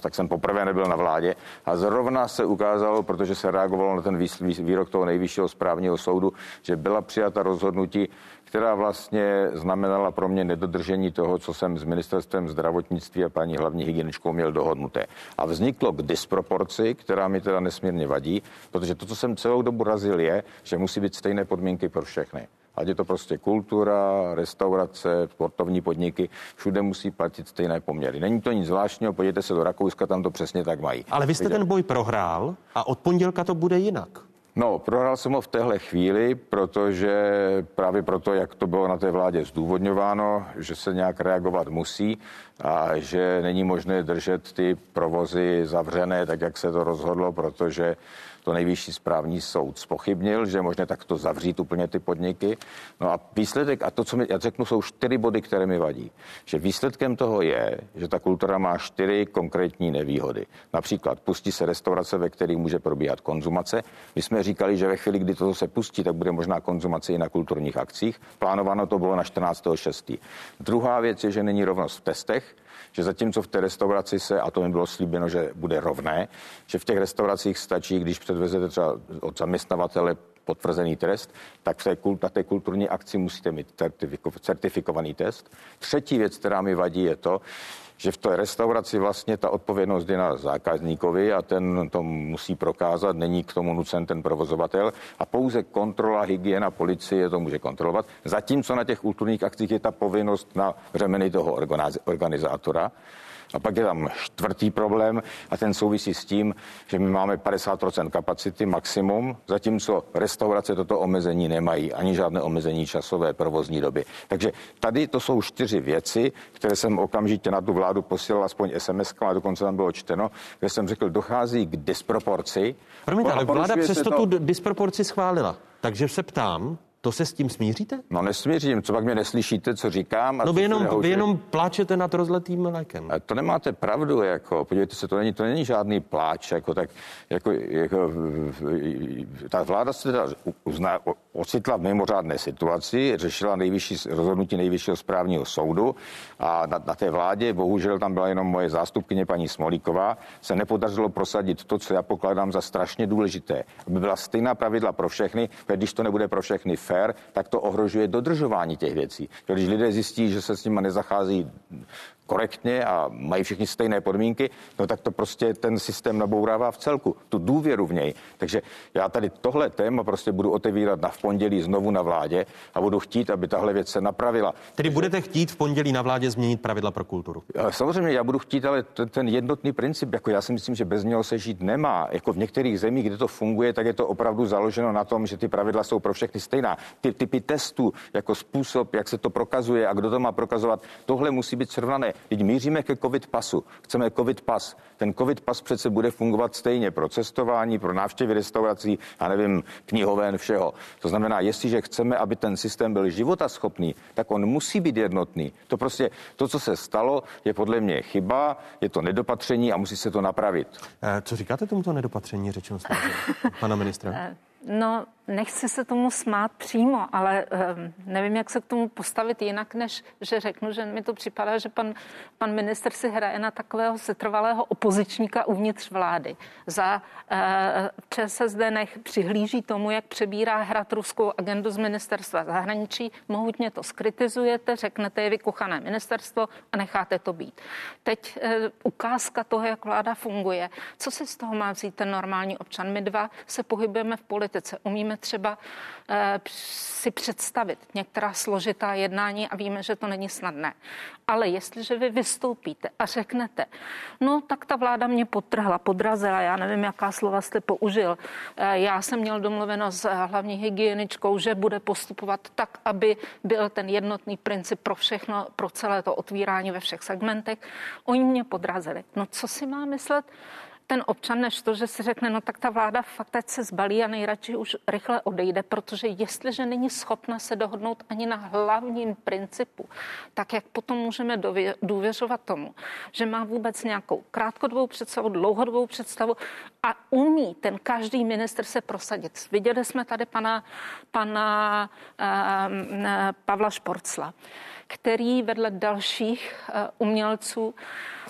tak jsem poprvé nebyl na vládě. A zrovna se ukázalo, protože se reagovalo na ten výrok toho nejvyššího správního soudu, že byla přijata rozhodnutí, která vlastně znamenala pro mě nedodržení toho, co jsem s ministerstvem zdravotnictví a paní hlavní hygieničkou měl dohodnuté. A vzniklo k disproporci, která mi teda nesmírně vadí, protože to, co jsem celou dobu razil, je, že musí být stejné podmínky pro všechny. Ať je to prostě kultura, restaurace, sportovní podniky, všude musí platit stejné poměry. Není to nic zvláštního, podívejte se do Rakouska, tam to přesně tak mají. Ale vy jste ten boj prohrál a od pondělka to bude jinak. No, prohrál jsem ho v téhle chvíli, protože právě proto, jak to bylo na té vládě zdůvodňováno, že se nějak reagovat musí a že není možné držet ty provozy zavřené, tak jak se to rozhodlo, protože to nejvyšší správní soud spochybnil, že je možné takto zavřít úplně ty podniky. No a výsledek, a to, co mi, já řeknu, jsou čtyři body, které mi vadí. Že výsledkem toho je, že ta kultura má čtyři konkrétní nevýhody. Například pustí se restaurace, ve kterých může probíhat konzumace. My jsme říkali, že ve chvíli, kdy toto se pustí, tak bude možná konzumace i na kulturních akcích. Plánováno to bylo na 14.6. Druhá věc je, že není rovnost v testech že zatímco v té restauraci se, a to mi bylo slíbeno, že bude rovné, že v těch restauracích stačí, když předvezete třeba od zaměstnavatele potvrzený trest, tak v té, na té kulturní akci musíte mít certifikovaný test. Třetí věc, která mi vadí, je to, že v té restauraci vlastně ta odpovědnost je na zákazníkovi a ten to musí prokázat, není k tomu nucen ten provozovatel a pouze kontrola, hygiena, policie to může kontrolovat. Zatímco na těch kulturních akcích je ta povinnost na řemeny toho organizátora. A pak je tam čtvrtý problém a ten souvisí s tím, že my máme 50% kapacity maximum, zatímco restaurace toto omezení nemají, ani žádné omezení časové provozní doby. Takže tady to jsou čtyři věci, které jsem okamžitě na tu vládu posílal aspoň SMS, a dokonce tam bylo čteno, kde jsem řekl, dochází k disproporci. Promiňte, ale vláda přesto to... tu disproporci schválila. Takže se ptám, to se s tím smíříte? No nesmířím, co pak mě neslyšíte, co říkám. A no vy jenom, vy jenom pláčete nad rozletým mlékem. A to nemáte pravdu, jako, podívejte se, to není, to není žádný pláč, jako tak, jako, jako ta vláda se teda uzná, ocitla v mimořádné situaci, řešila nejvyšší rozhodnutí nejvyššího správního soudu a na, na té vládě, bohužel tam byla jenom moje zástupkyně paní Smolíková, se nepodařilo prosadit to, co já pokládám za strašně důležité, aby byla stejná pravidla pro všechny, když to nebude pro všechny fair, tak to ohrožuje dodržování těch věcí. Když lidé zjistí, že se s nimi nezachází korektně a mají všichni stejné podmínky, no tak to prostě ten systém nabourává v celku, tu důvěru v něj. Takže já tady tohle téma prostě budu otevírat na v pondělí znovu na vládě a budu chtít, aby tahle věc se napravila. Tedy budete chtít v pondělí na vládě změnit pravidla pro kulturu? Samozřejmě, já budu chtít, ale ten jednotný princip, jako já si myslím, že bez něho se žít nemá. Jako v některých zemích, kde to funguje, tak je to opravdu založeno na tom, že ty pravidla jsou pro všechny stejná. Ty typy testů, jako způsob, jak se to prokazuje a kdo to má prokazovat, tohle musí být srovnané. Teď míříme ke covid pasu. Chceme covid pas. Ten covid pas přece bude fungovat stejně pro cestování, pro návštěvy restaurací a nevím, knihoven, všeho. To znamená, jestliže chceme, aby ten systém byl životaschopný, tak on musí být jednotný. To prostě, to, co se stalo, je podle mě chyba, je to nedopatření a musí se to napravit. Eh, co říkáte tomuto nedopatření, řečeno pana ministra? Eh, no, nechci se tomu smát přímo, ale um, nevím, jak se k tomu postavit jinak, než že řeknu, že mi to připadá, že pan, pan minister si hraje na takového setrvalého opozičníka uvnitř vlády. Za uh, ČSSD nech přihlíží tomu, jak přebírá hrad ruskou agendu z ministerstva zahraničí. Mohutně to skritizujete, řeknete je vykuchané ministerstvo a necháte to být. Teď uh, ukázka toho, jak vláda funguje. Co si z toho má vzít ten normální občan? My dva se pohybujeme v politice, umíme třeba eh, si představit některá složitá jednání a víme, že to není snadné. Ale jestliže vy vystoupíte a řeknete, no tak ta vláda mě potrhla, podrazila, já nevím, jaká slova jste použil. Eh, já jsem měl domluveno s hlavní hygieničkou, že bude postupovat tak, aby byl ten jednotný princip pro všechno, pro celé to otvírání ve všech segmentech. Oni mě podrazili. No co si má myslet ten občan, než to, že si řekne, no tak ta vláda fakt se zbalí a nejradši už rychle odejde, protože jestliže není schopna se dohodnout ani na hlavním principu, tak jak potom můžeme důvěřovat tomu, že má vůbec nějakou krátkodobou představu, dlouhodobou představu a umí ten každý minister se prosadit. Viděli jsme tady pana, pana uh, Pavla Šporcla, který vedle dalších uh, umělců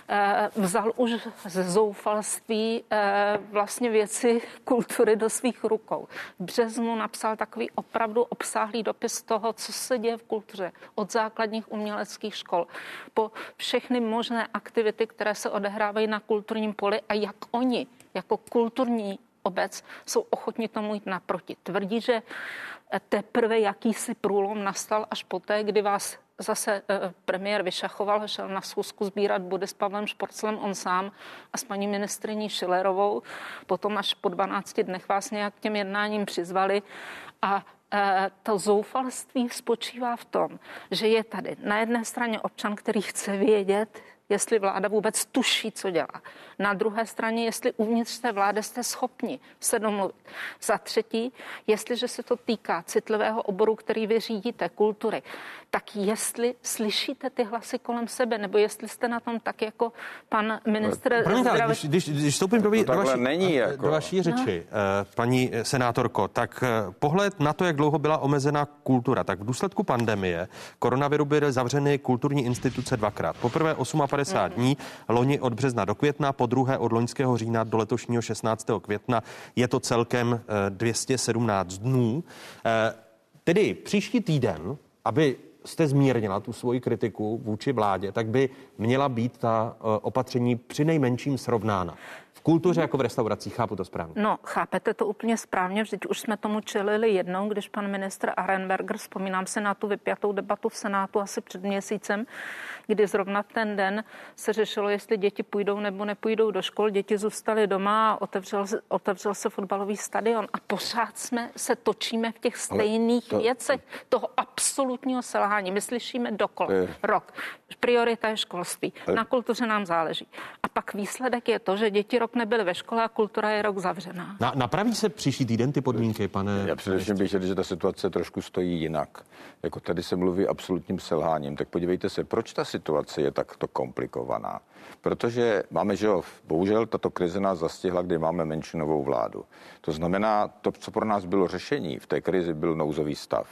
Eh, vzal už ze zoufalství eh, vlastně věci kultury do svých rukou. V březnu napsal takový opravdu obsáhlý dopis toho, co se děje v kultuře od základních uměleckých škol po všechny možné aktivity, které se odehrávají na kulturním poli a jak oni jako kulturní obec jsou ochotni tomu jít naproti. Tvrdí, že teprve jakýsi průlom nastal až poté, kdy vás zase eh, premiér vyšachoval, šel na schůzku sbírat body s Pavlem Šporclem on sám a s paní ministriní Šilerovou. Potom až po 12 dnech vás nějak těm jednáním přizvali a eh, to zoufalství spočívá v tom, že je tady na jedné straně občan, který chce vědět, jestli vláda vůbec tuší, co dělá. Na druhé straně, jestli uvnitř té vlády jste schopni se domluvit. Za třetí, jestliže se to týká citlivého oboru, který vy řídíte, kultury, tak jestli slyšíte ty hlasy kolem sebe, nebo jestli jste na tom tak jako pan ministr Promiňte, zdraví... když, když, když vstoupím do, no, do, vaší, není jako... do vaší řeči, no. paní senátorko, tak eh, pohled na to, jak dlouho byla omezena kultura, tak v důsledku pandemie koronaviru byly zavřeny kulturní instituce dvakrát. Poprvé 58 mm. dní, loni od března do května, po druhé od loňského října do letošního 16. května. Je to celkem 217 dnů. Tedy příští týden, aby jste zmírnila tu svoji kritiku vůči vládě, tak by měla být ta eh, opatření při nejmenším srovnána kultuře jako v restauracích. Chápu to správně. No, chápete to úplně správně. Vždyť už jsme tomu čelili jednou, když pan ministr Arenberger, vzpomínám se na tu vypjatou debatu v Senátu asi před měsícem, kdy zrovna ten den se řešilo, jestli děti půjdou nebo nepůjdou do škol. Děti zůstaly doma a otevřel, otevřel se fotbalový stadion a pořád jsme se točíme v těch stejných to... věcech toho absolutního selhání. My slyšíme dokola. Je... Rok. Priorita je školství. Je... Na kultuře nám záleží. A pak výsledek je to, že děti rok nebyly ve škole a kultura je rok zavřená. Na, napraví se příští týden ty podmínky, pane? Já především bych řekl, že ta situace trošku stojí jinak. Jako tady se mluví absolutním selháním. Tak podívejte se, proč ta situace je takto komplikovaná? Protože máme, že jo, bohužel tato krize nás zastihla, kdy máme menšinovou vládu. To znamená, to, co pro nás bylo řešení v té krizi, byl nouzový stav.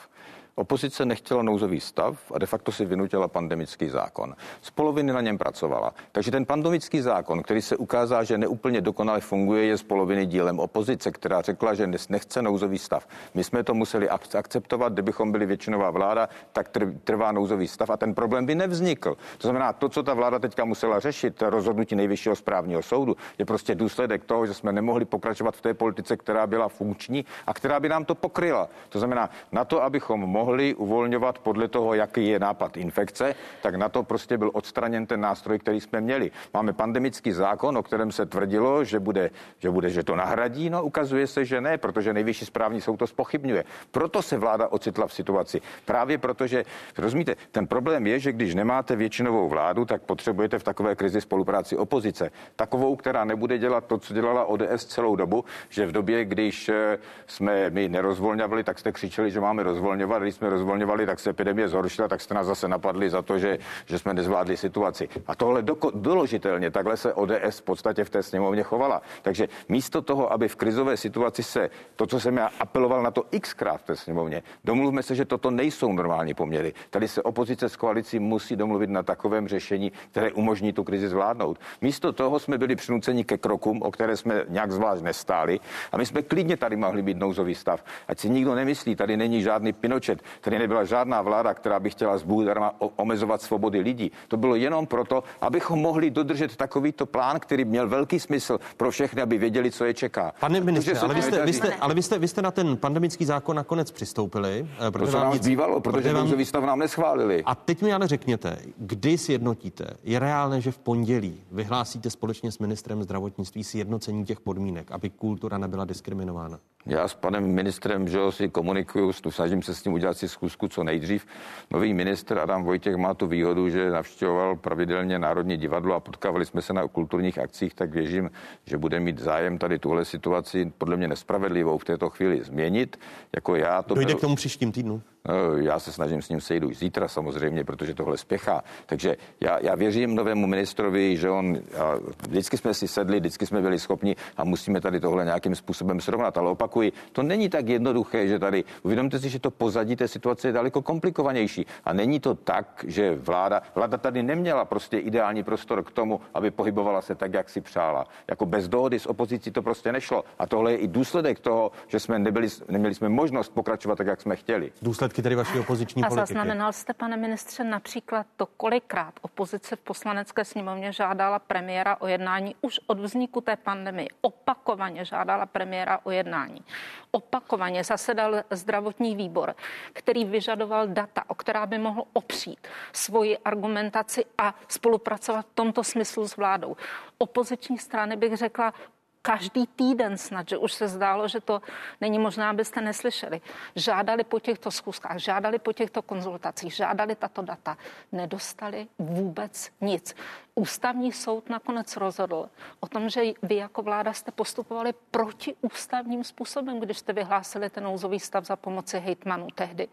Opozice nechtěla nouzový stav a de facto si vynutila pandemický zákon. Z poloviny na něm pracovala. Takže ten pandemický zákon, který se ukázal, že neúplně dokonale funguje, je z poloviny dílem opozice, která řekla, že nechce nouzový stav. My jsme to museli akceptovat, kdybychom byli většinová vláda, tak trvá nouzový stav a ten problém by nevznikl. To znamená, to, co ta vláda teďka musela řešit, rozhodnutí nejvyššího správního soudu, je prostě důsledek toho, že jsme nemohli pokračovat v té politice, která byla funkční a která by nám to pokryla. To znamená, na to, abychom mohli mohli uvolňovat podle toho, jaký je nápad infekce, tak na to prostě byl odstraněn ten nástroj, který jsme měli. Máme pandemický zákon, o kterém se tvrdilo, že bude, že bude, že to nahradí, no ukazuje se, že ne, protože nejvyšší správní soud to spochybňuje. Proto se vláda ocitla v situaci. Právě protože, rozumíte, ten problém je, že když nemáte většinovou vládu, tak potřebujete v takové krizi spolupráci opozice. Takovou, která nebude dělat to, co dělala ODS celou dobu, že v době, když eh, jsme my nerozvolňovali, tak jste křičeli, že máme rozvolňovat, když jsme rozvolňovali, tak se epidemie zhoršila, tak jste nás zase napadli za to, že, že jsme nezvládli situaci. A tohle doko, doložitelně, takhle se ODS v podstatě v té sněmovně chovala. Takže místo toho, aby v krizové situaci se to, co jsem já apeloval na to xkrát v té sněmovně, domluvme se, že toto nejsou normální poměry. Tady se opozice s koalicí musí domluvit na takovém řešení, které umožní tu krizi zvládnout. Místo toho jsme byli přinuceni ke krokům, o které jsme nějak zvlášť nestáli. A my jsme klidně tady mohli být nouzový stav. Ať si nikdo nemyslí, tady není žádný Pinočet, tady nebyla žádná vláda, která by chtěla zbůdarma omezovat svobody lidí. To bylo jenom proto, abychom mohli dodržet takovýto plán, který měl velký smysl pro všechny, aby věděli, co je čeká. Pane ministře, ale vy jste, vy jste, ale vy jste, vy jste na ten pandemický zákon nakonec přistoupili. Eh, protože to nám nic, bývalo, protože vám, stav nám neschválili. A teď mi ale řekněte, kdy sjednotíte? Je reálné, že v pondělí vyhlásíte společně s ministrem zdravotnictví sjednocení těch podmínek, aby kultura nebyla diskriminována? Já s panem ministrem, že si komunikuju, snažím se s ním udělat si zkusku co nejdřív. Nový ministr Adam Vojtěch má tu výhodu, že navštěvoval pravidelně Národní divadlo a potkávali jsme se na kulturních akcích, tak věřím, že bude mít zájem tady tuhle situaci podle mě nespravedlivou v této chvíli změnit. Jako já to Dojde byl... k tomu příštím týdnu? No, já se snažím s ním sejdu už zítra samozřejmě, protože tohle spěchá. Takže já, já věřím novému ministrovi, že on, vždycky jsme si sedli, vždycky jsme byli schopni a musíme tady tohle nějakým způsobem srovnat. Ale opakuji, to není tak jednoduché, že tady, uvědomte si, že to pozadí té situace je daleko komplikovanější. A není to tak, že vláda, vláda tady neměla prostě ideální prostor k tomu, aby pohybovala se tak, jak si přála. Jako bez dohody s opozicí to prostě nešlo. A tohle je i důsledek toho, že jsme nebyli, neměli jsme možnost pokračovat tak, jak jsme chtěli. Důsledek důsledky tedy vaší opoziční a politiky. A zaznamenal jste, pane ministře, například to, kolikrát opozice v poslanecké sněmovně žádala premiéra o jednání už od vzniku té pandemie. Opakovaně žádala premiéra o jednání. Opakovaně zasedal zdravotní výbor, který vyžadoval data, o která by mohl opřít svoji argumentaci a spolupracovat v tomto smyslu s vládou. Opoziční strany bych řekla, každý týden snad, že už se zdálo, že to není možná, abyste neslyšeli. Žádali po těchto schůzkách, žádali po těchto konzultacích, žádali tato data. Nedostali vůbec nic. Ústavní soud nakonec rozhodl o tom, že vy jako vláda jste postupovali protiústavním způsobem, když jste vyhlásili ten nouzový stav za pomoci hejtmanů tehdy.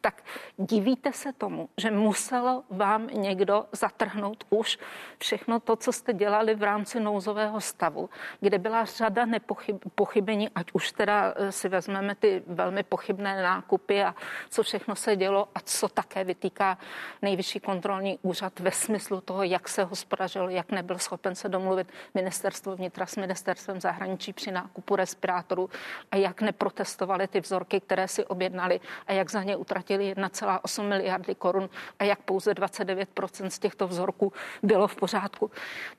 Tak divíte se tomu, že muselo vám někdo zatrhnout už všechno to, co jste dělali v rámci nouzového stavu, kde byla řada nepochyb, pochybení, ať už teda eh, si vezmeme ty velmi pochybné nákupy a co všechno se dělo a co také vytýká nejvyšší kontrolní úřad ve smyslu toho, jak se hospodařil, jak nebyl schopen se domluvit ministerstvo vnitra s ministerstvem zahraničí při nákupu respirátorů a jak neprotestovali ty vzorky, které si objednali a jak za ně utratili 1,8 miliardy korun a jak pouze 29% z těchto vzorků bylo v pořádku.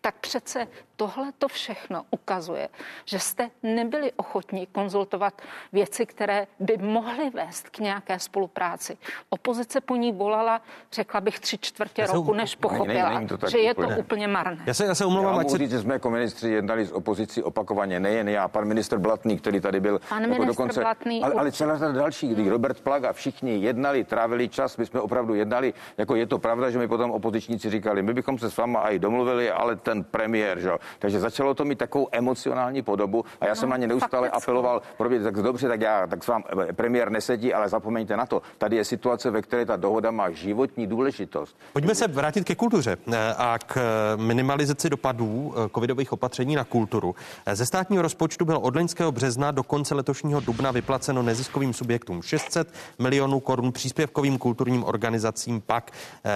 Tak přece tohle to všechno ukazuje, že jste nebyli ochotní konzultovat věci, které by mohly vést k nějaké spolupráci. Opozice po ní volala, řekla bych, tři čtvrtě roku, než pochopila, ne, ne, to že je to úplně marné. Já se, já se omlouvám, já ať se... říct, že jsme jako ministři jednali s opozicí opakovaně, nejen já, pan minister Blatný, který tady byl. Pan jako dokonce, Blatný, ale, ale celá řada dalších, kdy Robert Plaga, všichni jednali, trávili čas, my jsme opravdu jednali. Jako je to pravda, že mi potom opozičníci říkali, my bychom se s váma i domluvili, ale ten premiér, že? Takže začalo to mít takovou emocionální podobu a já no, jsem na ně neustále faktickou. apeloval, probět, tak dobře, tak já, tak s vám eh, premiér nesedí, ale zapomeňte na to. Tady je situace, ve které ta dohoda má životní důležitost. Pojďme se vrátit ke kultuře eh, a k eh, minimalizaci dopadů covidových opatření na kulturu. Ze státního rozpočtu bylo od loňského března do konce letošního dubna vyplaceno neziskovým subjektům 600 milionů korun, příspěvkovým kulturním organizacím pak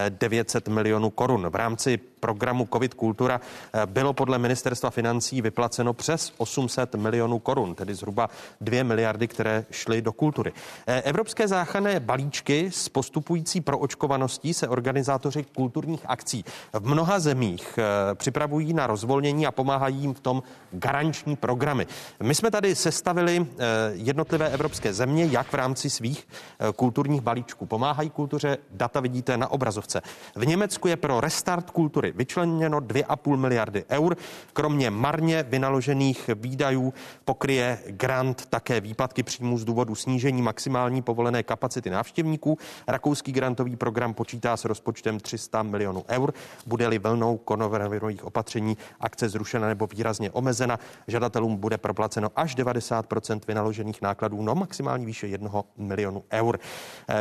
900 milionů korun. V rámci programu COVID Kultura bylo podle ministerstva financí vyplaceno přes 800 milionů korun, tedy zhruba 2 miliardy, které šly do kultury. Eh, evropské záchranné balíčky s postupující proočkovaností se organizátoři kulturních akcí v mnoha zemích eh, připravují na rozvolnění a pomáhají jim v tom garanční programy. My jsme tady sestavili eh, jednotlivé evropské země, jak v rámci svých kulturních balíčků pomáhají kultuře. Data vidíte na obrazovce. V Německu je pro restart kultury vyčleněno 2,5 miliardy eur. Kromě marně vynaložených výdajů pokryje grant také výpadky příjmů z důvodu snížení maximální povolené kapacity návštěvníků. Rakouský grantový program počítá s rozpočtem 300 milionů eur. Bude-li vlnou koronavirových opatření akce zrušena nebo výrazně omezena, žadatelům bude proplaceno až 90 vynaložených nákladů, no maximální výše 1 milionu eur.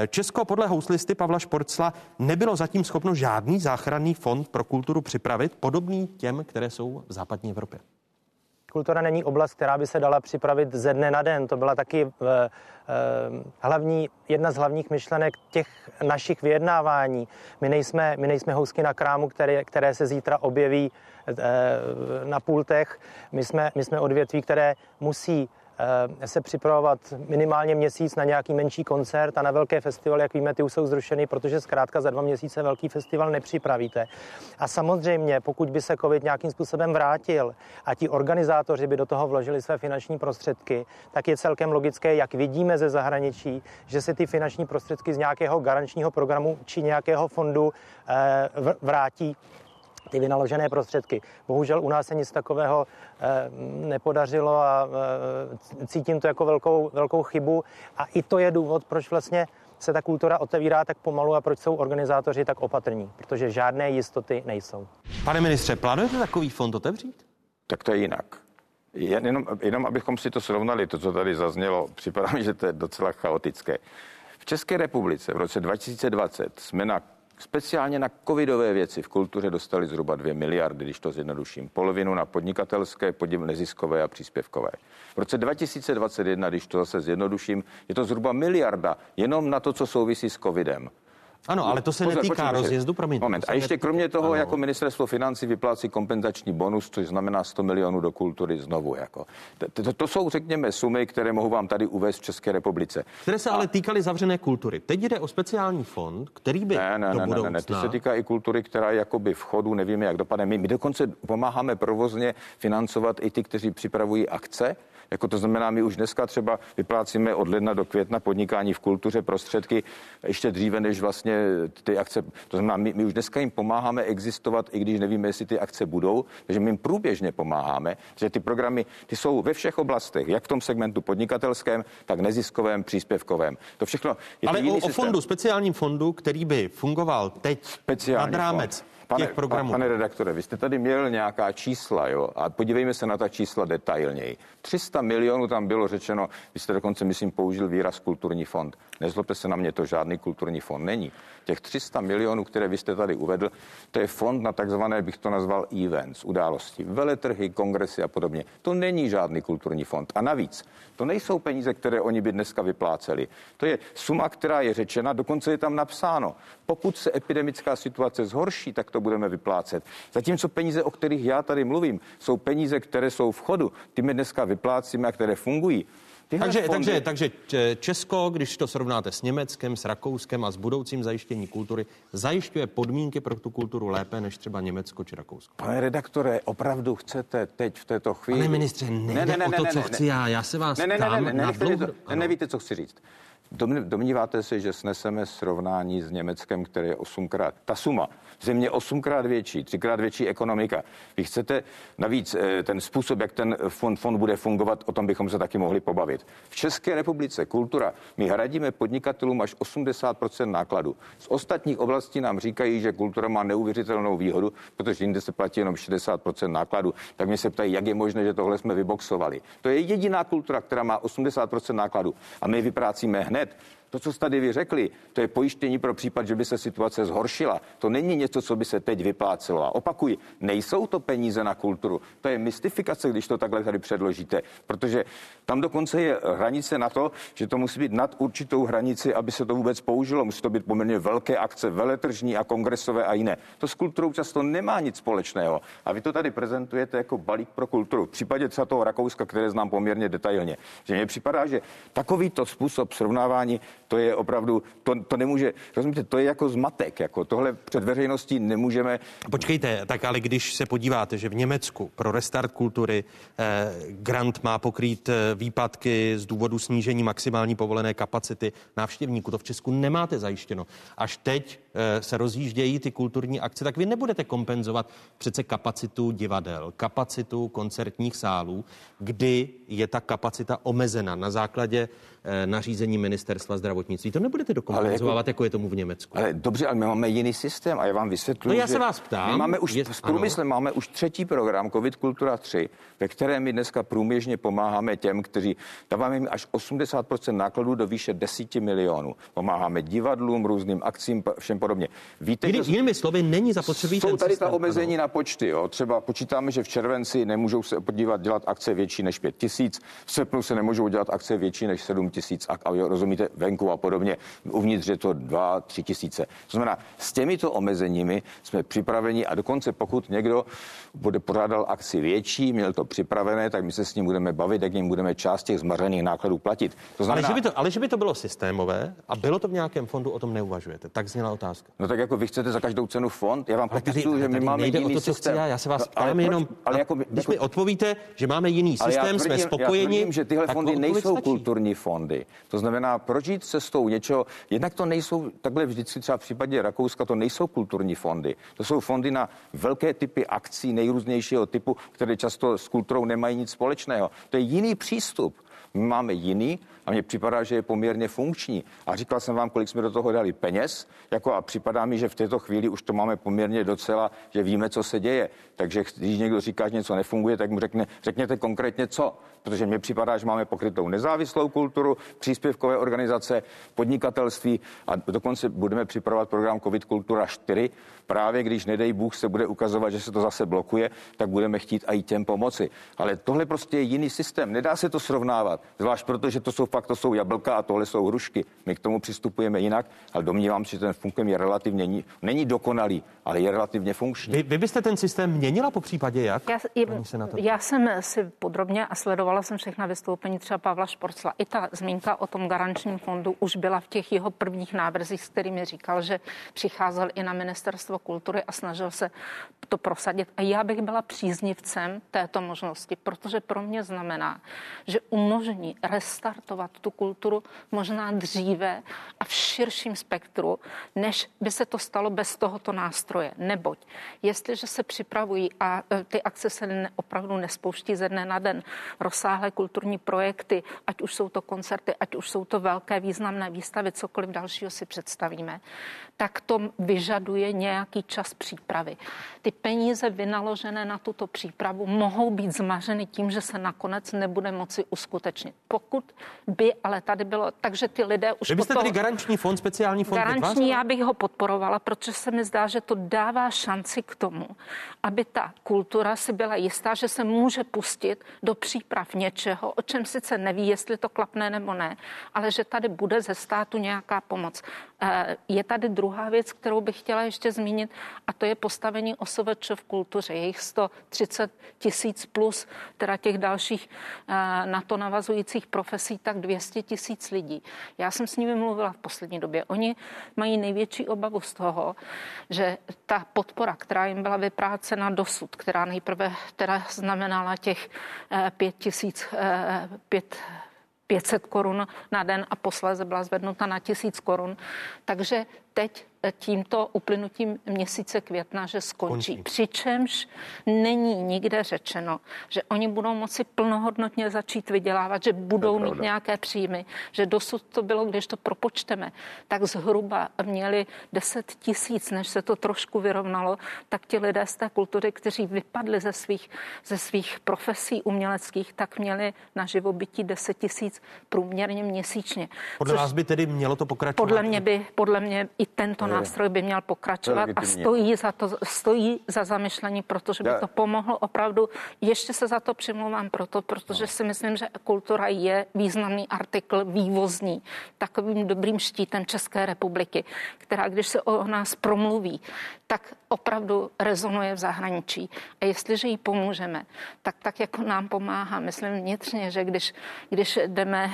Česko podle houslisty Pavla Šporcla nebylo zatím schopno žádný záchranný fond pro kulturu připravit, podobný těm, které jsou v západní Evropě. Kultura není oblast, která by se dala připravit ze dne na den. To byla taky eh, eh, hlavní, jedna z hlavních myšlenek těch našich vyjednávání. My nejsme, my nejsme housky na krámu, které, které se zítra objeví eh, na pultech. My jsme, my jsme odvětví, které musí se připravovat minimálně měsíc na nějaký menší koncert a na velké festival, jak víme, ty už jsou zrušeny, protože zkrátka za dva měsíce velký festival nepřipravíte. A samozřejmě, pokud by se COVID nějakým způsobem vrátil a ti organizátoři by do toho vložili své finanční prostředky, tak je celkem logické, jak vidíme ze zahraničí, že se ty finanční prostředky z nějakého garančního programu či nějakého fondu eh, vrátí ty vynaložené prostředky. Bohužel u nás se nic takového eh, nepodařilo a eh, cítím to jako velkou, velkou chybu. A i to je důvod, proč vlastně se ta kultura otevírá tak pomalu a proč jsou organizátoři tak opatrní, protože žádné jistoty nejsou. Pane ministře, plánujete takový fond otevřít? Tak to je jinak. Jenom, jenom abychom si to srovnali, to, co tady zaznělo, připadá mi, že to je docela chaotické. V České republice v roce 2020 jsme na Speciálně na covidové věci v kultuře dostali zhruba 2 miliardy, když to zjednoduším. Polovinu na podnikatelské, podíl neziskové a příspěvkové. V roce 2021, když to zase zjednoduším, je to zhruba miliarda jenom na to, co souvisí s covidem. Ano, ale to se Pozor, netýká počkej, rozjezdu, promiňte. Moment. A ještě kromě toho, ano. jako ministerstvo financí vyplácí kompenzační bonus, což znamená 100 milionů do kultury znovu. Jako. To, to, to jsou, řekněme, sumy, které mohu vám tady uvést v České republice. Které se a... ale týkaly zavřené kultury. Teď jde o speciální fond, který by ne, ne, do ne, budoucna... ne, ne, to se týká i kultury, která je jakoby v chodu, nevíme, jak dopadne. My, my dokonce pomáháme provozně financovat i ty, kteří připravují akce, jako to znamená, my už dneska třeba vyplácíme od ledna do května podnikání v kultuře prostředky ještě dříve, než vlastně ty akce, to znamená, my, my už dneska jim pomáháme existovat, i když nevíme, jestli ty akce budou, takže my jim průběžně pomáháme, že ty programy, ty jsou ve všech oblastech, jak v tom segmentu podnikatelském, tak neziskovém, příspěvkovém. To všechno je Ale o, o fondu, speciálním fondu, který by fungoval teď Speciální nad rámec. Fond pane, těch programů. Pane redaktore, vy jste tady měl nějaká čísla, jo? A podívejme se na ta čísla detailněji. 300 milionů tam bylo řečeno, vy jste dokonce, myslím, použil výraz kulturní fond. Nezlobte se na mě, to žádný kulturní fond není. Těch 300 milionů, které vy jste tady uvedl, to je fond na takzvané, bych to nazval events, události, veletrhy, kongresy a podobně. To není žádný kulturní fond. A navíc, to nejsou peníze, které oni by dneska vypláceli. To je suma, která je řečena, dokonce je tam napsáno. Pokud se epidemická situace zhorší, tak to budeme vyplácet. Zatímco peníze, o kterých já tady mluvím, jsou peníze, které jsou v chodu, ty my dneska vyplácíme a které fungují. Tyhle takže, fondy... takže, takže Česko, když to srovnáte s Německem, s Rakouskem a s budoucím zajištění kultury, zajišťuje podmínky pro tu kulturu lépe než třeba Německo či Rakousko. Pane redaktore, opravdu chcete teď v této chvíli... Pane ministře, nejde ne, ne, ne, o to, ne, ne, co ne, chci ne, já. Já se vás ne, ne, ptám ne, ne, ne, na dlouho... to, ne, nevíte, co chci říct. Domníváte se, že sneseme srovnání s Německem, které je osmkrát. Ta suma, země osmkrát větší, třikrát větší ekonomika. Vy chcete navíc eh, ten způsob, jak ten fond, fond bude fungovat, o tom bychom se taky mohli pobavit. V České republice kultura, my hradíme podnikatelům až 80% nákladu. Z ostatních oblastí nám říkají, že kultura má neuvěřitelnou výhodu, protože jinde se platí jenom 60% nákladu. Tak mě se ptají, jak je možné, že tohle jsme vyboxovali. To je jediná kultura, která má 80% nákladu a my vyprácíme hned had To, co jste tady vy řekli, to je pojištění pro případ, že by se situace zhoršila. To není něco, co by se teď vyplácelo. A opakuji, nejsou to peníze na kulturu. To je mystifikace, když to takhle tady předložíte, protože tam dokonce je hranice na to, že to musí být nad určitou hranici, aby se to vůbec použilo. Musí to být poměrně velké akce, veletržní a kongresové a jiné. To s kulturou často nemá nic společného. A vy to tady prezentujete jako balík pro kulturu. V případě třeba toho Rakouska, které znám poměrně detailně. Že mně připadá, že takovýto způsob srovnávání To je opravdu, to, to nemůže, rozumíte, to je jako zmatek, jako tohle před veřejností nemůžeme. Počkejte, tak ale když se podíváte, že v Německu pro restart kultury eh, grant má pokrýt eh, výpadky z důvodu snížení maximální povolené kapacity návštěvníků, to v Česku nemáte zajištěno. Až teď eh, se rozjíždějí ty kulturní akce, tak vy nebudete kompenzovat přece kapacitu divadel, kapacitu koncertních sálů, kdy je ta kapacita omezena na základě eh, nařízení ministerstva zdravotnictví. To nebudete dokompenzovat, jako, jako je tomu v Německu. Ale dobře, ale my máme jiný systém a já vám vysvětluji. No já se vás ptám. My máme už je- v průmysle máme už třetí program COVID Kultura 3, ve kterém my dneska průběžně pomáháme těm, kteří dáváme jim až 80% nákladů do výše 10 milionů. Pomáháme divadlům, různým akcím, všem podobně. Víte, Jiný, že jinými slovy, není zapotřebí jsou tady systém, ta omezení na počty. Jo. Třeba počítáme, že v červenci nemůžou se podívat dělat akce větší než 5 tisíc, v srpnu se nemůžou dělat akce větší než 7 tisíc a, a jo, rozumíte, venku a podobně. Uvnitř je to 2, 3 tisíce. To znamená, s těmito omezeními jsme připraveni a dokonce pokud někdo bude pořádal akci větší, měl to připravené, tak my se s ním budeme bavit, jak jim budeme část těch zmařených nákladů platit. To Ale znamená, že, by to, ale že by to bylo systémové a bylo to v nějakém fondu, o tom neuvažujete. Tak zněla otázka. No tak jako vy chcete za každou cenu fond? Já vám Ale popisuju, že my máme jiný o to, co systém. chci já. Já se vás No, ptám ale proč? jenom, ale jako, když jako, mi odpovíte, že máme jiný ale systém, jsme tvrdím, spokojeni. Já tvrdím, že tyhle fondy nejsou stačí. kulturní fondy. To znamená, proč jít cestou něčeho, jednak to nejsou, takhle vždycky třeba v případě Rakouska, to nejsou kulturní fondy. To jsou fondy na velké typy akcí nejrůznějšího typu, které často s kulturou nemají nic společného. To je jiný přístup. My máme jiný a mně připadá, že je poměrně funkční. A říkal jsem vám, kolik jsme do toho dali peněz, jako a připadá mi, že v této chvíli už to máme poměrně docela, že víme, co se děje. Takže když někdo říká, že něco nefunguje, tak mu řekne, řekněte konkrétně co. Protože mně připadá, že máme pokrytou nezávislou kulturu, příspěvkové organizace, podnikatelství a dokonce budeme připravovat program COVID Kultura 4. Právě když, nedej Bůh, se bude ukazovat, že se to zase blokuje, tak budeme chtít i těm pomoci. Ale tohle prostě je jiný systém. Nedá se to srovnávat. Zvlášť proto, že to jsou fakt, to jsou jablka a tohle jsou hrušky. My k tomu přistupujeme jinak, ale domnívám se, že ten funkem je relativně, ní- není dokonalý, ale je relativně funkční. Vy, vy byste ten systém měnila po případě jak? Já, senátorko? já jsem si podrobně a sledovala jsem všechna vystoupení třeba Pavla Šporcla. I ta zmínka o tom garančním fondu už byla v těch jeho prvních návrzích, s kterými říkal, že přicházel i na ministerstvo kultury a snažil se to prosadit. A já bych byla příznivcem této možnosti, protože pro mě znamená, že umožní restartovat tu kulturu možná dříve a v širším spektru, než by se to stalo bez tohoto nástroje. Neboť, jestliže se připravují a e, ty akce se opravdu nespouští ze dne na den, rozsáhlé kulturní projekty, ať už jsou to koncerty, ať už jsou to velké významné výstavy, cokoliv dalšího si představíme, tak to vyžaduje nějaký čas přípravy. Ty peníze vynaložené na tuto přípravu mohou být zmařeny tím, že se nakonec nebude moci uskutečnit. Pokud by, ale tady bylo, takže ty lidé už Vy byste potom- tedy garanční fond, speciální fond Garanční já bych ho podporovala, protože se mi zdá, že to dává šanci k tomu, aby ta kultura si byla jistá, že se může pustit do příprav něčeho, o čem sice neví, jestli to klapne nebo ne, ale že tady bude ze státu nějaká pomoc. Eh, Je tady druhá věc, kterou bych chtěla ještě zmínit, a to je postavení OSVČ v kultuře. Je jich 130 tisíc plus, teda těch dalších eh, na to navazujících profesí, tak 200 tisíc lidí. Já jsem s nimi mluvila v poslední době. Oni mají největší obavu z toho, že ta podpora, která jim byla vyprácena dosud, která nejprve teda znamenala těch eh, pět tisíc, eh, pět 500 korun na den a posléze byla zvednuta na 1000 korun. Takže teď eh, tímto uplynutím měsíce května, že skončí. Končí. Přičemž není nikde řečeno, že oni budou moci plnohodnotně začít vydělávat, že budou mít nějaké příjmy, že dosud to bylo, když to propočteme, tak zhruba měli 10 tisíc, než se to trošku vyrovnalo, tak ti lidé z té kultury, kteří vypadli ze svých, ze svých profesí uměleckých, tak měli na živobytí 10 tisíc průměrně měsíčně. Podle vás by tedy mělo to pokračovat? Podle mě by, podle mě i tento je- nástroj by měl pokračovat a stojí za to, stojí za zamyšlení, protože by Já- to pomohlo opravdu. Ještě se za to přimlouvám proto, protože si myslím, že kultura je významný artikl vývozní, takovým dobrým štítem České republiky, která když se o nás promluví, tak opravdu rezonuje v zahraničí. A jestliže jí pomůžeme, tak tak jako nám pomáhá, myslím vnitřně, že když, když jdeme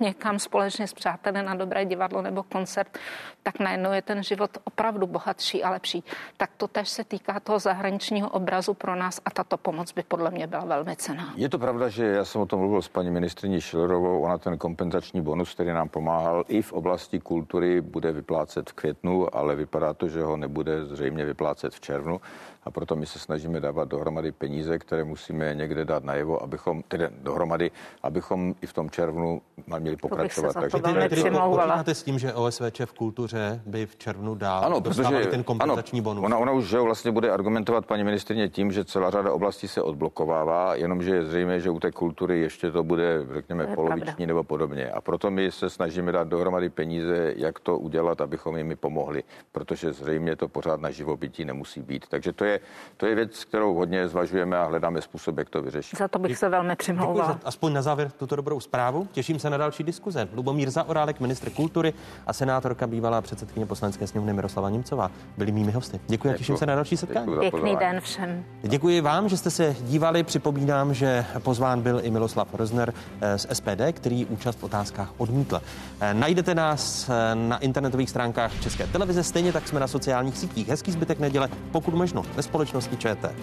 někam společně s přáteli na dobré divadlo nebo koncert, tak najednou je ten život opravdu bohatší a lepší. Tak to tež se týká toho zahraničního obrazu pro nás a tato pomoc by podle mě byla velmi cená. Je to pravda, že já jsem o tom mluvil s paní ministriní Šilerovou, ona ten kompenzační bonus, který nám pomáhal i v oblasti kultury, bude vyplácet v květnu, ale vypadá to, že ho nebude zřejmě vyplácet v červnu a proto my se snažíme dávat dohromady peníze, které musíme někde dát najevo, abychom, tedy dohromady, abychom i v tom červnu měli pokračovat. Takže ty počítáte s tím, že OSVČ v kultuře by v červnu dál ano, protože, ten kompenzační ano, bonus. Ona, ona už že vlastně bude argumentovat paní ministrině tím, že celá řada oblastí se odblokovává, jenomže je zřejmé, že u té kultury ještě to bude, řekněme, to poloviční pravda. nebo podobně. A proto my se snažíme dát dohromady peníze, jak to udělat, abychom jim pomohli, protože zřejmě to pořád na živobytí nemusí být. Takže to je je, to je věc, kterou hodně zvažujeme a hledáme způsob, jak to vyřešit. Za to bych se velmi přimlouval. aspoň na závěr tuto dobrou zprávu. Těším se na další diskuze. Lubomír Zaorálek, ministr kultury a senátorka bývalá předsedkyně poslanecké sněmovny Miroslava Němcová byli mými hosty. Děkuji a těším se na další setkání. Pěkný den všem. Děkuji vám, že jste se dívali. Připomínám, že pozván byl i Miloslav Rozner eh, z SPD, který účast v otázkách odmítl. Eh, najdete nás eh, na internetových stránkách České televize, stejně tak jsme na sociálních sítích. Hezký zbytek neděle, pokud možno ve společnosti ČT.